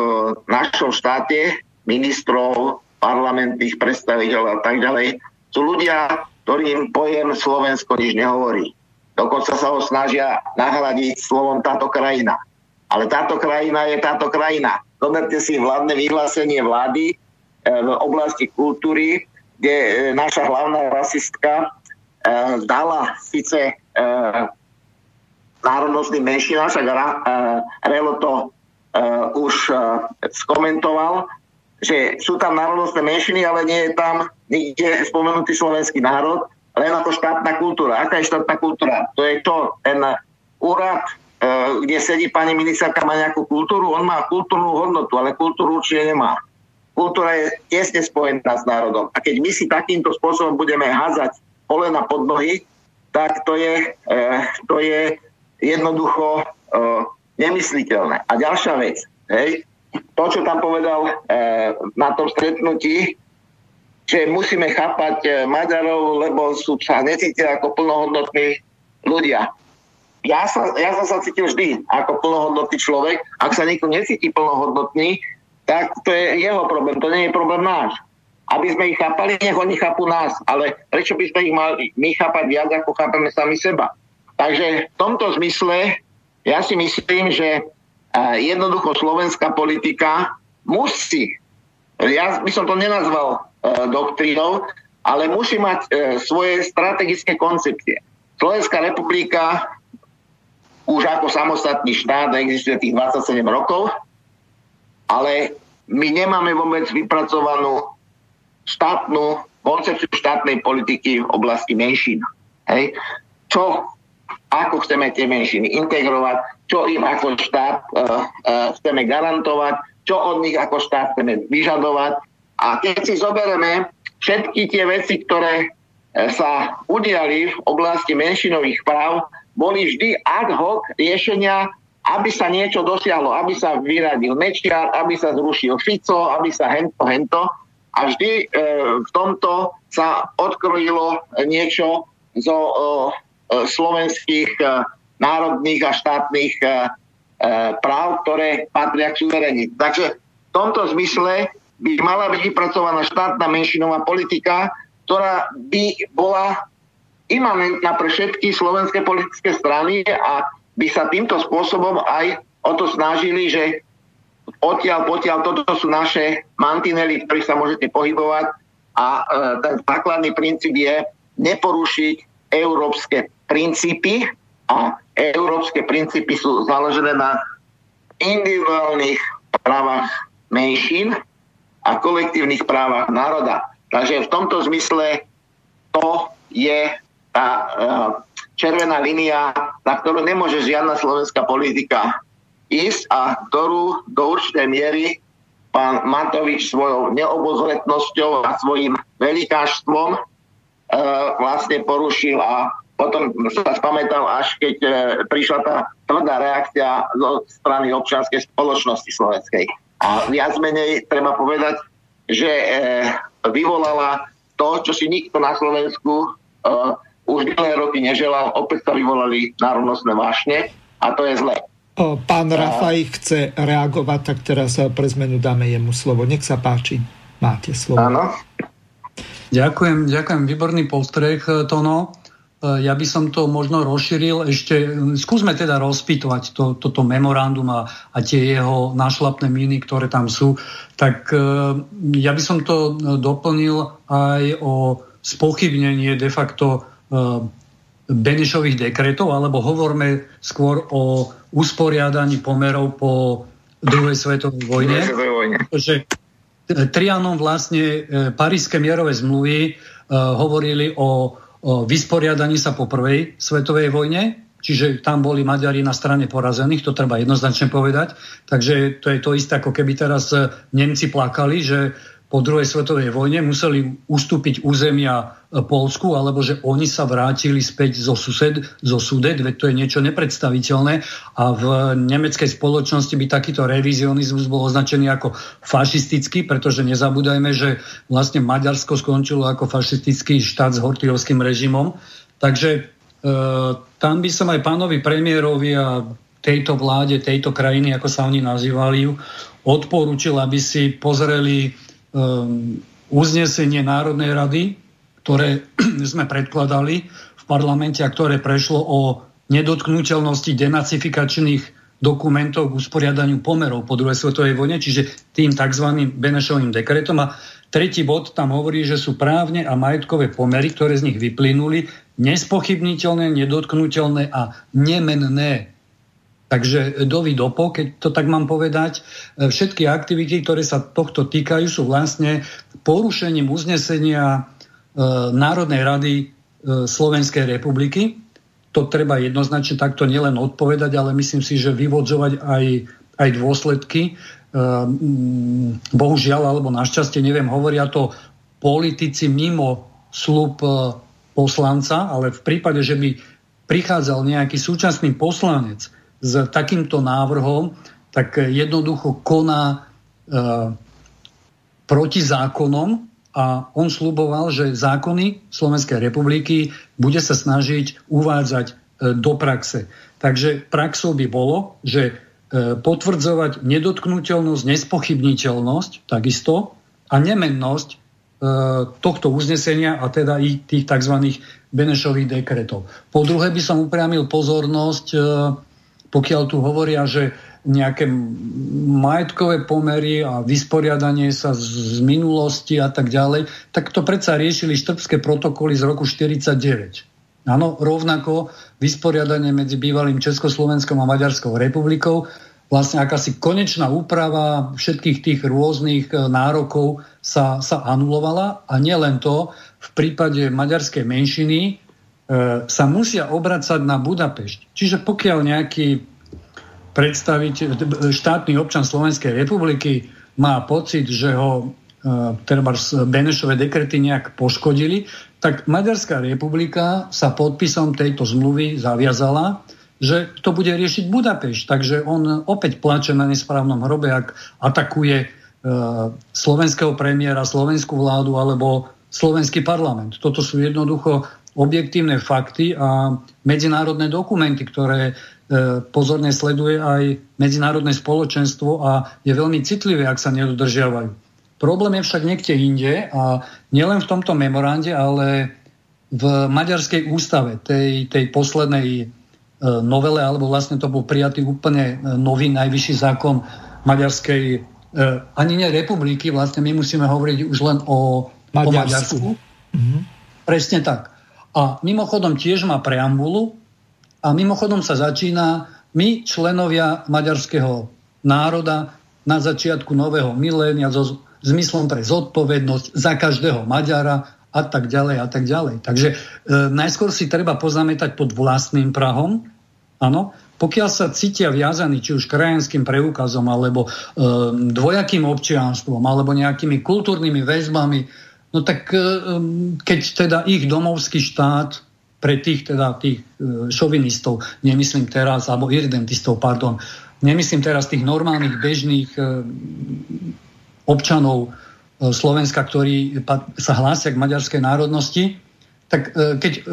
našom štáte ministrov, parlamentných predstaviteľov a tak ďalej, sú ľudia, ktorým pojem Slovensko nič nehovorí. Dokonca sa ho snažia nahradiť slovom táto krajina. Ale táto krajina je táto krajina. Zoberte si vládne vyhlásenie vlády e, v oblasti kultúry, kde e, naša hlavná rasistka e, dala síce národnostný menšina, však Relo to už skomentoval, že sú tam národnostné menšiny, ale nie je tam nikde spomenutý slovenský národ, len ako štátna kultúra. Aká je štátna kultúra? To je to, ten úrad kde sedí pani ministerka, má nejakú kultúru, on má kultúrnu hodnotu, ale kultúru určite nemá. Kultúra je tesne spojená s národom. A keď my si takýmto spôsobom budeme házať polena pod nohy, tak to je, e, to je jednoducho e, nemysliteľné. A ďalšia vec, hej, to, čo tam povedal e, na tom stretnutí, že musíme chápať Maďarov, lebo sú, sa necítia ako plnohodnotní ľudia ja, sa, ja som sa cítil vždy ako plnohodnotný človek. Ak sa niekto necíti plnohodnotný, tak to je jeho problém, to nie je problém náš. Aby sme ich chápali, nech oni chápu nás, ale prečo by sme ich mali my chápať viac, ako chápeme sami seba. Takže v tomto zmysle ja si myslím, že jednoducho slovenská politika musí, ja by som to nenazval e, doktrínou, ale musí mať e, svoje strategické koncepcie. Slovenská republika už ako samostatný štát existuje tých 27 rokov, ale my nemáme vôbec vypracovanú štátnu koncepciu štátnej politiky v oblasti menšín. Hej. Čo, ako chceme tie menšiny integrovať, čo im ako štát uh, uh, chceme garantovať, čo od nich ako štát chceme vyžadovať. A keď si zoberieme všetky tie veci, ktoré sa udiali v oblasti menšinových práv, boli vždy ad hoc riešenia, aby sa niečo dosiahlo, aby sa vyradil Mečiar, aby sa zrušil Fico, aby sa hento, hento. A vždy e, v tomto sa odkrojilo niečo zo e, slovenských e, národných a štátnych e, e, práv, ktoré patria k suverenite. Takže v tomto zmysle by mala byť vypracovaná štátna menšinová politika, ktorá by bola imanentná pre všetky slovenské politické strany a by sa týmto spôsobom aj o to snažili, že odtiaľ potiaľ toto sú naše mantinely, v ktorých sa môžete pohybovať a e, ten základný princíp je neporušiť európske princípy a európske princípy sú založené na individuálnych právach menšín a kolektívnych právach národa. Takže v tomto zmysle to je tá e, červená línia, na ktorú nemôže žiadna slovenská politika ísť a ktorú do určitej miery pán Matovič svojou neobozretnosťou a svojim velikáštvom e, vlastne porušil a potom sa spamätal, až keď e, prišla tá tvrdá reakcia zo strany občianskej spoločnosti slovenskej. A viac menej treba povedať, že e, vyvolala to, čo si nikto na Slovensku e, už dlhé roky neželal, opäť sa vyvolali národnostné vášne a to je zle. Pán Rafaj chce reagovať, tak teraz pre zmenu dáme jemu slovo. Nech sa páči, máte slovo. Áno. Ďakujem, ďakujem, výborný postreh, Tono. Ja by som to možno rozšíril ešte, skúsme teda rozpýtovať to, toto memorandum a, a tie jeho našlapné míny, ktoré tam sú. Tak ja by som to doplnil aj o spochybnenie de facto Eh, Benešových dekretov, alebo hovorme skôr o usporiadaní pomerov po druhej svetovej vojne. Pretože eh, Trianom vlastne eh, Paríske mierové zmluvy hovorili o, o vysporiadaní sa po prvej svetovej vojne, čiže tam boli Maďari na strane porazených, to treba jednoznačne povedať. Takže to je to isté, ako keby teraz Nemci plakali, že po druhej svetovej vojne museli ustúpiť územia e, Polsku, alebo že oni sa vrátili späť zo, sused, zo Sudet, veď to je niečo nepredstaviteľné a v nemeckej spoločnosti by takýto revizionizmus bol označený ako fašistický, pretože nezabúdajme, že vlastne Maďarsko skončilo ako fašistický štát s hortijovským režimom. Takže e, tam by som aj pánovi premiérovi a tejto vláde, tejto krajiny, ako sa oni nazývali, odporúčil, aby si pozreli uznesenie Národnej rady, ktoré sme predkladali v parlamente a ktoré prešlo o nedotknutelnosti denacifikačných dokumentov k usporiadaniu pomerov po druhej svetovej vojne, čiže tým tzv. Benešovým dekretom. A tretí bod tam hovorí, že sú právne a majetkové pomery, ktoré z nich vyplynuli, nespochybniteľné, nedotknutelné a nemenné. Takže dovi dopo, keď to tak mám povedať, e, všetky aktivity, ktoré sa tohto týkajú, sú vlastne porušením uznesenia e, Národnej rady e, Slovenskej republiky. to treba jednoznačne takto nielen odpovedať, ale myslím si, že vyvodzovať aj, aj dôsledky. Ehm, bohužiaľ, alebo našťastie, neviem, hovoria to politici mimo slub e, poslanca, ale v prípade, že by prichádzal nejaký súčasný poslanec s takýmto návrhom, tak jednoducho koná e, proti zákonom a on sluboval, že zákony Slovenskej republiky bude sa snažiť uvádzať e, do praxe. Takže praxou by bolo, že e, potvrdzovať nedotknutelnosť, nespochybniteľnosť takisto a nemennosť e, tohto uznesenia a teda i tých tzv. Benešových dekretov. Po druhé by som upriamil pozornosť, pokiaľ tu hovoria, že nejaké majetkové pomery a vysporiadanie sa z minulosti a tak ďalej, tak to predsa riešili štrbské protokoly z roku 49. Áno, rovnako vysporiadanie medzi bývalým Československom a Maďarskou republikou, vlastne akási konečná úprava všetkých tých rôznych e, nárokov sa, sa anulovala a nielen to, v prípade maďarskej menšiny sa musia obracať na Budapešť. Čiže pokiaľ nejaký predstaviť, štátny občan Slovenskej republiky má pocit, že ho e, treba Benešové dekrety nejak poškodili, tak Maďarská republika sa podpisom tejto zmluvy zaviazala, že to bude riešiť Budapešť. Takže on opäť plače na nesprávnom hrobe, ak atakuje e, slovenského premiéra, slovenskú vládu alebo slovenský parlament. Toto sú jednoducho objektívne fakty a medzinárodné dokumenty, ktoré E, pozorne sleduje aj medzinárodné spoločenstvo a je veľmi citlivé, ak sa nedodržiavajú. Problém je však niekde inde a nielen v tomto memorande, ale v maďarskej ústave, tej, tej poslednej e, novele, alebo vlastne to bol prijatý úplne e, nový najvyšší zákon maďarskej, ani nie republiky, vlastne my musíme hovoriť už len o Maďarsku. O Maďarsku. Mm-hmm. Presne tak. A mimochodom tiež má preambulu, a mimochodom sa začína, my členovia maďarského národa na začiatku nového milénia so zmyslom pre zodpovednosť za každého Maďara a tak ďalej a tak ďalej. Takže e, najskôr si treba pozametať pod vlastným Prahom, áno, pokiaľ sa cítia viazaní či už krajanským preukazom alebo e, dvojakým občianstvom alebo nejakými kultúrnymi väzbami, no tak e, keď teda ich domovský štát pre tých, teda tých e, šovinistov, nemyslím teraz, alebo irredentistov, pardon, nemyslím teraz tých normálnych, bežných e, občanov Slovenska, ktorí sa hlásia k maďarskej národnosti, tak keď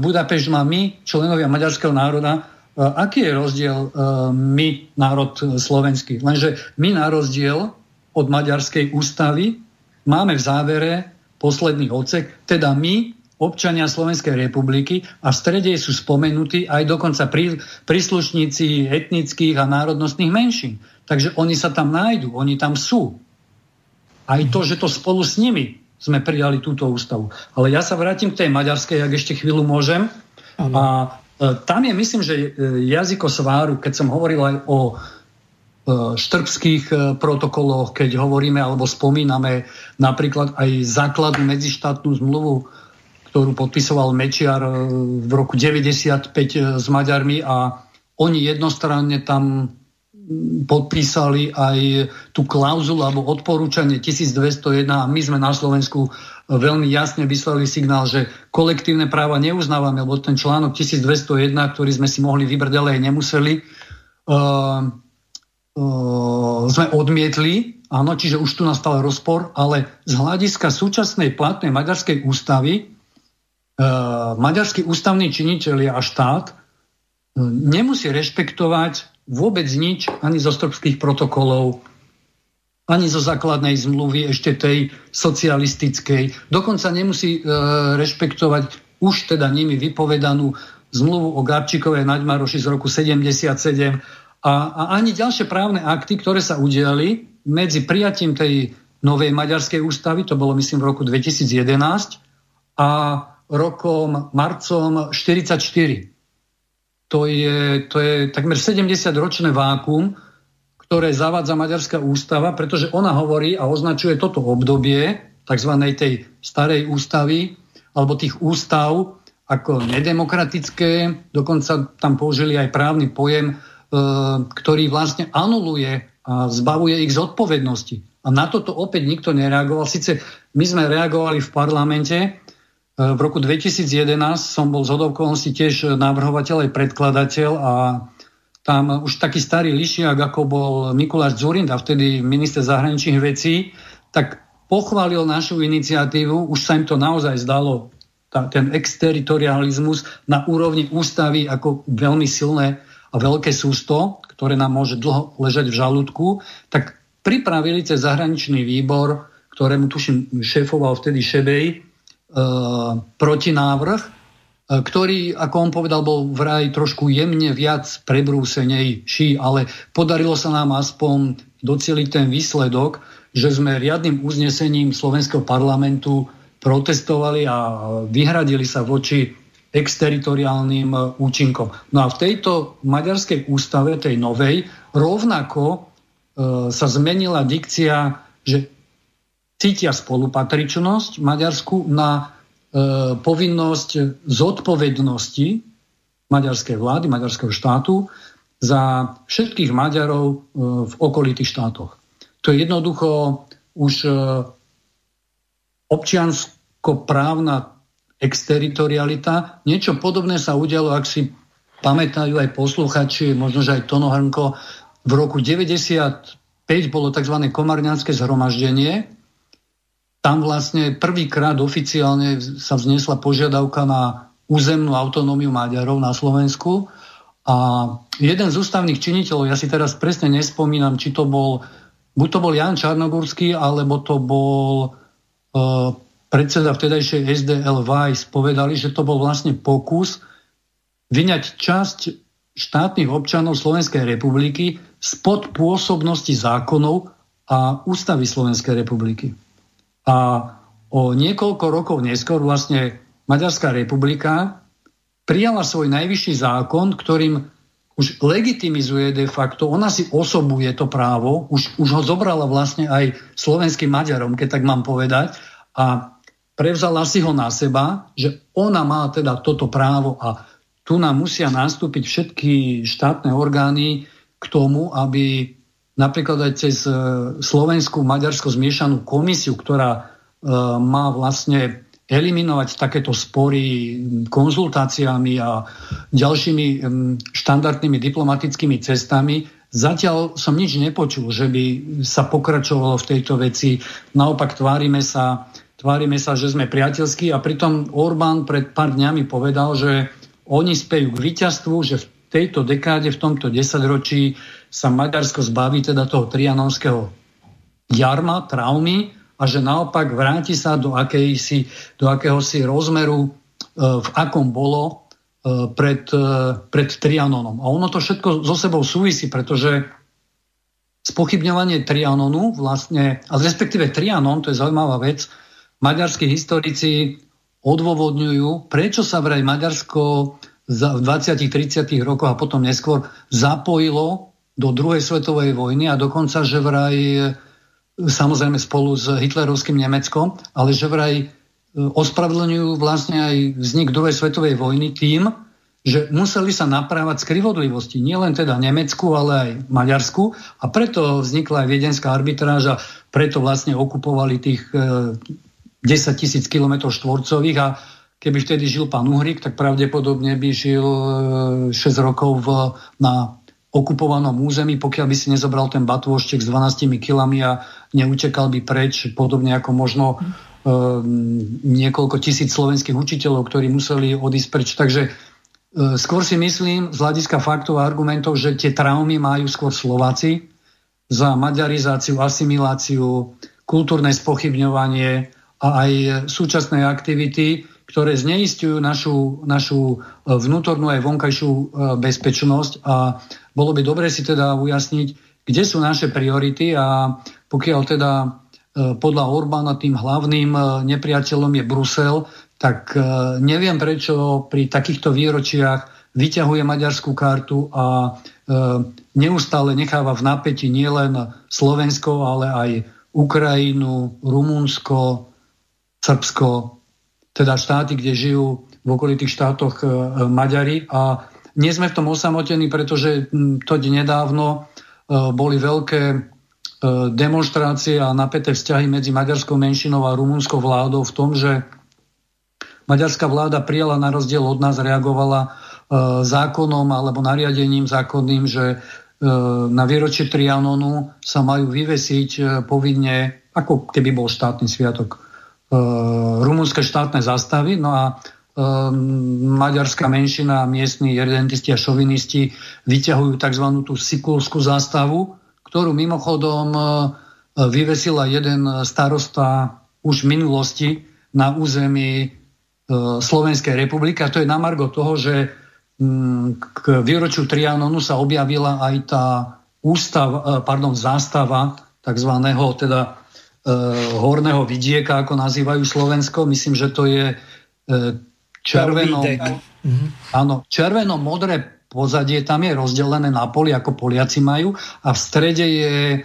Budapešť má my, členovia maďarského národa, aký je rozdiel my, národ slovenský? Lenže my na rozdiel od maďarskej ústavy máme v závere posledný odsek, teda my občania Slovenskej republiky a v strede sú spomenutí aj dokonca prí, príslušníci etnických a národnostných menšín. Takže oni sa tam nájdu, oni tam sú. Aj to, že to spolu s nimi sme prijali túto ústavu. Ale ja sa vrátim k tej maďarskej, ak ešte chvíľu môžem. Ano. A e, tam je, myslím, že e, jazyko sváru, keď som hovoril aj o štrbských e, protokoloch, keď hovoríme alebo spomíname napríklad aj základnú medzištátnu zmluvu ktorú podpisoval Mečiar e, v roku 95 e, s Maďarmi a oni jednostranne tam podpísali aj tú klauzulu alebo odporúčanie 1201 a my sme na Slovensku e, veľmi jasne vyslali signál, že kolektívne práva neuznávame, lebo ten článok 1201, ktorý sme si mohli vybrať, ale aj nemuseli, uh, sme odmietli, áno, čiže už tu nastal rozpor, ale z hľadiska súčasnej platnej maďarskej ústavy E, maďarskí ústavní činiteľi a štát e, nemusí rešpektovať vôbec nič ani zo stropských protokolov, ani zo základnej zmluvy ešte tej socialistickej. Dokonca nemusí rešpektovať už teda nimi vypovedanú zmluvu o Gabčikovej Naďmaroši z roku 77 a, a ani ďalšie právne akty, ktoré sa udiali medzi prijatím tej novej maďarskej ústavy, to bolo myslím v roku 2011, a rokom, marcom 44. To je, to je takmer 70-ročné vákum, ktoré zavádza Maďarská ústava, pretože ona hovorí a označuje toto obdobie tzv. tej starej ústavy alebo tých ústav ako nedemokratické, dokonca tam použili aj právny pojem, ktorý vlastne anuluje a zbavuje ich zodpovednosti. A na toto opäť nikto nereagoval. Sice my sme reagovali v parlamente, e, v roku 2011 som bol z okolností tiež navrhovateľ aj predkladateľ a tam už taký starý lišiak, ako bol Mikuláš Zurinda, vtedy minister zahraničných vecí, tak pochválil našu iniciatívu, už sa im to naozaj zdalo tá, ten exteritorializmus na úrovni ústavy ako veľmi silné a veľké sústo, ktoré nám môže dlho ležať v žalúdku, tak pripravili cez zahraničný výbor, ktorému tuším šéfoval vtedy Šebej, e, protinávrh, e, ktorý, ako on povedal, bol vraj trošku jemne viac prebrúsenejší, ale podarilo sa nám aspoň docieliť ten výsledok, že sme riadnym uznesením slovenského parlamentu protestovali a vyhradili sa voči exteritoriálnym e, účinkom. No a v tejto maďarskej ústave, tej novej, rovnako e, sa zmenila dikcia, že cítia spolupatričnosť Maďarsku na e, povinnosť zodpovednosti maďarskej vlády, maďarského štátu za všetkých Maďarov e, v okolitých štátoch. To je jednoducho už e, občiansko-právna exteritorialita. Niečo podobné sa udialo, ak si pamätajú aj posluchači, možno, že aj Tono Hrnko, v roku 95 bolo tzv. komarňanské zhromaždenie. Tam vlastne prvýkrát oficiálne sa vznesla požiadavka na územnú autonómiu Maďarov na Slovensku. A jeden z ústavných činiteľov, ja si teraz presne nespomínam, či to bol, buď to bol Jan Čarnogórský, alebo to bol predseda vtedajšej SDL Weiss povedali, že to bol vlastne pokus vyňať časť štátnych občanov Slovenskej republiky spod pôsobnosti zákonov a ústavy Slovenskej republiky. A o niekoľko rokov neskôr vlastne Maďarská republika prijala svoj najvyšší zákon, ktorým už legitimizuje de facto, ona si osobuje to právo, už, už ho zobrala vlastne aj slovenským Maďarom, keď tak mám povedať, a prevzala si ho na seba, že ona má teda toto právo a tu nám musia nastúpiť všetky štátne orgány k tomu, aby napríklad aj cez e, slovenskú maďarsko zmiešanú komisiu, ktorá e, má vlastne eliminovať takéto spory konzultáciami a ďalšími štandardnými diplomatickými cestami. Zatiaľ som nič nepočul, že by sa pokračovalo v tejto veci. Naopak tvárime sa, tvárime sa, že sme priateľskí a pritom Orbán pred pár dňami povedal, že oni spejú k víťazstvu, že v tejto dekáde, v tomto desaťročí sa Maďarsko zbaví teda toho trianonského jarma, traumy a že naopak vráti sa do, akejsi, do akéhosi rozmeru, e, v akom bolo e, pred, e, pred Trianonom. A ono to všetko so sebou súvisí, pretože spochybňovanie Trianonu vlastne, a respektíve Trianon, to je zaujímavá vec, maďarskí historici odôvodňujú, prečo sa vraj Maďarsko v 20-30 rokoch a potom neskôr zapojilo do druhej svetovej vojny a dokonca, že vraj samozrejme spolu s hitlerovským Nemeckom, ale že vraj e, ospravedlňujú vlastne aj vznik druhej svetovej vojny tým, že museli sa naprávať skrivodlivosti, nielen teda Nemecku, ale aj Maďarsku. A preto vznikla aj viedenská arbitráž a preto vlastne okupovali tých 10 e, tisíc kilometrov štvorcových a keby vtedy žil pán Uhrik, tak pravdepodobne by žil 6 e, rokov v, na okupovanom území, pokiaľ by si nezobral ten batôštek s 12 kilami a neutekal by preč, podobne ako možno e, niekoľko tisíc slovenských učiteľov, ktorí museli odísť preč. Takže e, skôr si myslím z hľadiska faktov a argumentov, že tie traumy majú skôr Slováci za maďarizáciu, asimiláciu, kultúrne spochybňovanie a aj súčasné aktivity, ktoré zneistujú našu, našu e, vnútornú aj vonkajšiu e, bezpečnosť. A bolo by dobre si teda ujasniť, kde sú naše priority a pokiaľ teda e, podľa Orbána tým hlavným nepriateľom je Brusel, tak neviem prečo pri takýchto výročiach vyťahuje maďarskú kartu a neustále necháva v napätí nielen Slovensko, ale aj Ukrajinu, Rumunsko, Srbsko, teda štáty, kde žijú v okolitých štátoch Maďari. A nie sme v tom osamotení, pretože to nedávno boli veľké demonstrácie a napäté vzťahy medzi maďarskou menšinou a rumunskou vládou v tom, že maďarská vláda prijala na rozdiel od nás, reagovala zákonom alebo nariadením zákonným, že na výročie Trianonu sa majú vyvesiť povinne, ako keby bol štátny sviatok, rumunské štátne zástavy. No a maďarská menšina, miestni redentisti a šovinisti vyťahujú tzv. tú sikulskú zástavu, ktorú mimochodom vyvesila jeden starosta už v minulosti na území Slovenskej republiky. A to je na margo toho, že k výročiu Trianonu sa objavila aj tá ústav, pardon, zástava tzv. teda e, horného vidieka, ako nazývajú Slovensko. Myslím, že to je e, červeno, mhm. áno, červeno-modré pozadie, tam je rozdelené na poli, ako Poliaci majú a v strede je e,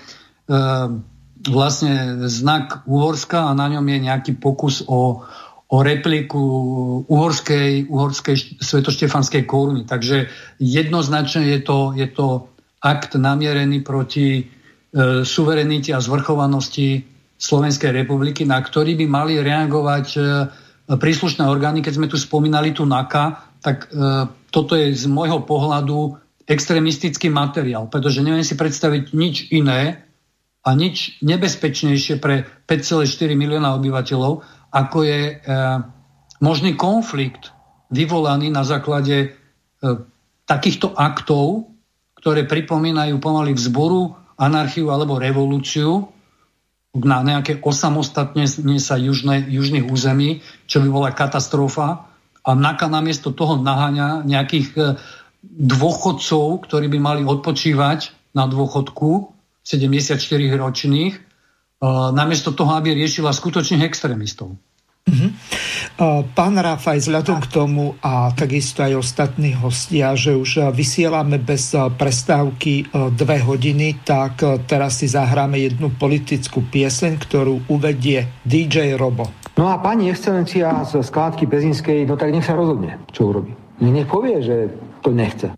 vlastne znak Uhorska a na ňom je nejaký pokus o, o repliku uhorskej, uhorskej svetoštefanskej koruny. Takže jednoznačne je to, je to akt namierený proti e, suverenite a zvrchovanosti Slovenskej republiky, na ktorý by mali reagovať e, príslušné orgány, keď sme tu spomínali tu NAKA, tak e, toto je z môjho pohľadu extrémistický materiál, pretože neviem si predstaviť nič iné a nič nebezpečnejšie pre 5,4 milióna obyvateľov, ako je e, možný konflikt vyvolaný na základe takýchto aktov, ktoré pripomínajú pomaly vzboru, anarchiu alebo revolúciu, na nejaké osamostatnenie sa južné, južných území, čo by bola katastrofa. A NAKA namiesto toho naháňa nejakých e, dôchodcov, ktorí by mali odpočívať na dôchodku 74 ročných, e, namiesto toho, aby riešila skutočných extrémistov. Uh-huh. Pán Rafaj, vzhľadom k tomu a takisto aj ostatní hostia, že už vysielame bez prestávky dve hodiny, tak teraz si zahráme jednu politickú pieseň, ktorú uvedie DJ Robo. No a pani excelencia z skládky Pezinskej, no tak nech sa rozhodne, čo urobí. Nech povie, že to nechce.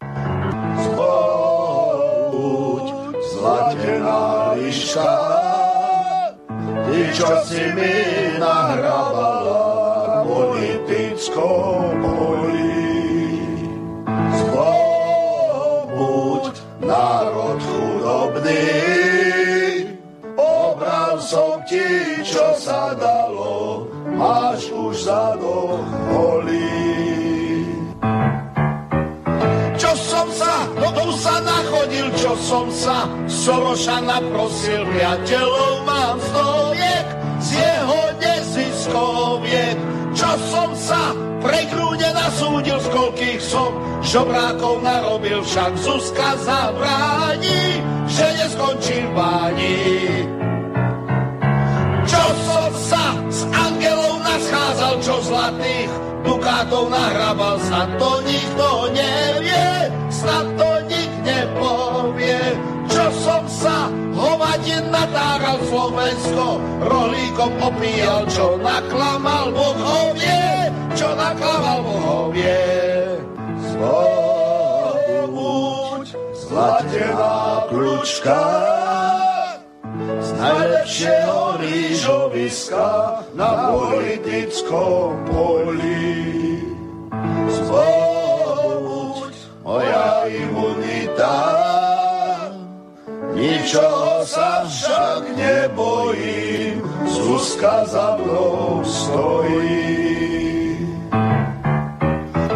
Zbobuď, zlatená liška, ty, čo si mi nahrabala politickou poli. Zbobuď, národ chudobný, obral som ti, čo sa dalo, máš už za holí. Tu sa nachodil, čo som sa, Soroša naprosil, priateľov mám stoviek, z jeho neziskoviek. Čo som sa pre grúde nasúdil, z koľkých som žobrákov narobil, však Zuzka zabráni, že neskončím v báni. Čo som sa s angelou naschádzal, čo zlatých dukátov nahrabal, sa to nikto nevie, nik nepovie. Čo som sa hovadin natáral Slovensko, rohlíkom opíjal, čo naklamal bohovie, čo naklamal bohovie. Zlobuď, zlatená kľúčka, z najlepšieho rýžoviska na politickom poli. Zlobuď, moja imunita, ničoho sa však nebojím, Zuzka za mnou stojí.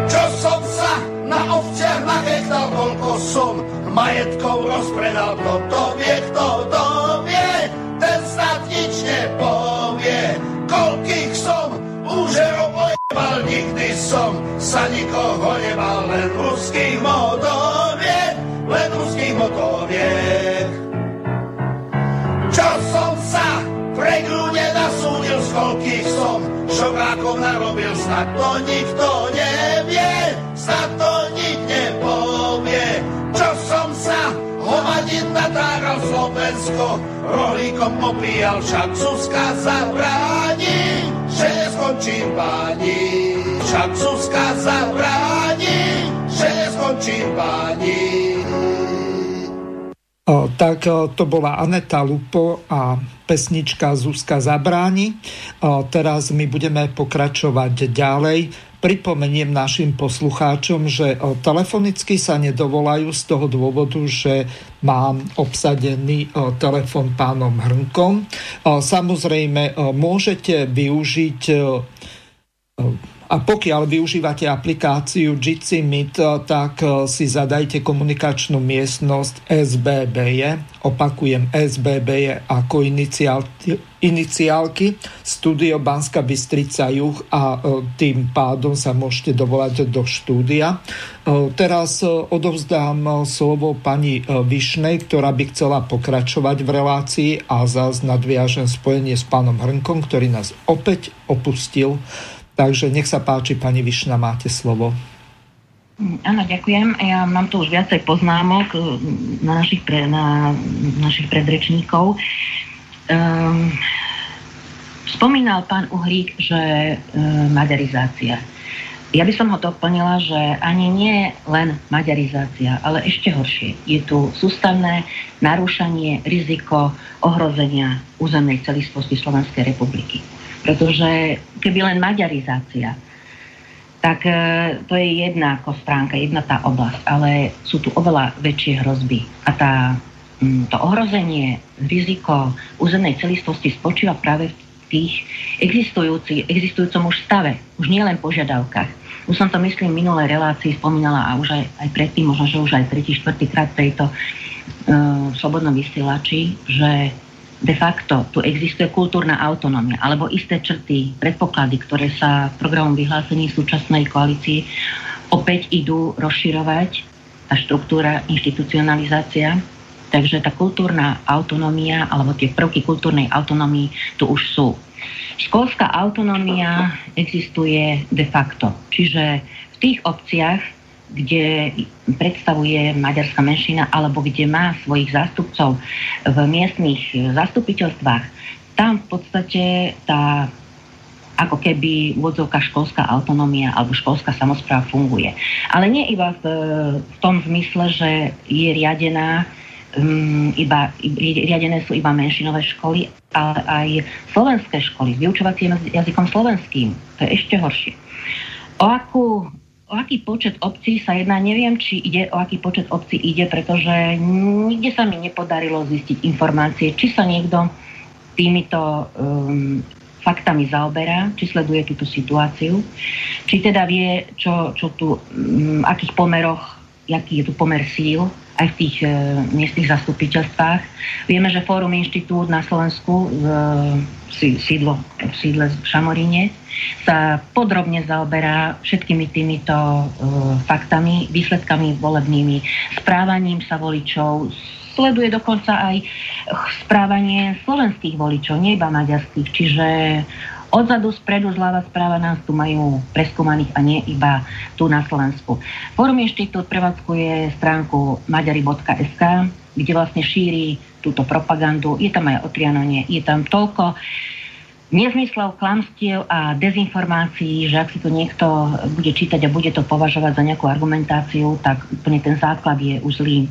Čo som sa na ovciach nachechtal, koľko som majetkov rozpredal, kto to vie, kto to ojebal, nikdy som sa nikoho nebal, len ruských motoviek, len ruských motoviek. Čo som sa pre grúne nasúdil, z koľkých som šokákov narobil, snad to nikto nevie, snad to nik nepovie. Čo som sa hovadin natáral Slovensko, rohlíkom opíjal, však Zuzka zabráni, že neskončím páni, však zabráni, že neskončím báni. Tak to bola Aneta Lupo a pesnička Zuzka zabráni. Teraz my budeme pokračovať ďalej. Pripomeniem našim poslucháčom, že telefonicky sa nedovolajú z toho dôvodu, že mám obsadený telefon pánom Hrnkom. Samozrejme, môžete využiť a pokiaľ využívate aplikáciu Jitsi Meet, tak eh, si zadajte komunikačnú miestnosť SBB, opakujem SBB je ako iniciálky Studio Banska Bystrica Juh a eh, tým pádom sa môžete dovolať do štúdia. Eh, teraz odovzdám slovo pani Višnej, ktorá by chcela pokračovať v relácii a zás nadviažem spojenie s pánom Hrnkom, ktorý nás opäť opustil. Takže nech sa páči, pani Višna, máte slovo. Áno, ďakujem. Ja mám tu už viacej poznámok eh, na našich, pre, na našich predrečníkov. Um, spomínal pán Uhrík, že um, maďarizácia. Ja by som ho doplnila, že ani nie len maďarizácia, ale ešte horšie. Je tu sústavné narúšanie, riziko ohrozenia územnej celistvosti Slovenskej republiky. Pretože keby len maďarizácia, tak e, to je jedna ako stránka, jedna tá oblasť, ale sú tu oveľa väčšie hrozby. A tá, to ohrozenie, riziko územnej celistvosti spočíva práve v tých existujúci, existujúcom už stave, už nielen požiadavkách. Už som to, myslím, v minulej relácii spomínala a už aj, aj predtým, možno, že už aj tretí, štvrtý krát tejto uh, slobodnom vysielači, že de facto tu existuje kultúrna autonómia alebo isté črty, predpoklady, ktoré sa v programom vyhlásení súčasnej koalícii opäť idú rozširovať, tá štruktúra, inštitucionalizácia. Takže tá kultúrna autonómia alebo tie prvky kultúrnej autonómii tu už sú. Školská autonómia existuje de facto, čiže v tých obciach, kde predstavuje maďarská menšina alebo kde má svojich zástupcov v miestnych zastupiteľstvách, tam v podstate tá ako keby vodzovka školská autonómia alebo školská samozpráva funguje. Ale nie iba v, v tom zmysle, že je riadená um, iba, riadené sú iba menšinové školy, ale aj slovenské školy s vyučovacím jazykom slovenským. To je ešte horšie. O akú o aký počet obcí sa jedná, neviem, či ide, o aký počet obcí ide, pretože nikde sa mi nepodarilo zistiť informácie, či sa niekto týmito um, faktami zaoberá, či sleduje túto situáciu, či teda vie, čo, čo tu, um, akých pomeroch, aký je tu pomer síl aj v tých e, miestnych zastupiteľstvách. Vieme, že Fórum Inštitút na Slovensku v e, sídlo, v sídle v Šamoríne sa podrobne zaoberá všetkými týmito e, faktami, výsledkami volebnými, správaním sa voličov, sleduje dokonca aj správanie slovenských voličov, nie iba maďarských. Čiže Odzadu, spredu, zľava, správa nás tu majú preskúmaných a nie iba tu na Slovensku. Fórum Inštitút prevádzkuje stránku maďari.sk, kde vlastne šíri túto propagandu. Je tam aj o Trianone, je tam toľko nezmyslov, klamstiev a dezinformácií, že ak si to niekto bude čítať a bude to považovať za nejakú argumentáciu, tak úplne ten základ je už zlý.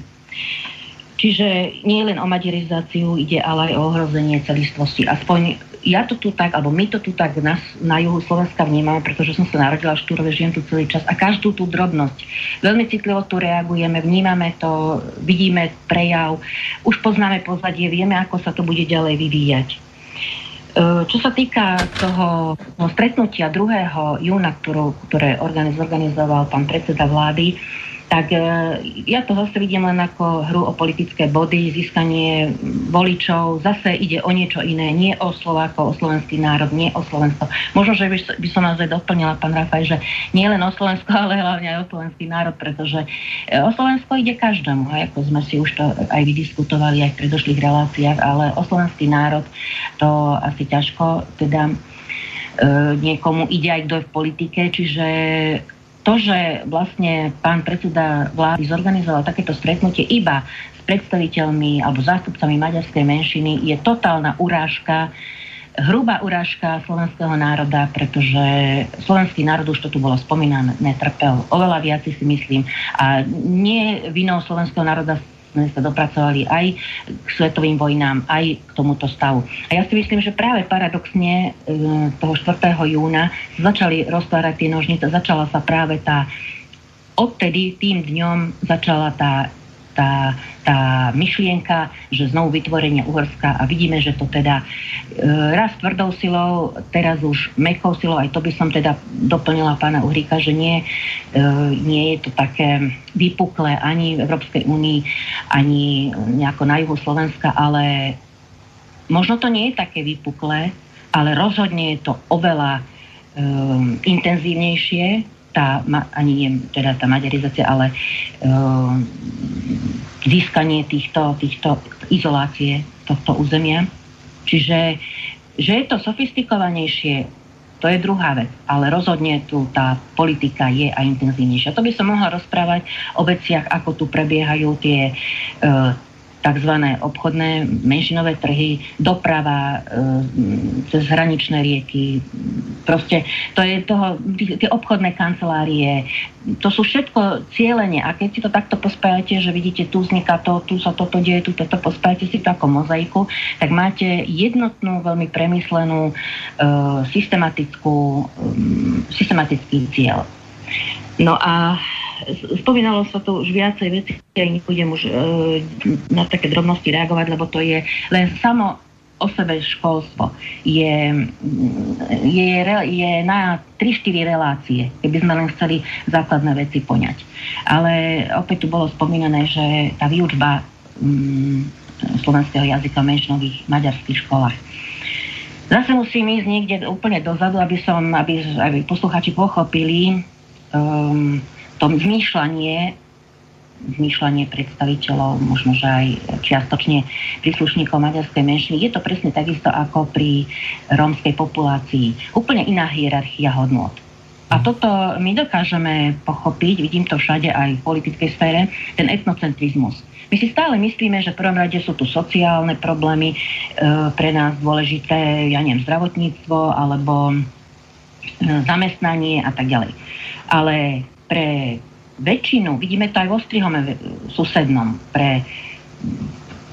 Čiže nie len o maďarizáciu ide, ale aj o ohrozenie celistvosti. Aspoň ja to tu tak, alebo my to tu tak na, na juhu Slovenska vnímame, pretože som sa narodila v Štúrove, žijem tu celý čas a každú tú drobnosť. Veľmi citlivo tu reagujeme, vnímame to, vidíme prejav, už poznáme pozadie, vieme, ako sa to bude ďalej vyvíjať. E, čo sa týka toho, toho stretnutia 2. júna, ktorú, ktoré organizoval pán predseda vlády, tak e, ja to zase vidím len ako hru o politické body, získanie voličov, zase ide o niečo iné, nie o Slovákov, o slovenský národ, nie o Slovensko. Možno, že by, som nás aj doplnila, pán Rafaj, že nie len o Slovensko, ale hlavne aj o slovenský národ, pretože e, o Slovensko ide každému, ako sme si už to aj vydiskutovali aj v predošlých reláciách, ale o slovenský národ to asi ťažko teda e, niekomu ide aj kto je v politike, čiže to, že vlastne pán predseda vlády zorganizoval takéto stretnutie iba s predstaviteľmi alebo zástupcami maďarskej menšiny, je totálna urážka hrubá urážka slovenského národa, pretože slovenský národ, už to tu bolo spomínané, netrpel oveľa viac si myslím. A nie vinou slovenského národa sme sa dopracovali aj k svetovým vojnám, aj k tomuto stavu. A ja si myslím, že práve paradoxne e, toho 4. júna začali roztvárať tie nožnice, začala sa práve tá odtedy tým dňom začala tá tá, tá myšlienka, že znovu vytvorenie Uhorska a vidíme, že to teda e, raz tvrdou silou, teraz už mekou silou, aj to by som teda doplnila pána Uhríka, že nie, e, nie je to také vypuklé ani v Európskej únii, ani nejako na juhu Slovenska, ale možno to nie je také vypuklé, ale rozhodne je to oveľa e, intenzívnejšie tá, ani nie teda tá maďarizácia, ale uh, získanie týchto, týchto izolácie tohto územia. Čiže, že je to sofistikovanejšie, to je druhá vec, ale rozhodne tu tá politika je aj intenzívnejšia. To by som mohla rozprávať o veciach, ako tu prebiehajú tie uh, tzv. obchodné menšinové trhy, doprava e, cez hraničné rieky. Proste to je toho, tie obchodné kancelárie, to sú všetko cieľenie. A keď si to takto pospájate, že vidíte, tu vzniká to, tu sa toto deje, tu toto pospájate si to ako mozaiku, tak máte jednotnú, veľmi premyslenú, e, systematickú, e, systematický cieľ. No a spomínalo sa tu už viacej veci, ja nebudem už e, na také drobnosti reagovať, lebo to je len samo o sebe školstvo je, je, je na 3-4 relácie, keby sme len chceli základné veci poňať. Ale opäť tu bolo spomínané, že tá výučba mm, slovenského jazyka v menšinových maďarských školách Zase musím ísť niekde úplne dozadu, aby som, aby, aby posluchači pochopili um, to zmýšľanie, zmýšľanie predstaviteľov, možno že aj čiastočne príslušníkov maďarskej menšiny, je to presne takisto ako pri rómskej populácii. Úplne iná hierarchia hodnot. A toto my dokážeme pochopiť, vidím to všade aj v politickej sfére, ten etnocentrizmus. My si stále myslíme, že v prvom rade sú tu sociálne problémy, e, pre nás dôležité, ja neviem, zdravotníctvo alebo e, zamestnanie a tak ďalej. Ale pre väčšinu, vidíme to aj v Ostrihome susednom, pre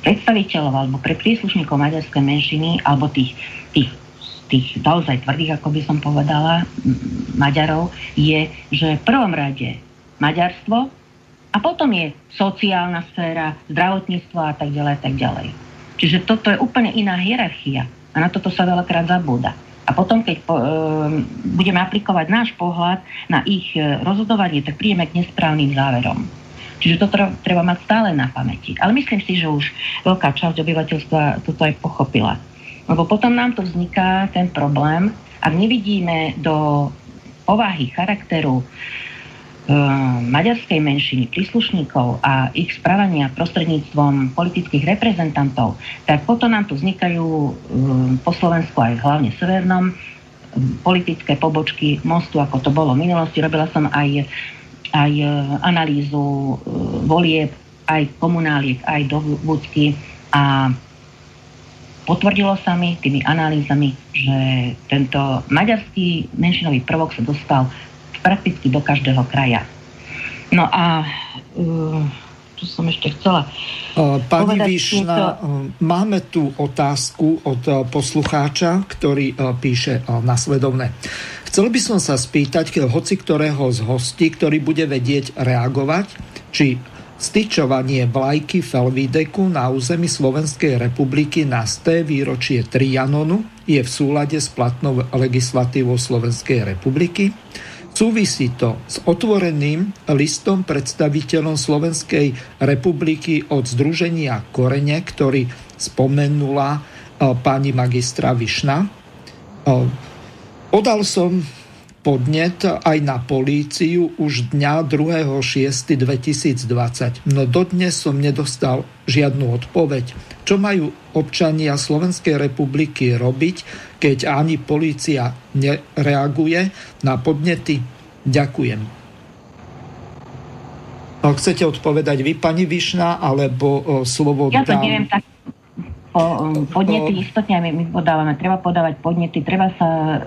predstaviteľov alebo pre príslušníkov maďarskej menšiny alebo tých, tých, tých naozaj tvrdých, ako by som povedala, Maďarov, je, že v prvom rade Maďarstvo a potom je sociálna sféra, zdravotníctvo a tak ďalej a tak ďalej. Čiže toto je úplne iná hierarchia a na toto sa veľakrát zabúda. A potom, keď po, e, budeme aplikovať náš pohľad na ich e, rozhodovanie, tak príjeme k nesprávnym záverom. Čiže to treba mať stále na pamäti. Ale myslím si, že už veľká časť obyvateľstva toto aj pochopila. Lebo potom nám to vzniká ten problém, ak nevidíme do povahy, charakteru maďarskej menšiny, príslušníkov a ich správania prostredníctvom politických reprezentantov, tak potom nám tu vznikajú eh, po Slovensku aj hlavne severnom eh, politické pobočky mostu, ako to bolo v minulosti. Robila som aj, aj analýzu volieb, aj komunáliek, aj do Vúcky a potvrdilo sa mi tými analýzami, že tento maďarský menšinový prvok sa dostal prakticky do každého kraja. No a uh, čo som ešte chcela Pani Výšna, týmto... máme tu otázku od e, poslucháča, ktorý e, píše e, nasledovne. Chcel by som sa spýtať hoci ktorého z hostí, ktorý bude vedieť reagovať, či styčovanie vlajky Felvideku na území Slovenskej republiky na sté výročie Trianonu je v súlade s platnou legislatívou Slovenskej republiky. Súvisí to s otvoreným listom predstaviteľom Slovenskej republiky od Združenia Korene, ktorý spomenula e, pani magistra Višna. E, podal som podnet aj na políciu už dňa 2.6.2020, no dodnes som nedostal žiadnu odpoveď. Čo majú občania Slovenskej republiky robiť, keď ani policia nereaguje na podnety. Ďakujem. Chcete odpovedať vy, pani Višna, alebo slovo ja to dám... neviem tak po, podnety istotne my, my podávame, treba podávať podnety, treba sa e,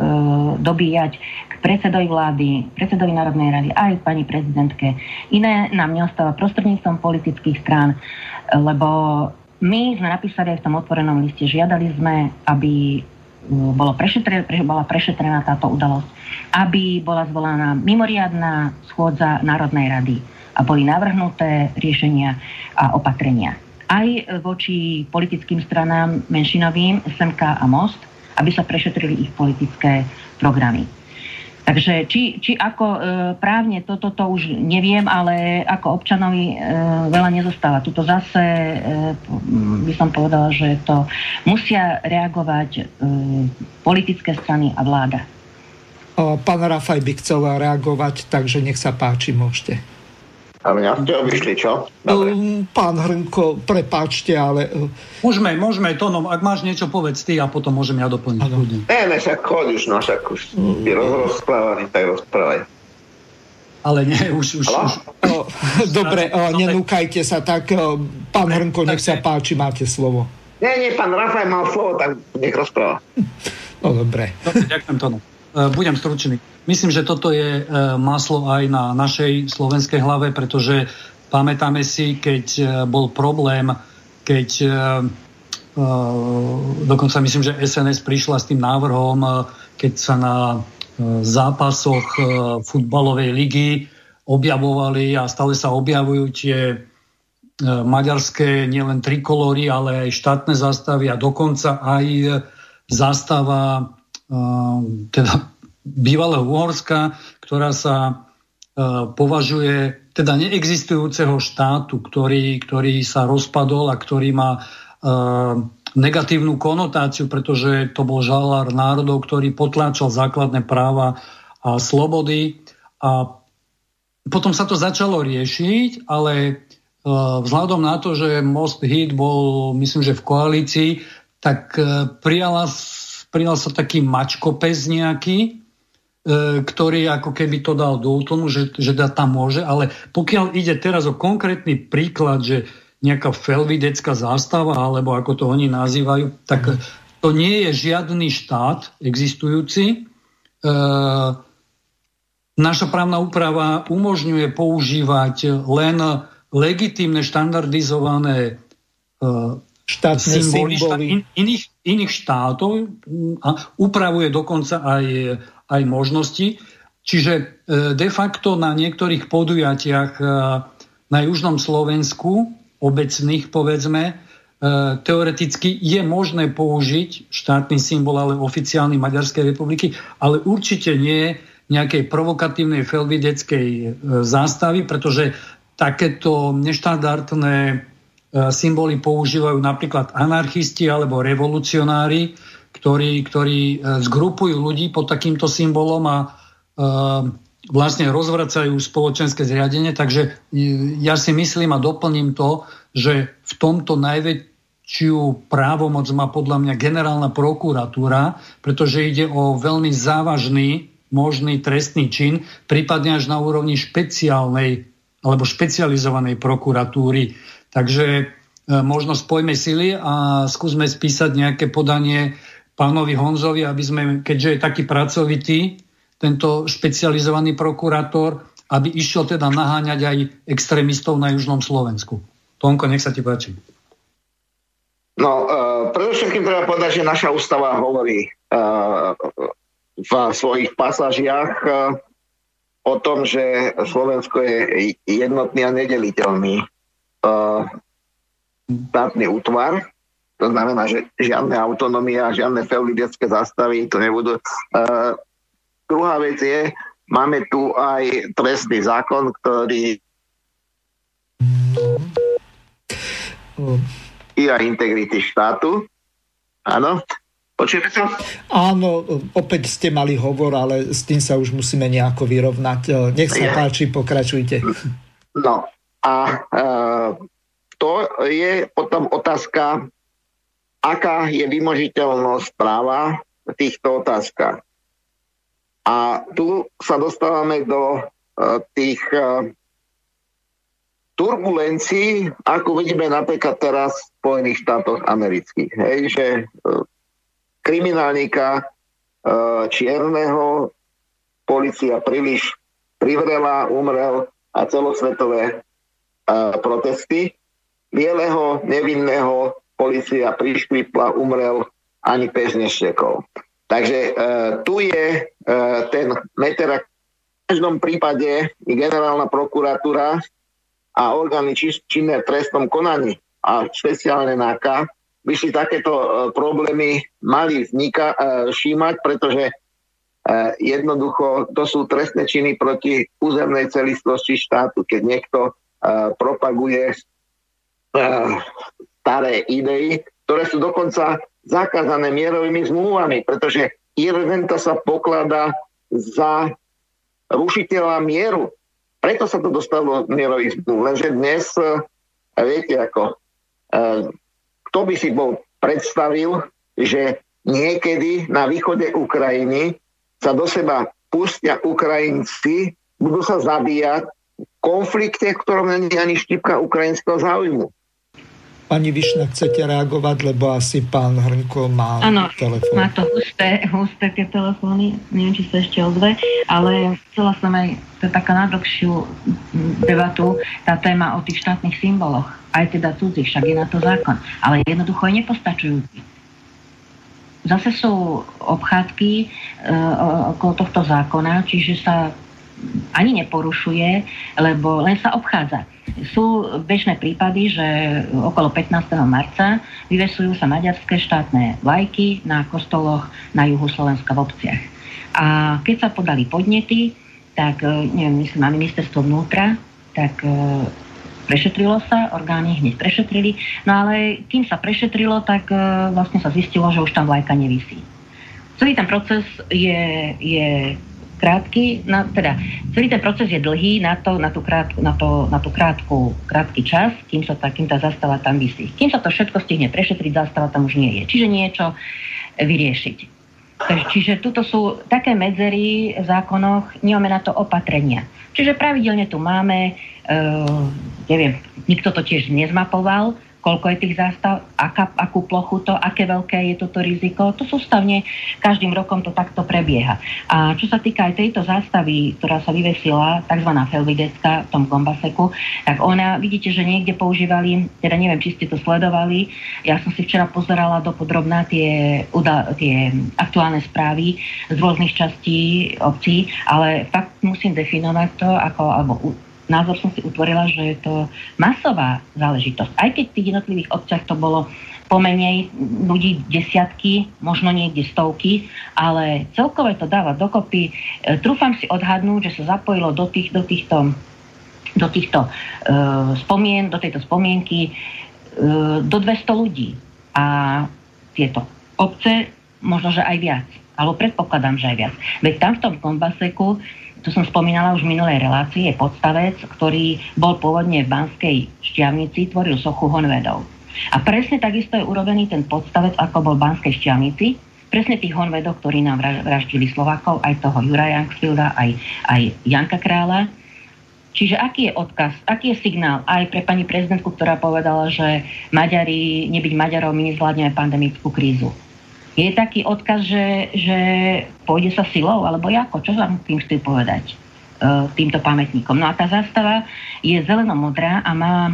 dobíjať k predsedovi vlády, predsedovi Národnej rady, aj pani prezidentke. Iné nám neostáva prostredníctvom politických strán, lebo my sme napísali aj v tom otvorenom liste, žiadali sme, aby bolo prešetrená, bola prešetrená táto udalosť, aby bola zvolaná mimoriadná schôdza Národnej rady a boli navrhnuté riešenia a opatrenia. Aj voči politickým stranám menšinovým SMK a Most, aby sa prešetrili ich politické programy. Takže či, či ako e, právne toto to už neviem, ale ako občanovi e, veľa nezostáva. Tuto zase e, by som povedala, že to musia reagovať e, politické strany a vláda. Pán Rafaj by chcel reagovať, takže nech sa páči, môžete. A mňa ste obišli, čo? Dobre. Um, pán Hrnko, prepáčte, ale... Uh, môžeme, môžeme, Tonom, ak máš niečo, povedz ty a potom môžem ja doplniť. Ano. Ne, ne, však choď už, no však už mm. ty rozprávaný, tak rozprávaj. Ale nie, už... už, už. O, dobre, o, nenúkajte sa, tak pán Hrnko, nech sa páči, máte slovo. Nie, nie, pán Rafaj mal slovo, tak nech rozpráva. No dobre. Dobre, ďakujem, Tonom. E, budem stručný. Myslím, že toto je e, maslo aj na našej slovenskej hlave, pretože pamätáme si, keď e, bol problém, keď dokonca myslím, že SNS prišla s tým návrhom, keď sa na zápasoch futbalovej ligy objavovali a stále sa objavujú tie maďarské nielen trikolory, ale aj štátne zástavy a dokonca aj zástava Ehm, teda bývalého Uhorska, ktorá sa e, považuje teda neexistujúceho štátu, ktorý, ktorý sa rozpadol a ktorý má e, negatívnu konotáciu, pretože to bol žalár národov, ktorý potláčal základné práva a slobody. A potom sa to začalo riešiť, ale e, vzhľadom na to, že Most Hit bol, myslím, že v koalícii, tak prijala sa taký mačkopes nejaký, e, ktorý ako keby to dal do útlmu, že, že da tam môže, ale pokiaľ ide teraz o konkrétny príklad, že nejaká felvidecká zástava, alebo ako to oni nazývajú, tak to nie je žiadny štát existujúci. E, naša právna úprava umožňuje používať len legitímne štandardizované e, štátne symboly, symboly. In, iných, iných štátov a upravuje dokonca aj, aj možnosti. Čiže e, de facto na niektorých podujatiach e, na južnom Slovensku, obecných povedzme, e, teoreticky je možné použiť štátny symbol, ale oficiálny Maďarskej republiky, ale určite nie nejakej provokatívnej felvideckej zástavy, pretože takéto neštandardné symboly používajú napríklad anarchisti alebo revolucionári, ktorí, ktorí e, zgrupujú ľudí pod takýmto symbolom a e, vlastne rozvracajú spoločenské zriadenie. Takže ja si myslím a doplním to, že v tomto najväčšiu právomoc má podľa mňa generálna prokuratúra, pretože ide o veľmi závažný možný trestný čin, prípadne až na úrovni špeciálnej alebo špecializovanej prokuratúry. Takže e, možno spojme sily a skúsme spísať nejaké podanie pánovi Honzovi, aby sme, keďže je taký pracovitý, tento špecializovaný prokurátor, aby išiel teda naháňať aj extrémistov na južnom Slovensku. Tonko, nech sa ti páči. No, uh, predovšetkým treba povedať, že naša ústava hovorí uh, v svojich pasážiach uh, o tom, že Slovensko je jednotný a nedeliteľný štátny útvar, to znamená, že žiadne autonomia, žiadne feulidecké zastavy to nebudú. Uh, druhá vec je, máme tu aj trestný zákon, ktorý i aj integrity štátu. Áno. Počujete sa? Áno, opäť ste mali hovor, ale s tým sa už musíme nejako vyrovnať. Nech sa páči, pokračujte. No, a e, to je potom otázka, aká je vymožiteľnosť práva v týchto otázkach. A tu sa dostávame do e, tých e, turbulencií, ako vidíme napríklad teraz v Spojených štátoch amerických. Hej, že kriminálnika čierneho policia príliš privrela, umrel a celosvetové protesty. Bieleho, nevinného policia priškripla, umrel ani pes neštekol. Takže e, tu je e, ten meter. V každom prípade generálna prokuratúra a orgány činné v trestnom konaní a špeciálne NAKA by si takéto e, problémy mali vznika, e, všímať, pretože e, jednoducho to sú trestné činy proti územnej celistvosti štátu, keď niekto propaguje staré idei, ktoré sú dokonca zakázané mierovými zmluvami, pretože Irventa sa pokladá za rušiteľa mieru. Preto sa to dostalo do mierových zmluv. Lenže dnes, viete ako, kto by si bol predstavil, že niekedy na východe Ukrajiny sa do seba pustia Ukrajinci, budú sa zabíjať konflikte, v ktorom není ani štipka ukrajinského záujmu. Pani Višna, chcete reagovať, lebo asi pán Hrnko má ano, telefón. má to husté, husté tie telefóny, neviem, či sa ešte ozve, ale chcela som aj, to je taká najdlhšiu debatu, tá téma o tých štátnych symboloch, aj teda cudzích, však je na to zákon, ale jednoducho je nepostačujúci. Zase sú obchádky e, okolo tohto zákona, čiže sa ani neporušuje, lebo len sa obchádza. Sú bežné prípady, že okolo 15. marca vyvesujú sa maďarské štátne vlajky na kostoloch na juhu Slovenska v obciach. A keď sa podali podnety, tak e, neviem, myslím, má ministerstvo vnútra, tak e, prešetrilo sa, orgány hneď prešetrili, no ale kým sa prešetrilo, tak e, vlastne sa zistilo, že už tam vlajka nevisí. Celý ten proces je, je krátky, na, teda celý ten proces je dlhý na, to, na, tú, krátku, na, to, na tú krátku, krátky čas, kým sa tá, kým tá zastava tam vysí. Kým sa to všetko stihne prešetriť, zastava tam už nie je. Čiže niečo vyriešiť. Čiže tuto sú také medzery v zákonoch, nemáme na to opatrenia. Čiže pravidelne tu máme, uh, neviem, nikto to tiež nezmapoval, koľko je tých zástav, aká, akú plochu to, aké veľké je toto riziko. To sústavne každým rokom to takto prebieha. A čo sa týka aj tejto zástavy, ktorá sa vyvesila, tzv. Felvidecka v tom Gombaseku, tak ona, vidíte, že niekde používali, teda neviem, či ste to sledovali, ja som si včera pozerala do podrobná tie, tie aktuálne správy z rôznych častí obcí, ale fakt musím definovať to ako, alebo názor som si utvorila, že je to masová záležitosť. Aj keď v tých jednotlivých obciach to bolo pomenej ľudí desiatky, možno niekde stovky, ale celkové to dáva dokopy. E, trúfam si odhadnúť, že sa zapojilo do, tých, do týchto, do týchto e, spomien, do tejto spomienky e, do 200 ľudí. A tieto obce možno, že aj viac. Alebo predpokladám, že aj viac. Veď tam v tom kombaseku tu som spomínala už v minulej relácii, je podstavec, ktorý bol pôvodne v Banskej šťavnici, tvoril sochu honvedov. A presne takisto je urobený ten podstavec, ako bol v Banskej šťavnici, presne tých honvedov, ktorí nám vraždili Slovákov, aj toho Jura Youngsfielda, aj, aj Janka Krála. Čiže aký je odkaz, aký je signál aj pre pani prezidentku, ktorá povedala, že Maďari, nebyť Maďarov, my nezvládneme pandemickú krízu je taký odkaz, že, že pôjde sa silou, alebo ako? Čo vám tým chcú povedať? Uh, týmto pamätníkom. No a tá zastava je zeleno-modrá a má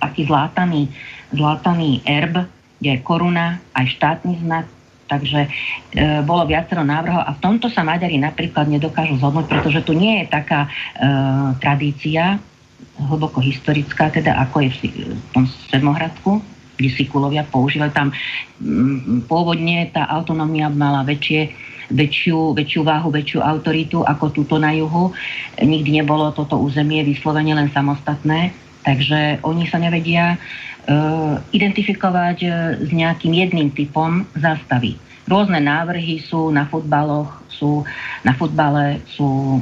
taký zlátaný, zlátaný erb, kde je koruna, aj štátny znak, takže e, bolo viacero návrhov a v tomto sa Maďari napríklad nedokážu zhodnúť, pretože tu nie je taká e, tradícia hlboko historická, teda ako je v, v tom Sedmohradku, kde Sikulovia používali. Tam mm, pôvodne tá autonómia mala väčšie, väčšiu, väčšiu váhu, väčšiu autoritu ako túto na juhu. Nikdy nebolo toto územie vyslovene len samostatné, takže oni sa nevedia uh, identifikovať uh, s nejakým jedným typom zástavy. Rôzne návrhy sú na futbaloch, sú na futbale, sú,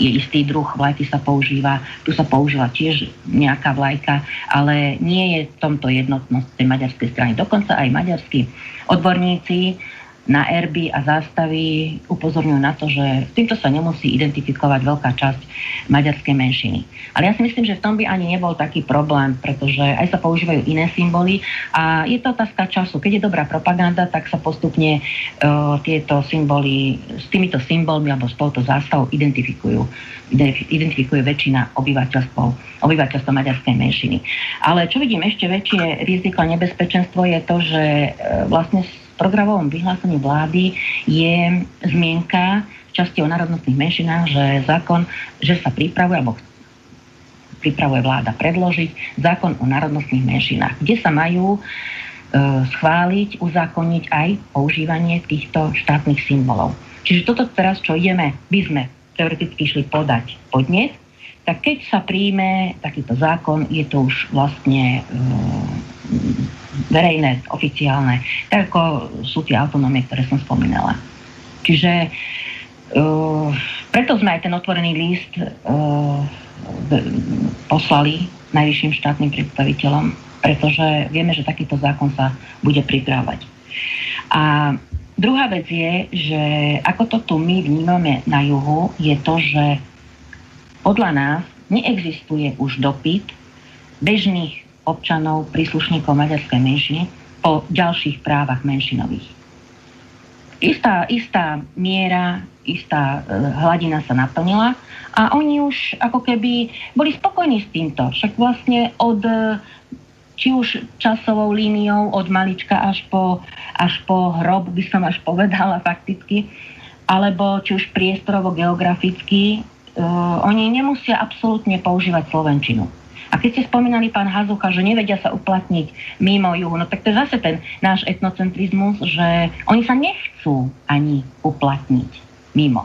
je istý druh vlajky sa používa, tu sa používa tiež nejaká vlajka, ale nie je v tomto jednotnosť tej maďarskej strany. Dokonca aj maďarskí odborníci na erby a zástavy upozorňujú na to, že s týmto sa nemusí identifikovať veľká časť maďarskej menšiny. Ale ja si myslím, že v tom by ani nebol taký problém, pretože aj sa používajú iné symboly a je to otázka času. Keď je dobrá propaganda, tak sa postupne uh, tieto symboly s týmito symbolmi alebo s touto zástavou identifikujú identifikuje väčšina obyvateľstva, obyvateľstva maďarskej menšiny. Ale čo vidím ešte väčšie riziko a nebezpečenstvo je to, že e, vlastne programovom vyhlásení vlády je zmienka v časti o národnostných menšinách, že zákon, že sa pripravuje, alebo pripravuje vláda predložiť zákon o národnostných menšinách, kde sa majú e, schváliť, uzákoniť aj používanie týchto štátnych symbolov. Čiže toto teraz, čo ideme, by sme teoreticky išli podať podnet, tak keď sa príjme takýto zákon, je to už vlastne e, verejné, oficiálne, tak ako sú tie autonómie, ktoré som spomínala. Čiže uh, preto sme aj ten otvorený list uh, poslali najvyšším štátnym predstaviteľom, pretože vieme, že takýto zákon sa bude pripravať. A druhá vec je, že ako to tu my vnímame na juhu, je to, že podľa nás neexistuje už dopyt bežných občanov, príslušníkov maďarskej menšiny po ďalších právach menšinových. Istá, istá miera, istá e, hladina sa naplnila a oni už ako keby boli spokojní s týmto. Však vlastne od e, či už časovou líniou od malička až po, až po hrob, by som až povedala fakticky, alebo či už priestorovo geograficky, uh, oni nemusia absolútne používať slovenčinu. A keď ste spomínali pán Hazucha, že nevedia sa uplatniť mimo juhu, no tak to je zase ten náš etnocentrizmus, že oni sa nechcú ani uplatniť mimo.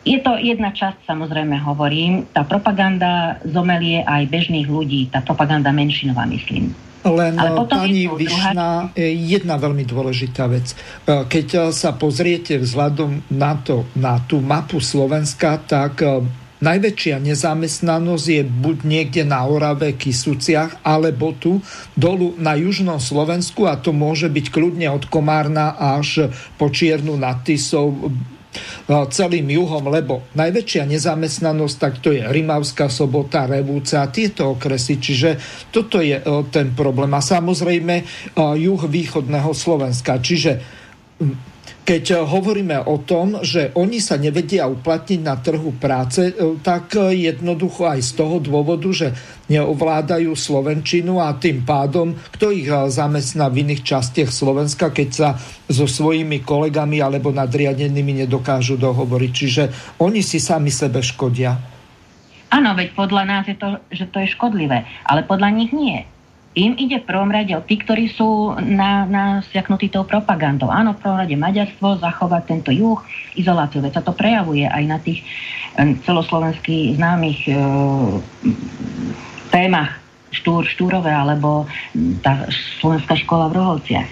Je to jedna časť, samozrejme hovorím, tá propaganda zomelie aj bežných ľudí, tá propaganda menšinová, myslím. Len Ale potom pani Vyšná, druhá... jedna veľmi dôležitá vec. E, keď sa pozriete vzhľadom na, to, na tú mapu Slovenska, tak Najväčšia nezamestnanosť je buď niekde na Orave, Kisuciach, alebo tu dolu na južnom Slovensku a to môže byť kľudne od Komárna až po Čiernu nad Tisou, celým juhom, lebo najväčšia nezamestnanosť, tak to je Rimavská sobota, Revúca a tieto okresy, čiže toto je ten problém. A samozrejme juh východného Slovenska, čiže keď eh, hovoríme o tom, že oni sa nevedia uplatniť na trhu práce, eh, tak eh, jednoducho aj z toho dôvodu, že neovládajú Slovenčinu a tým pádom, kto ich zamestná v iných častiach Slovenska, keď sa so svojimi kolegami alebo nadriadenými nedokážu dohovoriť. Čiže oni si sami sebe škodia. Áno, veď podľa nás je to, že to je škodlivé, ale podľa nich nie im ide v prvom rade o tí, ktorí sú na, nasiaknutí tou propagandou. Áno, v prvom rade Maďarstvo, zachovať tento juh, izoláciu. Veď sa to prejavuje aj na tých celoslovenských známych e, témach štúr, štúrové alebo tá slovenská škola v Rohovciach.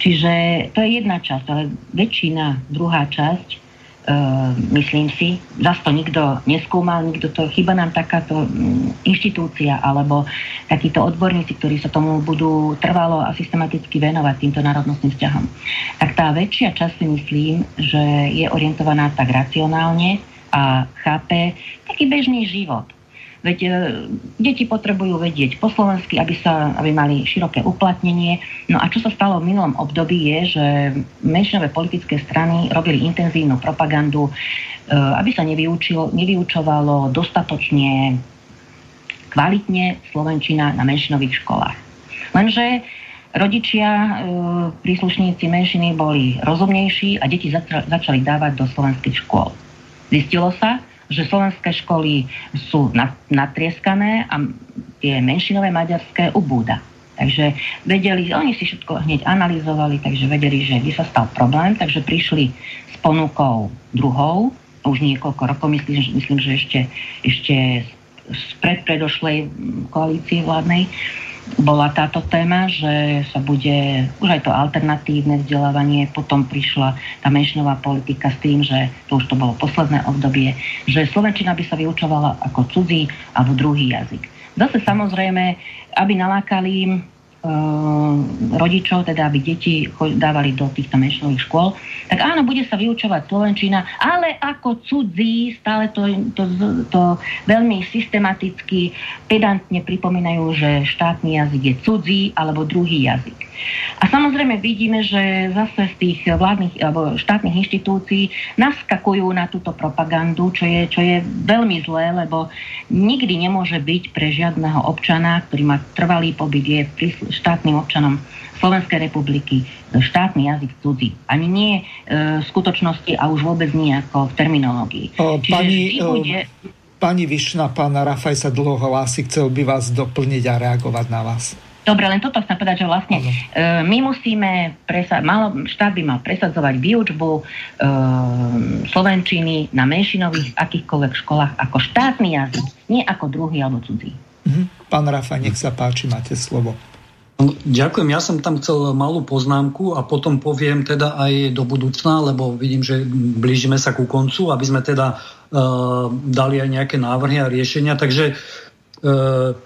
Čiže to je jedna časť, ale väčšina, druhá časť myslím si, zase to nikto neskúmal, nikto to, chyba nám takáto inštitúcia alebo takíto odborníci, ktorí sa tomu budú trvalo a systematicky venovať týmto národnostným vzťahom. Tak tá väčšia časť si myslím, že je orientovaná tak racionálne a chápe taký bežný život Veď e, deti potrebujú vedieť po slovensky, aby, sa, aby mali široké uplatnenie. No a čo sa stalo v minulom období je, že menšinové politické strany robili intenzívnu propagandu, e, aby sa nevyučovalo dostatočne kvalitne slovenčina na menšinových školách. Lenže rodičia, e, príslušníci menšiny boli rozumnejší a deti začali dávať do slovenských škôl. Zistilo sa, že slovenské školy sú natrieskané a tie menšinové maďarské ubúda. Takže vedeli, oni si všetko hneď analyzovali, takže vedeli, že by sa stal problém, takže prišli s ponukou druhou, už niekoľko rokov, myslím, myslím, že ešte, ešte z predpredošlej koalície vládnej, bola táto téma, že sa bude už aj to alternatívne vzdelávanie, potom prišla tá menšinová politika s tým, že to už to bolo posledné obdobie, že Slovenčina by sa vyučovala ako cudzí alebo druhý jazyk. Zase samozrejme, aby nalákali rodičov, teda aby deti dávali do týchto menšinových škôl, tak áno, bude sa vyučovať Slovenčina, ale ako cudzí, stále to, to, to veľmi systematicky, pedantne pripomínajú, že štátny jazyk je cudzí alebo druhý jazyk. A samozrejme vidíme, že zase z tých vládnych alebo štátnych inštitúcií naskakujú na túto propagandu, čo je, čo je veľmi zlé, lebo nikdy nemôže byť pre žiadneho občana, ktorý má trvalý pobyt, je štátnym občanom Slovenskej republiky štátny jazyk cudzí. Ani nie e, v skutočnosti a už vôbec nie ako v terminológii. O, pani, bude... pani Višna, pán Rafaj sa dlho hlási, chcel by vás doplniť a reagovať na vás. Dobre, len toto chcem povedať, že vlastne e, my musíme, presa- malo, štát by mal presadzovať výučbu e, slovenčiny na menšinových akýchkoľvek školách ako štátny jazyk, nie ako druhý alebo cudzí. Mhm. Pán Rafa, nech sa páči, máte slovo. Ďakujem, ja som tam chcel malú poznámku a potom poviem teda aj do budúcna, lebo vidím, že blížime sa ku koncu, aby sme teda uh, dali aj nejaké návrhy a riešenia. Takže uh,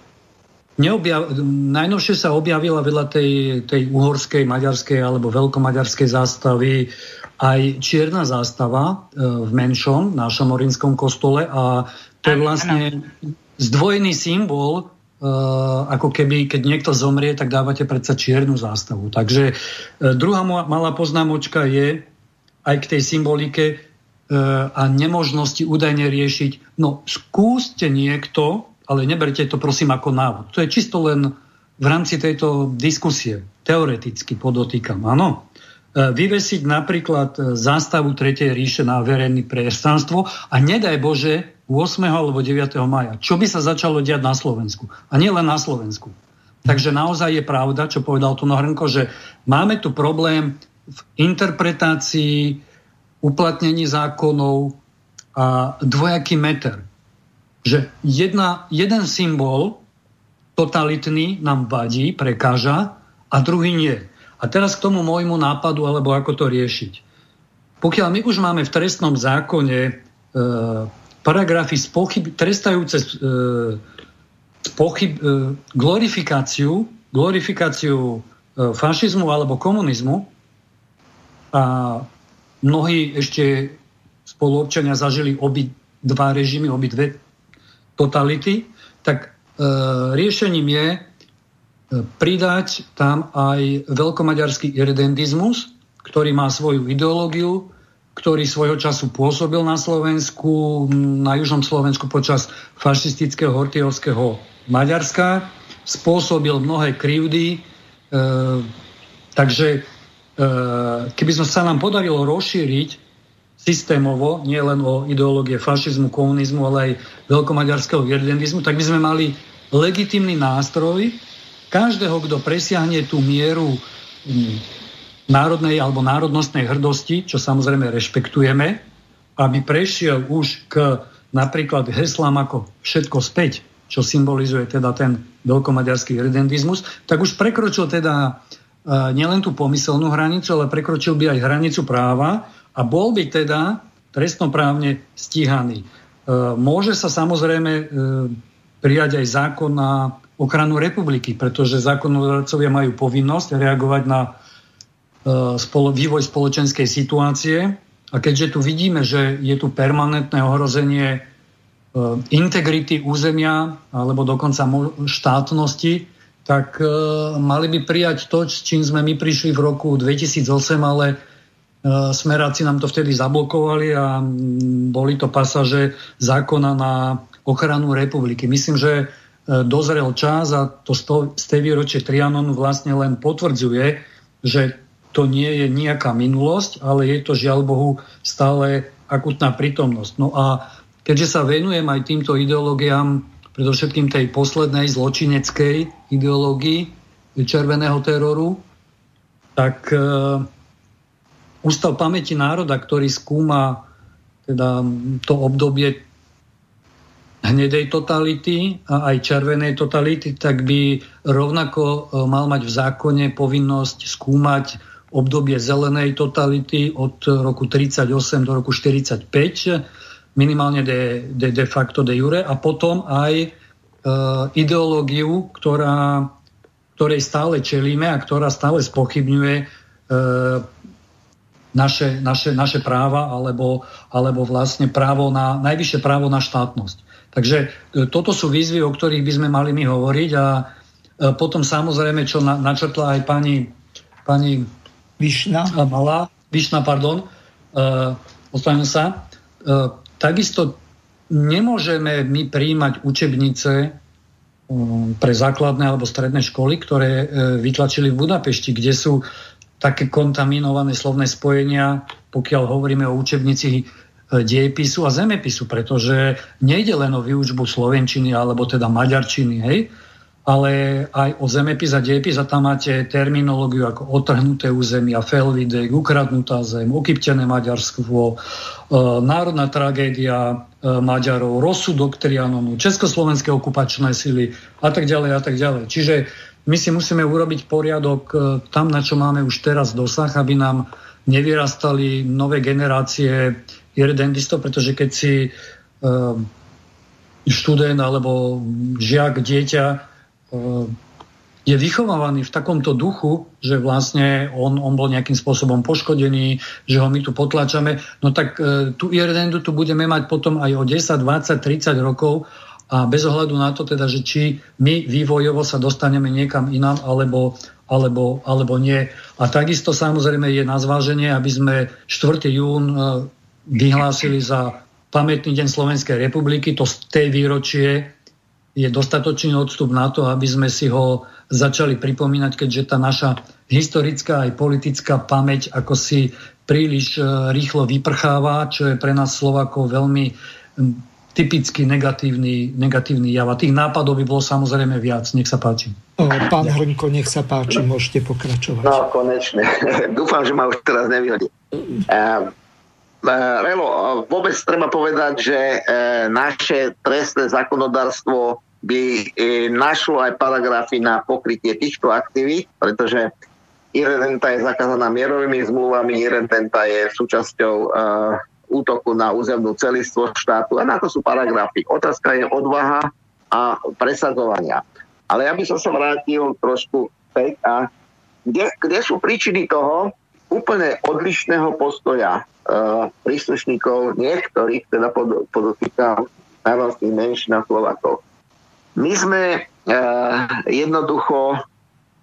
neobjav, najnovšie sa objavila vedľa tej, tej uhorskej, maďarskej alebo veľkomaďarskej zástavy aj čierna zástava uh, v menšom, našom orinskom kostole a to je vlastne zdvojený symbol ako keby, keď niekto zomrie, tak dávate predsa čiernu zástavu. Takže uh, druhá malá poznámočka je aj k tej symbolike uh, a nemožnosti údajne riešiť. No skúste niekto, ale neberte to prosím ako návod. To je čisto len v rámci tejto diskusie. Teoreticky podotýkam, áno. Vyvesiť napríklad zástavu Tretej ríše na verejný priestranstvo a nedaj Bože 8. alebo 9. maja. Čo by sa začalo diať na Slovensku? A nie len na Slovensku. Takže naozaj je pravda, čo povedal tu Hrnko, že máme tu problém v interpretácii, uplatnení zákonov a dvojaký meter. Že jedna, jeden symbol totalitný nám vadí, prekáža a druhý nie. A teraz k tomu môjmu nápadu, alebo ako to riešiť. Pokiaľ my už máme v trestnom zákone e, paragrafy spochyb, trestajúce e, spochyb, e, glorifikáciu, glorifikáciu e, fašizmu alebo komunizmu. A mnohí ešte spoluobčania zažili obi dva režimy, obi dve totality, tak e, riešením je e, pridať tam aj veľkomaďarský irredentizmus, ktorý má svoju ideológiu, ktorý svojho času pôsobil na Slovensku, na južnom Slovensku počas fašistického hortiovského Maďarska, spôsobil mnohé krivdy. E, takže e, keby sme sa nám podarilo rozšíriť systémovo, nie len o ideológie fašizmu, komunizmu, ale aj veľkomaďarského irredentizmu, tak by sme mali legitimný nástroj každého, kto presiahne tú mieru národnej alebo národnostnej hrdosti, čo samozrejme rešpektujeme, aby prešiel už k napríklad heslám ako všetko späť, čo symbolizuje teda ten veľkomaďarský redentizmus, tak už prekročil teda e, nielen tú pomyselnú hranicu, ale prekročil by aj hranicu práva a bol by teda trestnoprávne stíhaný. E, môže sa samozrejme e, prijať aj zákon na ochranu republiky, pretože zákonodarcovia majú povinnosť reagovať na spolo, vývoj spoločenskej situácie. A keďže tu vidíme, že je tu permanentné ohrozenie e, integrity územia alebo dokonca štátnosti, tak e, mali by prijať to, s čím sme my prišli v roku 2008, ale smeráci nám to vtedy zablokovali a boli to pasaže zákona na ochranu republiky. Myslím, že dozrel čas a to z tej výročie Trianonu vlastne len potvrdzuje, že to nie je nejaká minulosť, ale je to žiaľ Bohu stále akutná prítomnosť. No a keďže sa venujem aj týmto ideológiám, predovšetkým tej poslednej zločineckej ideológii červeného teroru, tak e, Ústav pamäti národa, ktorý skúma teda to obdobie hnedej totality a aj červenej totality, tak by rovnako e, mal mať v zákone povinnosť skúmať obdobie zelenej totality od roku 38 do roku 45, minimálne de, de, de facto de jure, a potom aj e, ideológiu, ktorá ktorej stále čelíme a ktorá stále spochybňuje e, naše, naše, naše práva alebo, alebo vlastne právo na, najvyššie právo na štátnosť. Takže e, toto sú výzvy, o ktorých by sme mali my hovoriť a e, potom samozrejme, čo na, načrtla aj pani, pani Vyšna. Malá, Vyšna, pardon, uh, sa, uh, takisto nemôžeme my príjmať učebnice um, pre základné alebo stredné školy, ktoré uh, vytlačili v Budapešti, kde sú také kontaminované slovné spojenia, pokiaľ hovoríme o učebnici e, diepisu a zemepisu, pretože nejde len o výučbu slovenčiny alebo teda maďarčiny, hej, ale aj o zemepis a diepis a tam máte terminológiu ako otrhnuté územia, felvidek, ukradnutá zem, okyptené Maďarstvo, e, národná tragédia e, Maďarov, rozsudok Trianonu, československé okupačné sily a tak ďalej a tak ďalej. Čiže my si musíme urobiť poriadok e, tam, na čo máme už teraz dosah, aby nám nevyrastali nové generácie irredentistov, pretože keď si študent alebo žiak, dieťa je vychovávaný v takomto duchu, že vlastne on, on bol nejakým spôsobom poškodený, že ho my tu potlačame, no tak e, tú irredentu tu budeme mať potom aj o 10, 20, 30 rokov a bez ohľadu na to teda, že či my vývojovo sa dostaneme niekam inám alebo, alebo, alebo nie. A takisto samozrejme je na zváženie, aby sme 4. jún e, vyhlásili za pamätný deň Slovenskej republiky. To z tej výročie je dostatočný odstup na to, aby sme si ho začali pripomínať, keďže tá naša historická aj politická pamäť ako si príliš e, rýchlo vyprcháva, čo je pre nás Slovakov veľmi typicky negatívny, negatívny jav. A tých nápadov by bolo samozrejme viac. Nech sa páči. Pán Hrnko, nech sa páči, môžete pokračovať. No, konečne. Dúfam, že ma už teraz nevyhodí. Uh, Relo, vôbec treba povedať, že naše trestné zákonodárstvo by našlo aj paragrafy na pokrytie týchto aktivít, pretože irredenta je zakázaná mierovými zmluvami, irredenta je súčasťou útoku na územnú celistvo štátu. A na to sú paragrafy. Otázka je odvaha a presadzovania. Ale ja by som sa vrátil trošku späť a kde, kde sú príčiny toho úplne odlišného postoja uh, príslušníkov niektorých, teda pod, podotýkam národných menšín a Slovakov. My sme uh, jednoducho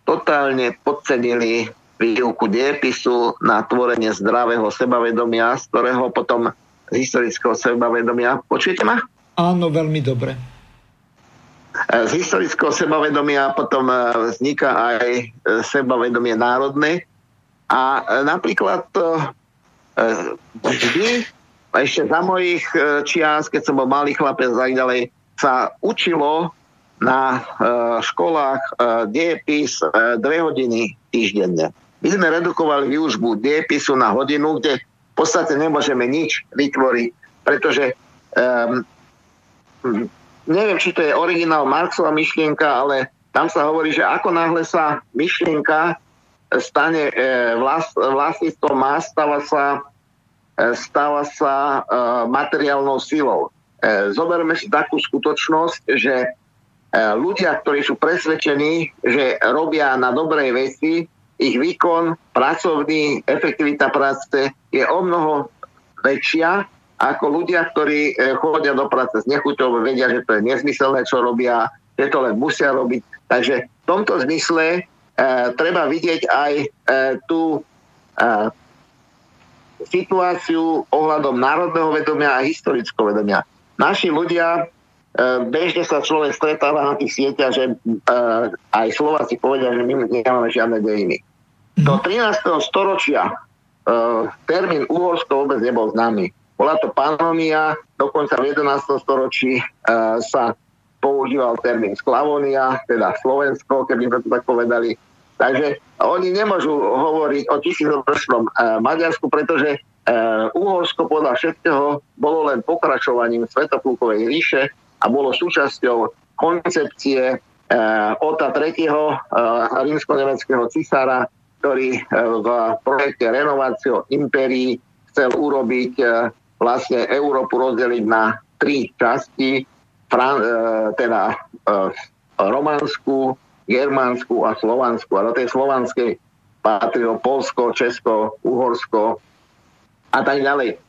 totálne podcenili výuku diepisu na tvorenie zdravého sebavedomia, z ktorého potom z historického sebavedomia, počujete ma? Áno, veľmi dobre. E, z historického sebavedomia potom e, vzniká aj e, sebavedomie národné a napríklad vždy, ešte za mojich čias, keď som bol malý chlapec a tak ďalej, sa učilo na školách diepis dve hodiny týždenne. My sme redukovali výužbu diepisu na hodinu, kde v podstate nemôžeme nič vytvoriť, pretože um, neviem, či to je originál Marxova myšlienka, ale tam sa hovorí, že ako náhle sa myšlienka stane e, vlast, vlastníctvom má, stáva sa, e, stáva sa e, materiálnou silou. E, zoberme si takú skutočnosť, že e, ľudia, ktorí sú presvedčení, že robia na dobrej veci, ich výkon pracovný, efektivita práce je o mnoho väčšia ako ľudia, ktorí e, chodia do práce s nechuťou, vedia, že to je nezmyselné, čo robia, že to len musia robiť. Takže v tomto zmysle e, treba vidieť aj e, tú e, situáciu ohľadom národného vedomia a historického vedomia. Naši ľudia, e, bežne sa človek stretáva na tých sieťach, že e, aj Slováci povedia, že my nemáme žiadne dejiny. Do 13. storočia uh, termín Uhorsko vôbec nebol známy. Bola to panomia, dokonca v 11. storočí sa používal termín Sklavonia, teda Slovensko, keby sme to tak povedali. Takže oni nemôžu hovoriť o tisícročnom Maďarsku, pretože uh, Uhorsko podľa všetkého bolo len pokračovaním Svetopulkovej ríše a bolo súčasťou koncepcie uh, Ota III. Uh, rímsko-nemeckého cisára, ktorý e, v projekte renovácio impérií chcel urobiť vlastne Európu rozdeliť na tri časti, Fran- teda Románsku, Germánsku a Slovansku. A do tej slovanskej patrilo Polsko, Česko, Uhorsko a tak ďalej.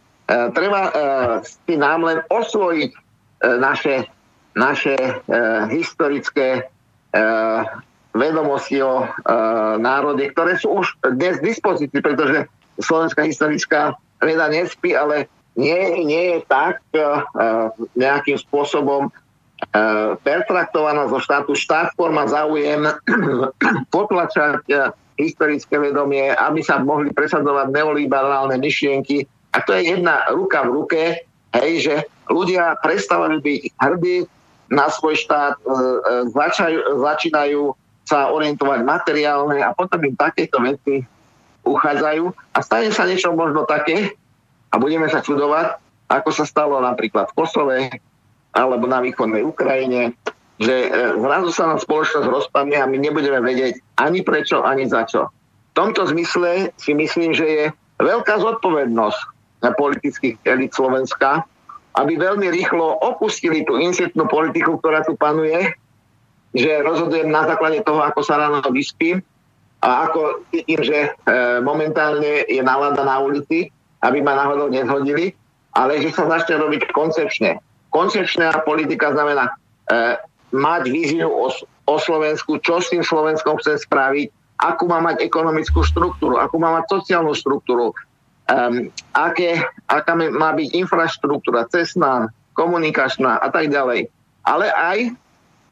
Treba si nám len osvojiť naše, naše e, historické e, vedomosti o e, národe, ktoré sú už dnes v dispozícii, pretože slovenská historická veda nespí, ale nie, nie je tak nejakým spôsobom pertraktovaná zo štátu. Štát forma záujem potlačať historické vedomie, aby sa mohli presadzovať neoliberálne myšlienky. A to je jedna ruka v ruke, hej, že ľudia prestávajú byť hrdí na svoj štát, začajú, začínajú sa orientovať materiálne a potom im takéto veci uchádzajú a stane sa niečo možno také, a budeme sa čudovať, ako sa stalo napríklad v Kosove alebo na východnej Ukrajine, že e, zrazu sa nám spoločnosť rozpadne a my nebudeme vedieť ani prečo, ani za čo. V tomto zmysle si myslím, že je veľká zodpovednosť politických elit Slovenska, aby veľmi rýchlo opustili tú insetnú politiku, ktorá tu panuje, že rozhodujem na základe toho, ako sa ráno vyspím a ako cítim, že e, momentálne je nálada na ulici, aby ma náhodou nezhodili, ale že sa začne robiť koncepčne. Koncepčná politika znamená e, mať víziu o, o Slovensku, čo s tým Slovenskom chce spraviť, akú má mať ekonomickú štruktúru, akú má mať sociálnu štruktúru, um, aké, aká má byť infraštruktúra, cestná, komunikačná a tak ďalej. Ale aj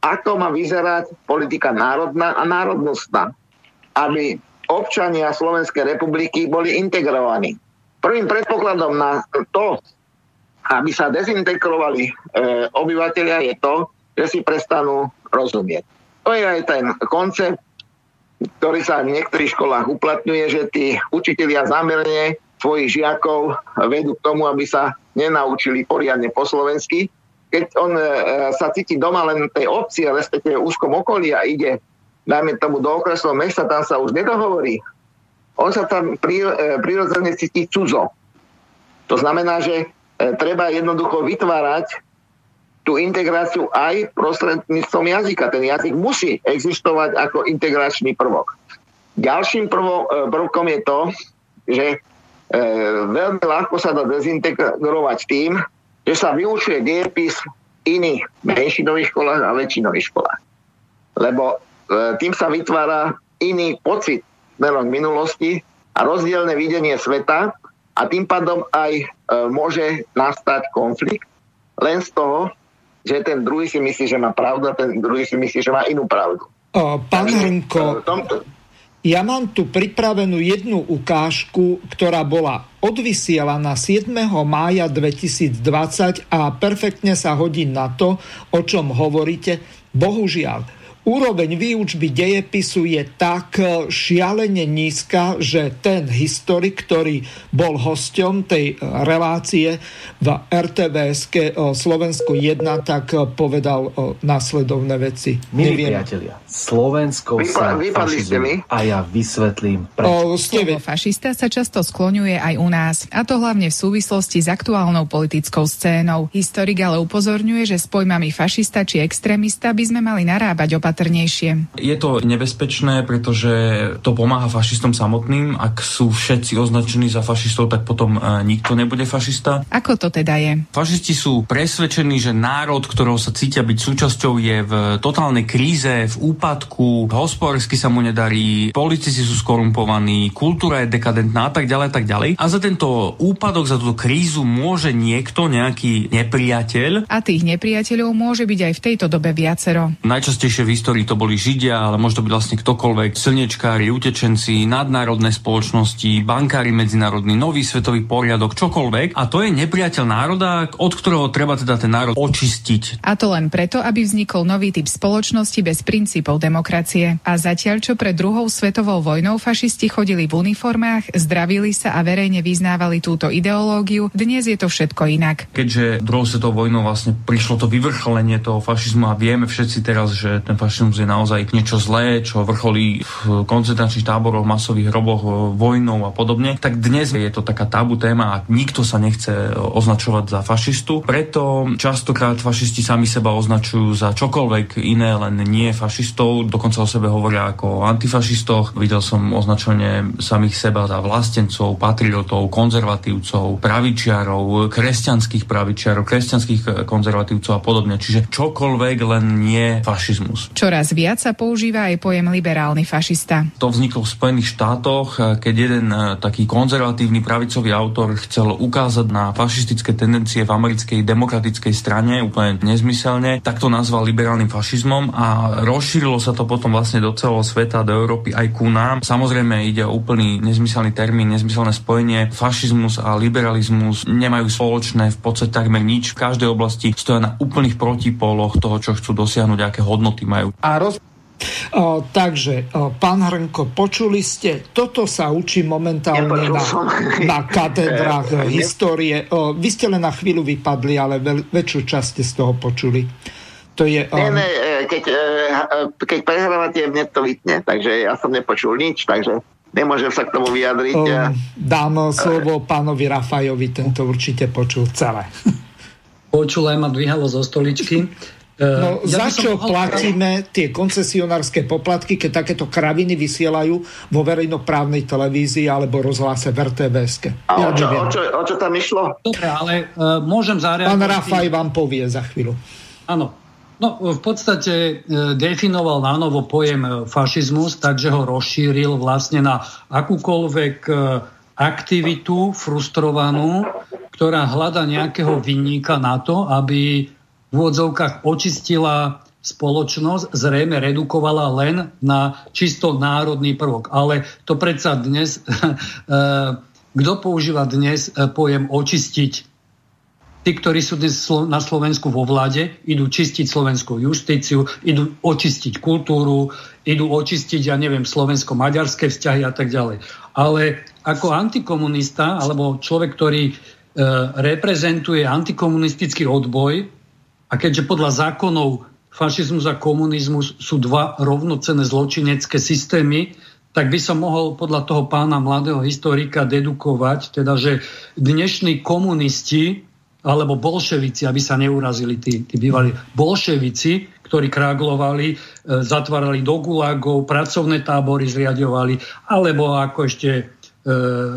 ako má vyzerať politika národná a národnostná, aby občania Slovenskej republiky boli integrovaní Prvým predpokladom na to, aby sa dezintegrovali e, obyvateľia, je to, že si prestanú rozumieť. To je aj ten koncept, ktorý sa v niektorých školách uplatňuje, že tí učitelia zamerne svojich žiakov vedú k tomu, aby sa nenaučili poriadne po slovensky. Keď on e, sa cíti doma len tej obci, respektíve úzkom okolí a ide, dajme tomu do okresného mesta, tam sa už nedohovorí on sa tam e, prirodzene cíti cudzo. To znamená, že e, treba jednoducho vytvárať tú integráciu aj prostredníctvom jazyka. Ten jazyk musí existovať ako integračný prvok. Ďalším prvo, prvkom je to, že veľmi ľahko sa dá dezintegrovať tým, že sa vyučuje diepis iných menšinových školách a väčšinových školách. Lebo e, tým sa vytvára iný pocit smerom minulosti a rozdielne videnie sveta a tým pádom aj e, môže nastať konflikt len z toho, že ten druhý si myslí, že má pravdu a ten druhý si myslí, že má inú pravdu. O, pán Hrnko, tomto... ja mám tu pripravenú jednu ukážku, ktorá bola odvysielaná 7. mája 2020 a perfektne sa hodí na to, o čom hovoríte. Bohužiaľ, úroveň výučby dejepisu je tak šialene nízka, že ten historik, ktorý bol hosťom tej relácie v RTVS Slovensku 1, tak povedal následovné veci. Milí Neviem. priatelia, Slovensko sa fašizuje a ja vysvetlím prečo. Slovo fašista sa často skloňuje aj u nás, a to hlavne v súvislosti s aktuálnou politickou scénou. Historik ale upozorňuje, že s pojmami fašista či extrémista by sme mali narábať opatrne opatrnejšie. Je to nebezpečné, pretože to pomáha fašistom samotným. Ak sú všetci označení za fašistov, tak potom e, nikto nebude fašista. Ako to teda je? Fašisti sú presvedčení, že národ, ktorého sa cítia byť súčasťou, je v totálnej kríze, v úpadku, hospodársky sa mu nedarí, politici sú skorumpovaní, kultúra je dekadentná a tak ďalej a tak ďalej. A za tento úpadok, za túto krízu môže niekto, nejaký nepriateľ. A tých nepriateľov môže byť aj v tejto dobe viacero. Najčastejšie v histórii to boli Židia, ale možno byť vlastne ktokoľvek, slnečkári, utečenci, nadnárodné spoločnosti, bankári medzinárodní, nový svetový poriadok, čokoľvek. A to je nepriateľ národa, od ktorého treba teda ten národ očistiť. A to len preto, aby vznikol nový typ spoločnosti bez princípov demokracie. A zatiaľ, čo pred druhou svetovou vojnou fašisti chodili v uniformách, zdravili sa a verejne vyznávali túto ideológiu, dnes je to všetko inak. Keďže druhou svetovou vojnou vlastne prišlo to vyvrcholenie toho fašizmu a vieme všetci teraz, že ten fašizmus je naozaj niečo zlé, čo vrcholí v koncentračných táboroch, masových hroboch, vojnou a podobne, tak dnes je to taká tabu téma a nikto sa nechce označovať za fašistu. Preto častokrát fašisti sami seba označujú za čokoľvek iné, len nie fašistov fašistov, dokonca o sebe hovoria ako o antifašistoch. Videl som označenie samých seba za vlastencov, patriotov, konzervatívcov, pravičiarov, kresťanských pravičiarov, kresťanských konzervatívcov a podobne. Čiže čokoľvek, len nie fašizmus. Čoraz viac sa používa aj pojem liberálny fašista. To vzniklo v Spojených štátoch, keď jeden e, taký konzervatívny pravicový autor chcel ukázať na fašistické tendencie v americkej demokratickej strane úplne nezmyselne, tak to nazval liberálnym fašizmom a rozšírilo sa to potom vlastne do celého sveta, do Európy aj ku nám. Samozrejme ide o úplný nezmyselný termín, nezmyselné spojenie. Fašizmus a liberalizmus nemajú spoločné v podstate takmer nič. V každej oblasti stoja na úplných protipóloch toho, čo chcú dosiahnuť, aké hodnoty majú. A roz... O, takže, o, pán Hrnko, počuli ste, toto sa učí momentálne na, na katedrách histórie. O, vy ste len na chvíľu vypadli, ale veľ, väčšiu časť z toho počuli. To je, um... ne, ne, keď, e, keď prehrávate, mne to vytne, takže ja som nepočul nič, takže nemôžem sa k tomu vyjadriť. Um, dám slovo pánovi Rafajovi, tento určite počul celé. Počul aj ma dvíhalo zo stoličky. No, ja za čo mohol... platíme tie koncesionárske poplatky, keď takéto kraviny vysielajú vo verejnoprávnej televízii alebo rozhlase v RTVS? A ja o, čo, o, čo, o čo tam išlo? Dobre, ale uh, môžem zareagovať. Pán Rafaj vám povie za chvíľu. Áno. No, v podstate uh, definoval na novo pojem uh, fašizmus, takže ho rozšíril vlastne na akúkoľvek uh, aktivitu frustrovanú, ktorá hľada nejakého vinníka na to, aby v úvodzovkách očistila spoločnosť, zrejme redukovala len na čisto národný prvok. Ale to predsa dnes, kto používa dnes pojem očistiť? Tí, ktorí sú dnes na Slovensku vo vláde, idú čistiť slovenskú justíciu, idú očistiť kultúru, idú očistiť, ja neviem, slovensko-maďarské vzťahy a tak ďalej. Ale ako antikomunista, alebo človek, ktorý e, reprezentuje antikomunistický odboj, a keďže podľa zákonov fašizmus a komunizmus sú dva rovnocené zločinecké systémy, tak by som mohol podľa toho pána mladého historika dedukovať, teda, že dnešní komunisti alebo bolševici, aby sa neurazili tí, tí bývali bolševici, ktorí kráglovali, e, zatvárali do gulagov, pracovné tábory zriadovali, alebo ako ešte E,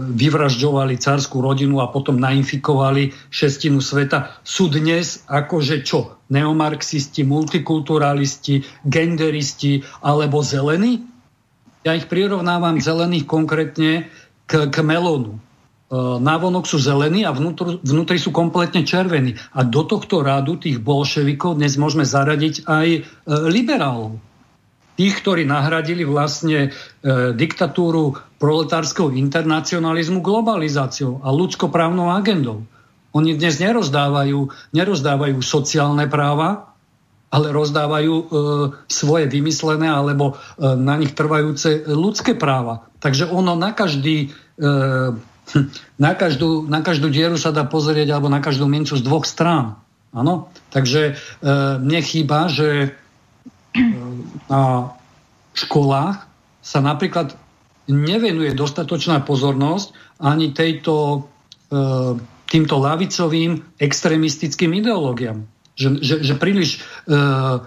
vyvražďovali carskú rodinu a potom nainfikovali šestinu sveta, sú dnes akože čo? Neomarxisti, multikulturalisti, genderisti alebo zelení? Ja ich prirovnávam zelených konkrétne k, k melónu. E, návonok sú zelení a vnútri, vnútri sú kompletne červení. A do tohto rádu tých bolševikov dnes môžeme zaradiť aj e, liberálov tých, ktorí nahradili vlastne e, diktatúru proletárskeho internacionalizmu globalizáciou a ľudskoprávnou agendou. Oni dnes nerozdávajú, nerozdávajú sociálne práva, ale rozdávajú e, svoje vymyslené alebo e, na nich trvajúce ľudské práva. Takže ono na každý e, na každú, na každú dieru sa dá pozrieť alebo na každú mincu z dvoch strán. Áno? Takže e, mne chýba, že na školách sa napríklad nevenuje dostatočná pozornosť ani tejto, e, týmto lavicovým extrémistickým ideológiám. Že, že, že príliš e,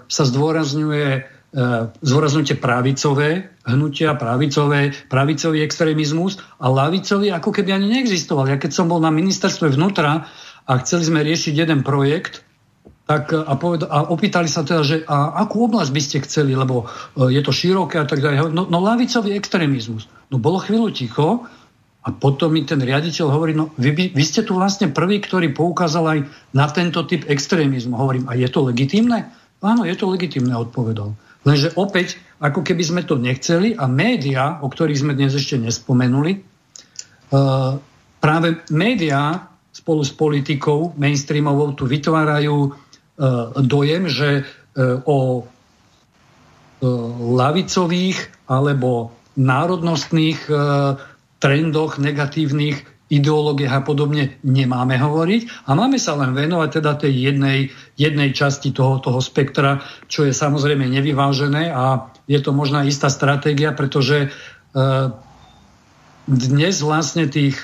sa zdôrazňuje e, zdôrazňujete pravicové hnutia, pravicové, pravicový extrémizmus a lavicový ako keby ani neexistoval. Ja keď som bol na ministerstve vnútra a chceli sme riešiť jeden projekt, tak a, poved- a opýtali sa teda, že a akú oblasť by ste chceli, lebo e, je to široké a tak ďalej. No, no lavicový extrémizmus. No bolo chvíľu ticho a potom mi ten riaditeľ hovorí, no vy, vy ste tu vlastne prvý, ktorý poukázal aj na tento typ extrémizmu. Hovorím, a je to legitimné? Áno, je to legitimné, odpovedal. Lenže opäť, ako keby sme to nechceli a médiá, o ktorých sme dnes ešte nespomenuli, uh, práve médiá spolu s politikou mainstreamovou tu vytvárajú E, dojem, že e, o e, lavicových alebo národnostných trendoch negatívnych ideológiách a podobne nemáme hovoriť. A máme sa len venovať teda tej jednej, jednej časti toho, toho spektra, čo je samozrejme nevyvážené a je to možná istá stratégia, pretože dnes vlastne tých,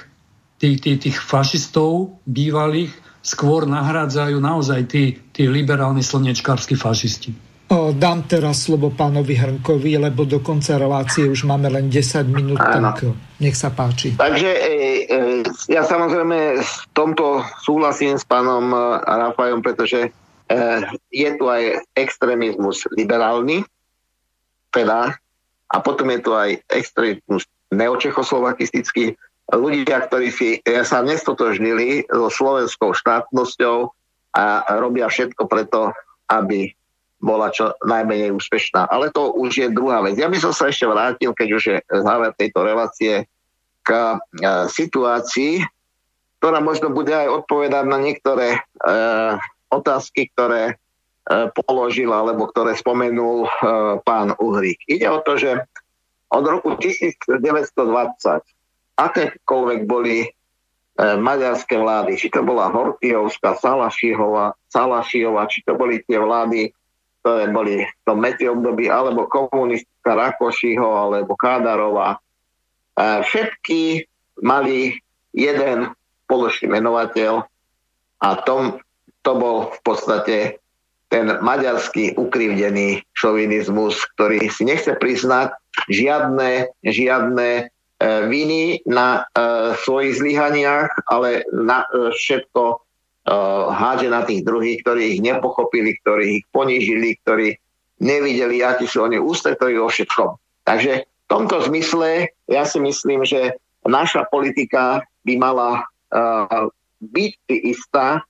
tých, tých, tých fašistov bývalých skôr nahrádzajú naozaj tí, tí liberálni slnečkársky fašisti. dám teraz slovo pánovi Hrnkovi, lebo do konca relácie už máme len 10 minút, Áno. tak nech sa páči. Takže e, e, ja samozrejme v tomto súhlasím s pánom e, Rafajom, pretože e, je tu aj extrémizmus liberálny, teda, a potom je tu aj extrémizmus neočechoslovakistický. Ľudia, ktorí si e, sa nestotožnili so slovenskou štátnosťou a robia všetko preto, aby bola čo najmenej úspešná. Ale to už je druhá vec. Ja by som sa ešte vrátil, keď už je záver tejto relácie, k e, situácii, ktorá možno bude aj odpovedať na niektoré otázky, ktoré e, položil alebo ktoré spomenul e, pán Uhrík. Ide o to, že od roku 1920 akékoľvek boli e, maďarské vlády, či to bola Hortiovská, Salašiova, Salašiova, či to boli tie vlády ktoré boli v tom meti období, alebo komunistická Rakošiho, alebo Kádarová. Všetky mali jeden spoločný menovateľ a tom, to bol v podstate ten maďarský ukrivdený šovinizmus, ktorý si nechce priznať žiadne, žiadne e, viny na e, svojich zlyhaniach, ale na e, všetko uh, hádže na tých druhých, ktorí ich nepochopili, ktorí ich ponížili, ktorí nevideli, akí sú oni ústretoví vo všetkom. Takže v tomto zmysle ja si myslím, že naša politika by mala uh, byť istá,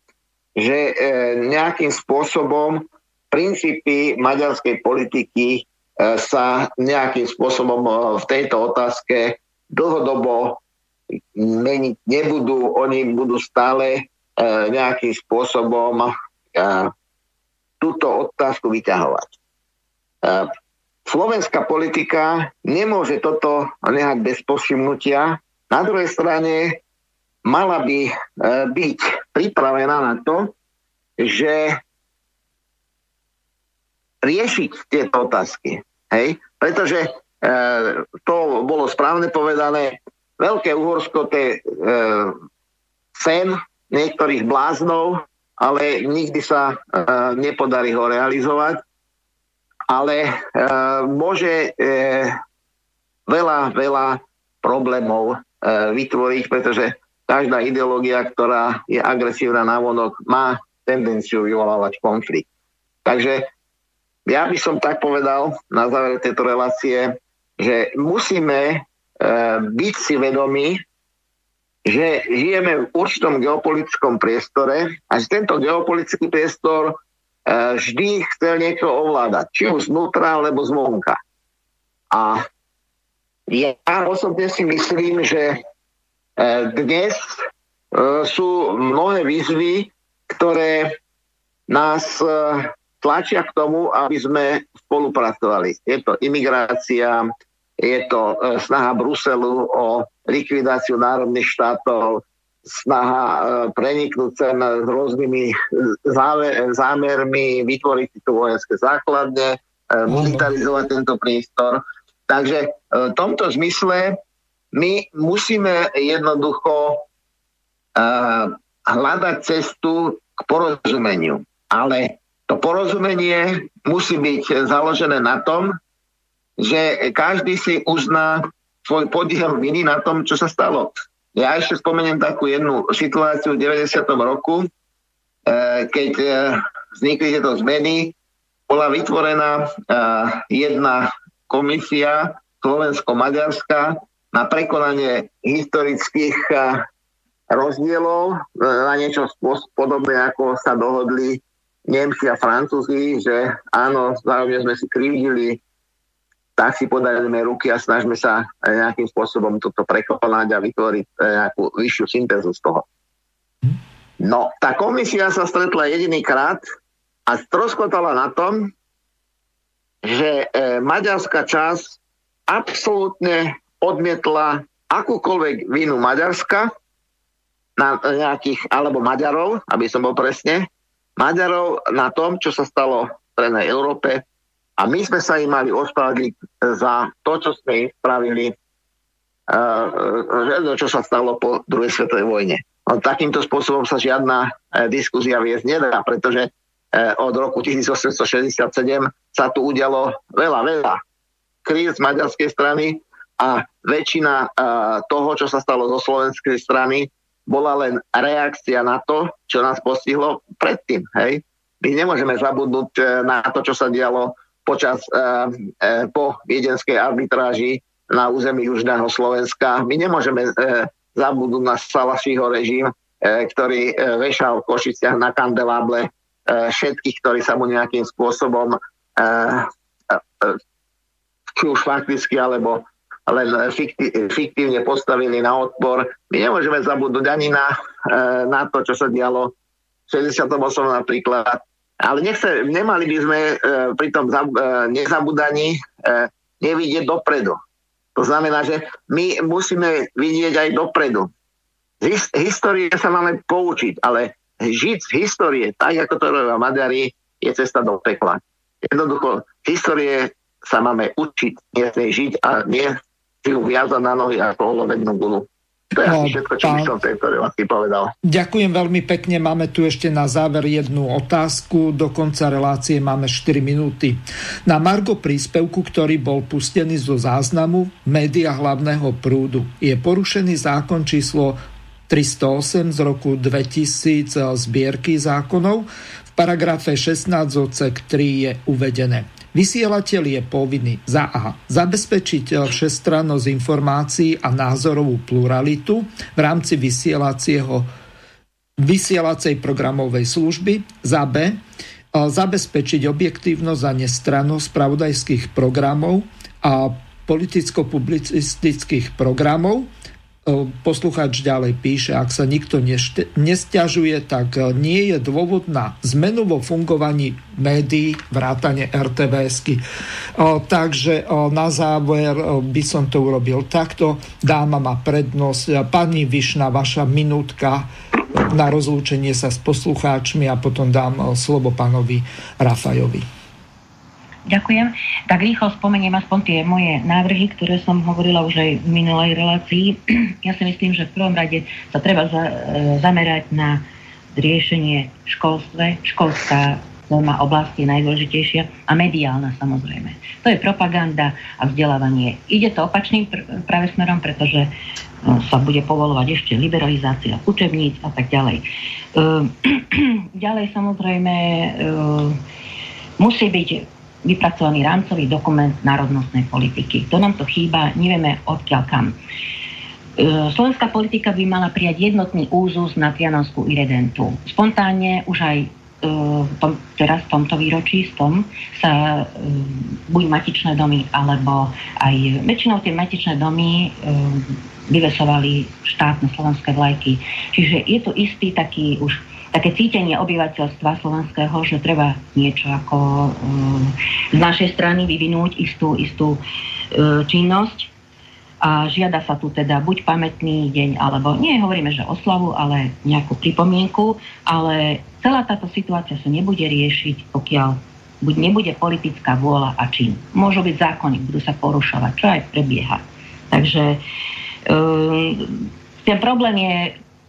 že uh, nejakým spôsobom princípy maďarskej politiky uh, sa nejakým spôsobom uh, v tejto otázke dlhodobo meniť nebudú. Oni budú stále E, nejakým spôsobom e, túto otázku vyťahovať. E, slovenská politika nemôže toto nehať bez povšimnutia. Na druhej strane mala by byť pripravená na to, že riešiť tieto otázky. Hej? Pretože e, to bolo správne povedané, Veľké Uhorsko, to je e, sen niektorých bláznov, ale nikdy sa uh, nepodarí ho realizovať. Ale uh, môže uh, veľa, veľa problémov uh, vytvoriť, pretože každá ideológia, ktorá je agresívna na vonok, má tendenciu vyvolávať konflikt. Takže ja by som tak povedal na záver tejto relácie, že musíme uh, byť si vedomí, že žijeme v určitom geopolitickom priestore a že tento geopolitický priestor e, vždy chcel niečo ovládať, či už znútra alebo zvonka. A ja osobne si myslím, že e, dnes e, sú mnohé výzvy, ktoré nás tlačia k tomu, aby sme spolupracovali. Je to imigrácia, je to snaha Bruselu o likvidáciu národných štátov, snaha e, preniknúť sa s rôznymi zámermi, vytvoriť tu vojenské základne, e, militarizovať tento priestor. Takže e, v tomto zmysle my musíme jednoducho hľadať cestu k porozumeniu. Ale to porozumenie musí byť založené na tom, že každý si uzná svoj podiel viny na tom, čo sa stalo. Ja ešte spomeniem takú jednu situáciu v 90. roku, eh, keď eh, vznikli tieto zmeny, bola vytvorená jedna komisia Slovensko-Maďarská na prekonanie historických rozdielov, na niečo podobné, ako sa dohodli Nemci a Francúzi, že áno, zároveň sme si krivdili tak si podajme ruky a snažme sa nejakým spôsobom toto prekonať a vytvoriť eh, nejakú vyššiu syntézu z toho. No, tá komisia sa stretla jediný krát a stroskotala na tom, že e, maďarská časť absolútne odmietla akúkoľvek vinu Maďarska na nejakých, alebo Maďarov, aby som bol presne, Maďarov na tom, čo sa stalo v Strednej Európe a my sme sa im mali ospravedliť za to, čo sme im spravili, uh, čo sa stalo po druhej svetovej vojne. No, takýmto spôsobom sa žiadna diskusia viesť nedá, pretože od roku 1867 sa tu udialo veľa, veľa kríz z maďarskej strany a väčšina toho, čo sa stalo zo slovenskej strany, bola len reakcia na to, čo nás postihlo predtým. Hej? My nemôžeme zabudnúť e, na to, čo sa dialo počas, e, e, po viedenskej arbitráži na území Južného Slovenska. My nemôžeme zabudnúť na Salašího režim, ktorý vešal v Košiciach na kandeláble všetkých, ktorí sa mu nejakým spôsobom či už fakticky alebo len fiktívne postavili na odpor. My nemôžeme zabudnúť ani na, na to, čo sa dialo v 68 napríklad ale nechce, nemali by sme e, pri tom za, e, nezabudaní e, nevidieť dopredu. To znamená, že my musíme vidieť aj dopredu. Z his, histórie sa máme poučiť, ale žiť z histórie, tak ako to robia Maďari, je cesta do pekla. Jednoducho, z histórie sa máme učiť, nie žiť a nie si ju viazať na nohy ako olovenú gulu. To je asi všetko, čo by som tejto relácii povedal. Ďakujem veľmi pekne. Máme tu ešte na záver jednu otázku. Do konca relácie máme 4 minúty. Na Margo príspevku, ktorý bol pustený zo záznamu média hlavného prúdu, je porušený zákon číslo 308 z roku 2000 zbierky zákonov. V paragrafe 16 odsek 3 je uvedené. Vysielateľ je povinný za A. Zabezpečiť všestrannosť informácií a názorovú pluralitu v rámci vysielacieho vysielacej programovej služby, za B. Zabezpečiť objektívnosť a nestrannosť spravodajských programov a politicko-publicistických programov poslucháč ďalej píše, ak sa nikto nestiažuje, tak e, nie je dôvod na zmenu vo fungovaní médií, vrátane RTVSky. Takže na záver by som to urobil takto. Dáma má prednosť. Pani Višna, vaša minútka na rozlúčenie sa s poslucháčmi a potom dám slovo pánovi Rafajovi. Ďakujem. Tak rýchlo spomeniem aspoň tie moje návrhy, ktoré som hovorila už aj v minulej relácii. Ja si myslím, že v prvom rade sa treba za, e, zamerať na riešenie školstve. Školská téma oblasti je najdôležitejšia a mediálna samozrejme. To je propaganda a vzdelávanie. Ide to opačným pr- práve smerom, pretože no, sa bude povolovať ešte liberalizácia učebníc a tak ďalej. E, ďalej samozrejme e, musí byť vypracovaný rámcový dokument národnostnej politiky. To nám to chýba, nevieme odkiaľ kam. E, slovenská politika by mala prijať jednotný úzus na Trianonskú iridentu. Spontánne už aj e, tom, teraz v tomto výročí s tom sa e, buď matičné domy, alebo aj väčšinou tie matičné domy vyvesovali štátne slovenské vlajky. Čiže je to istý taký už také cítenie obyvateľstva slovenského, že treba niečo ako um, z našej strany vyvinúť istú, istú uh, činnosť a žiada sa tu teda buď pamätný deň, alebo nie hovoríme, že oslavu, ale nejakú pripomienku, ale celá táto situácia sa nebude riešiť, pokiaľ buď nebude politická vôľa a čin. Môžu byť zákony, budú sa porušovať, čo aj prebieha. Takže um, ten problém je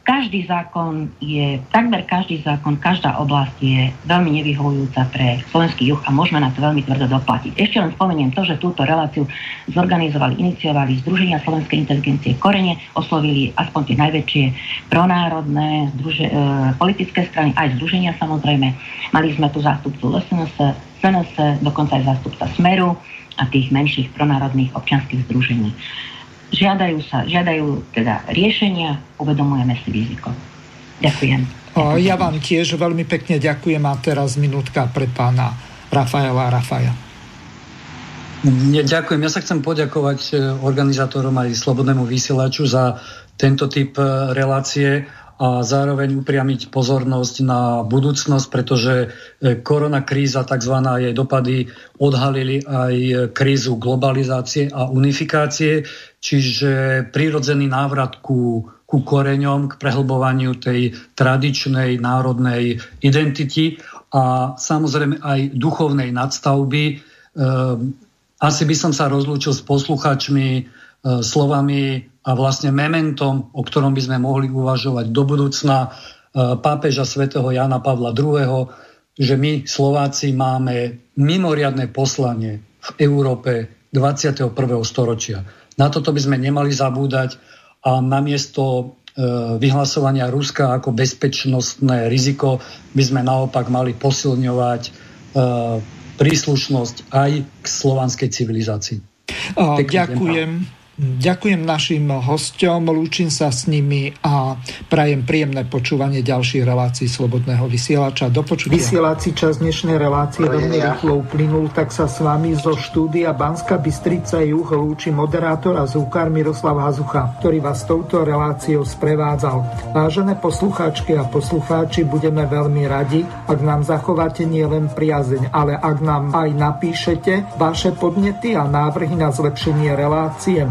každý zákon je, takmer každý zákon, každá oblasť je veľmi nevyhovujúca pre slovenský juh a môžeme na to veľmi tvrdo doplatiť. Ešte len spomeniem to, že túto reláciu zorganizovali, iniciovali Združenia slovenskej inteligencie Korene, oslovili aspoň tie najväčšie pronárodné združe, e, politické strany, aj združenia samozrejme. Mali sme tu zástupcu SNS, SNS, dokonca aj zástupca Smeru a tých menších pronárodných občianských združení žiadajú sa, žiadajú teda riešenia, uvedomujeme si riziko. Ďakujem. Ja vám tiež veľmi pekne ďakujem a teraz minútka pre pána Rafaela Rafaja. Ďakujem. Ja sa chcem poďakovať e, organizátorom aj Slobodnému vysielaču za tento typ e, relácie a zároveň upriamiť pozornosť na budúcnosť, pretože e, korona kríza, tzv. jej dopady odhalili aj krízu globalizácie a unifikácie, čiže prirodzený návrat ku, ku koreňom, k prehlbovaniu tej tradičnej národnej identity a samozrejme aj duchovnej nadstavby. E, asi by som sa rozlúčil s posluchačmi e, slovami a vlastne mementom, o ktorom by sme mohli uvažovať do budúcna, e, pápeža svätého Jana Pavla II. že my Slováci máme mimoriadne poslanie v Európe 21. storočia. Na toto by sme nemali zabúdať a namiesto e, vyhlasovania Ruska ako bezpečnostné riziko by sme naopak mali posilňovať e, príslušnosť aj k slovanskej civilizácii. Ďakujem. Ďakujem našim hostom, lúčim sa s nimi a prajem príjemné počúvanie ďalších relácií Slobodného vysielača. Do počutia. Vysielací čas dnešnej relácie veľmi rýchlo uplynul, tak sa s vami zo štúdia Banska Bystrica Juh lúči moderátor a zúkar Miroslav Hazucha, ktorý vás touto reláciou sprevádzal. Vážené poslucháčky a poslucháči, budeme veľmi radi, ak nám zachováte nielen priazeň, ale ak nám aj napíšete vaše podnety a návrhy na zlepšenie relácie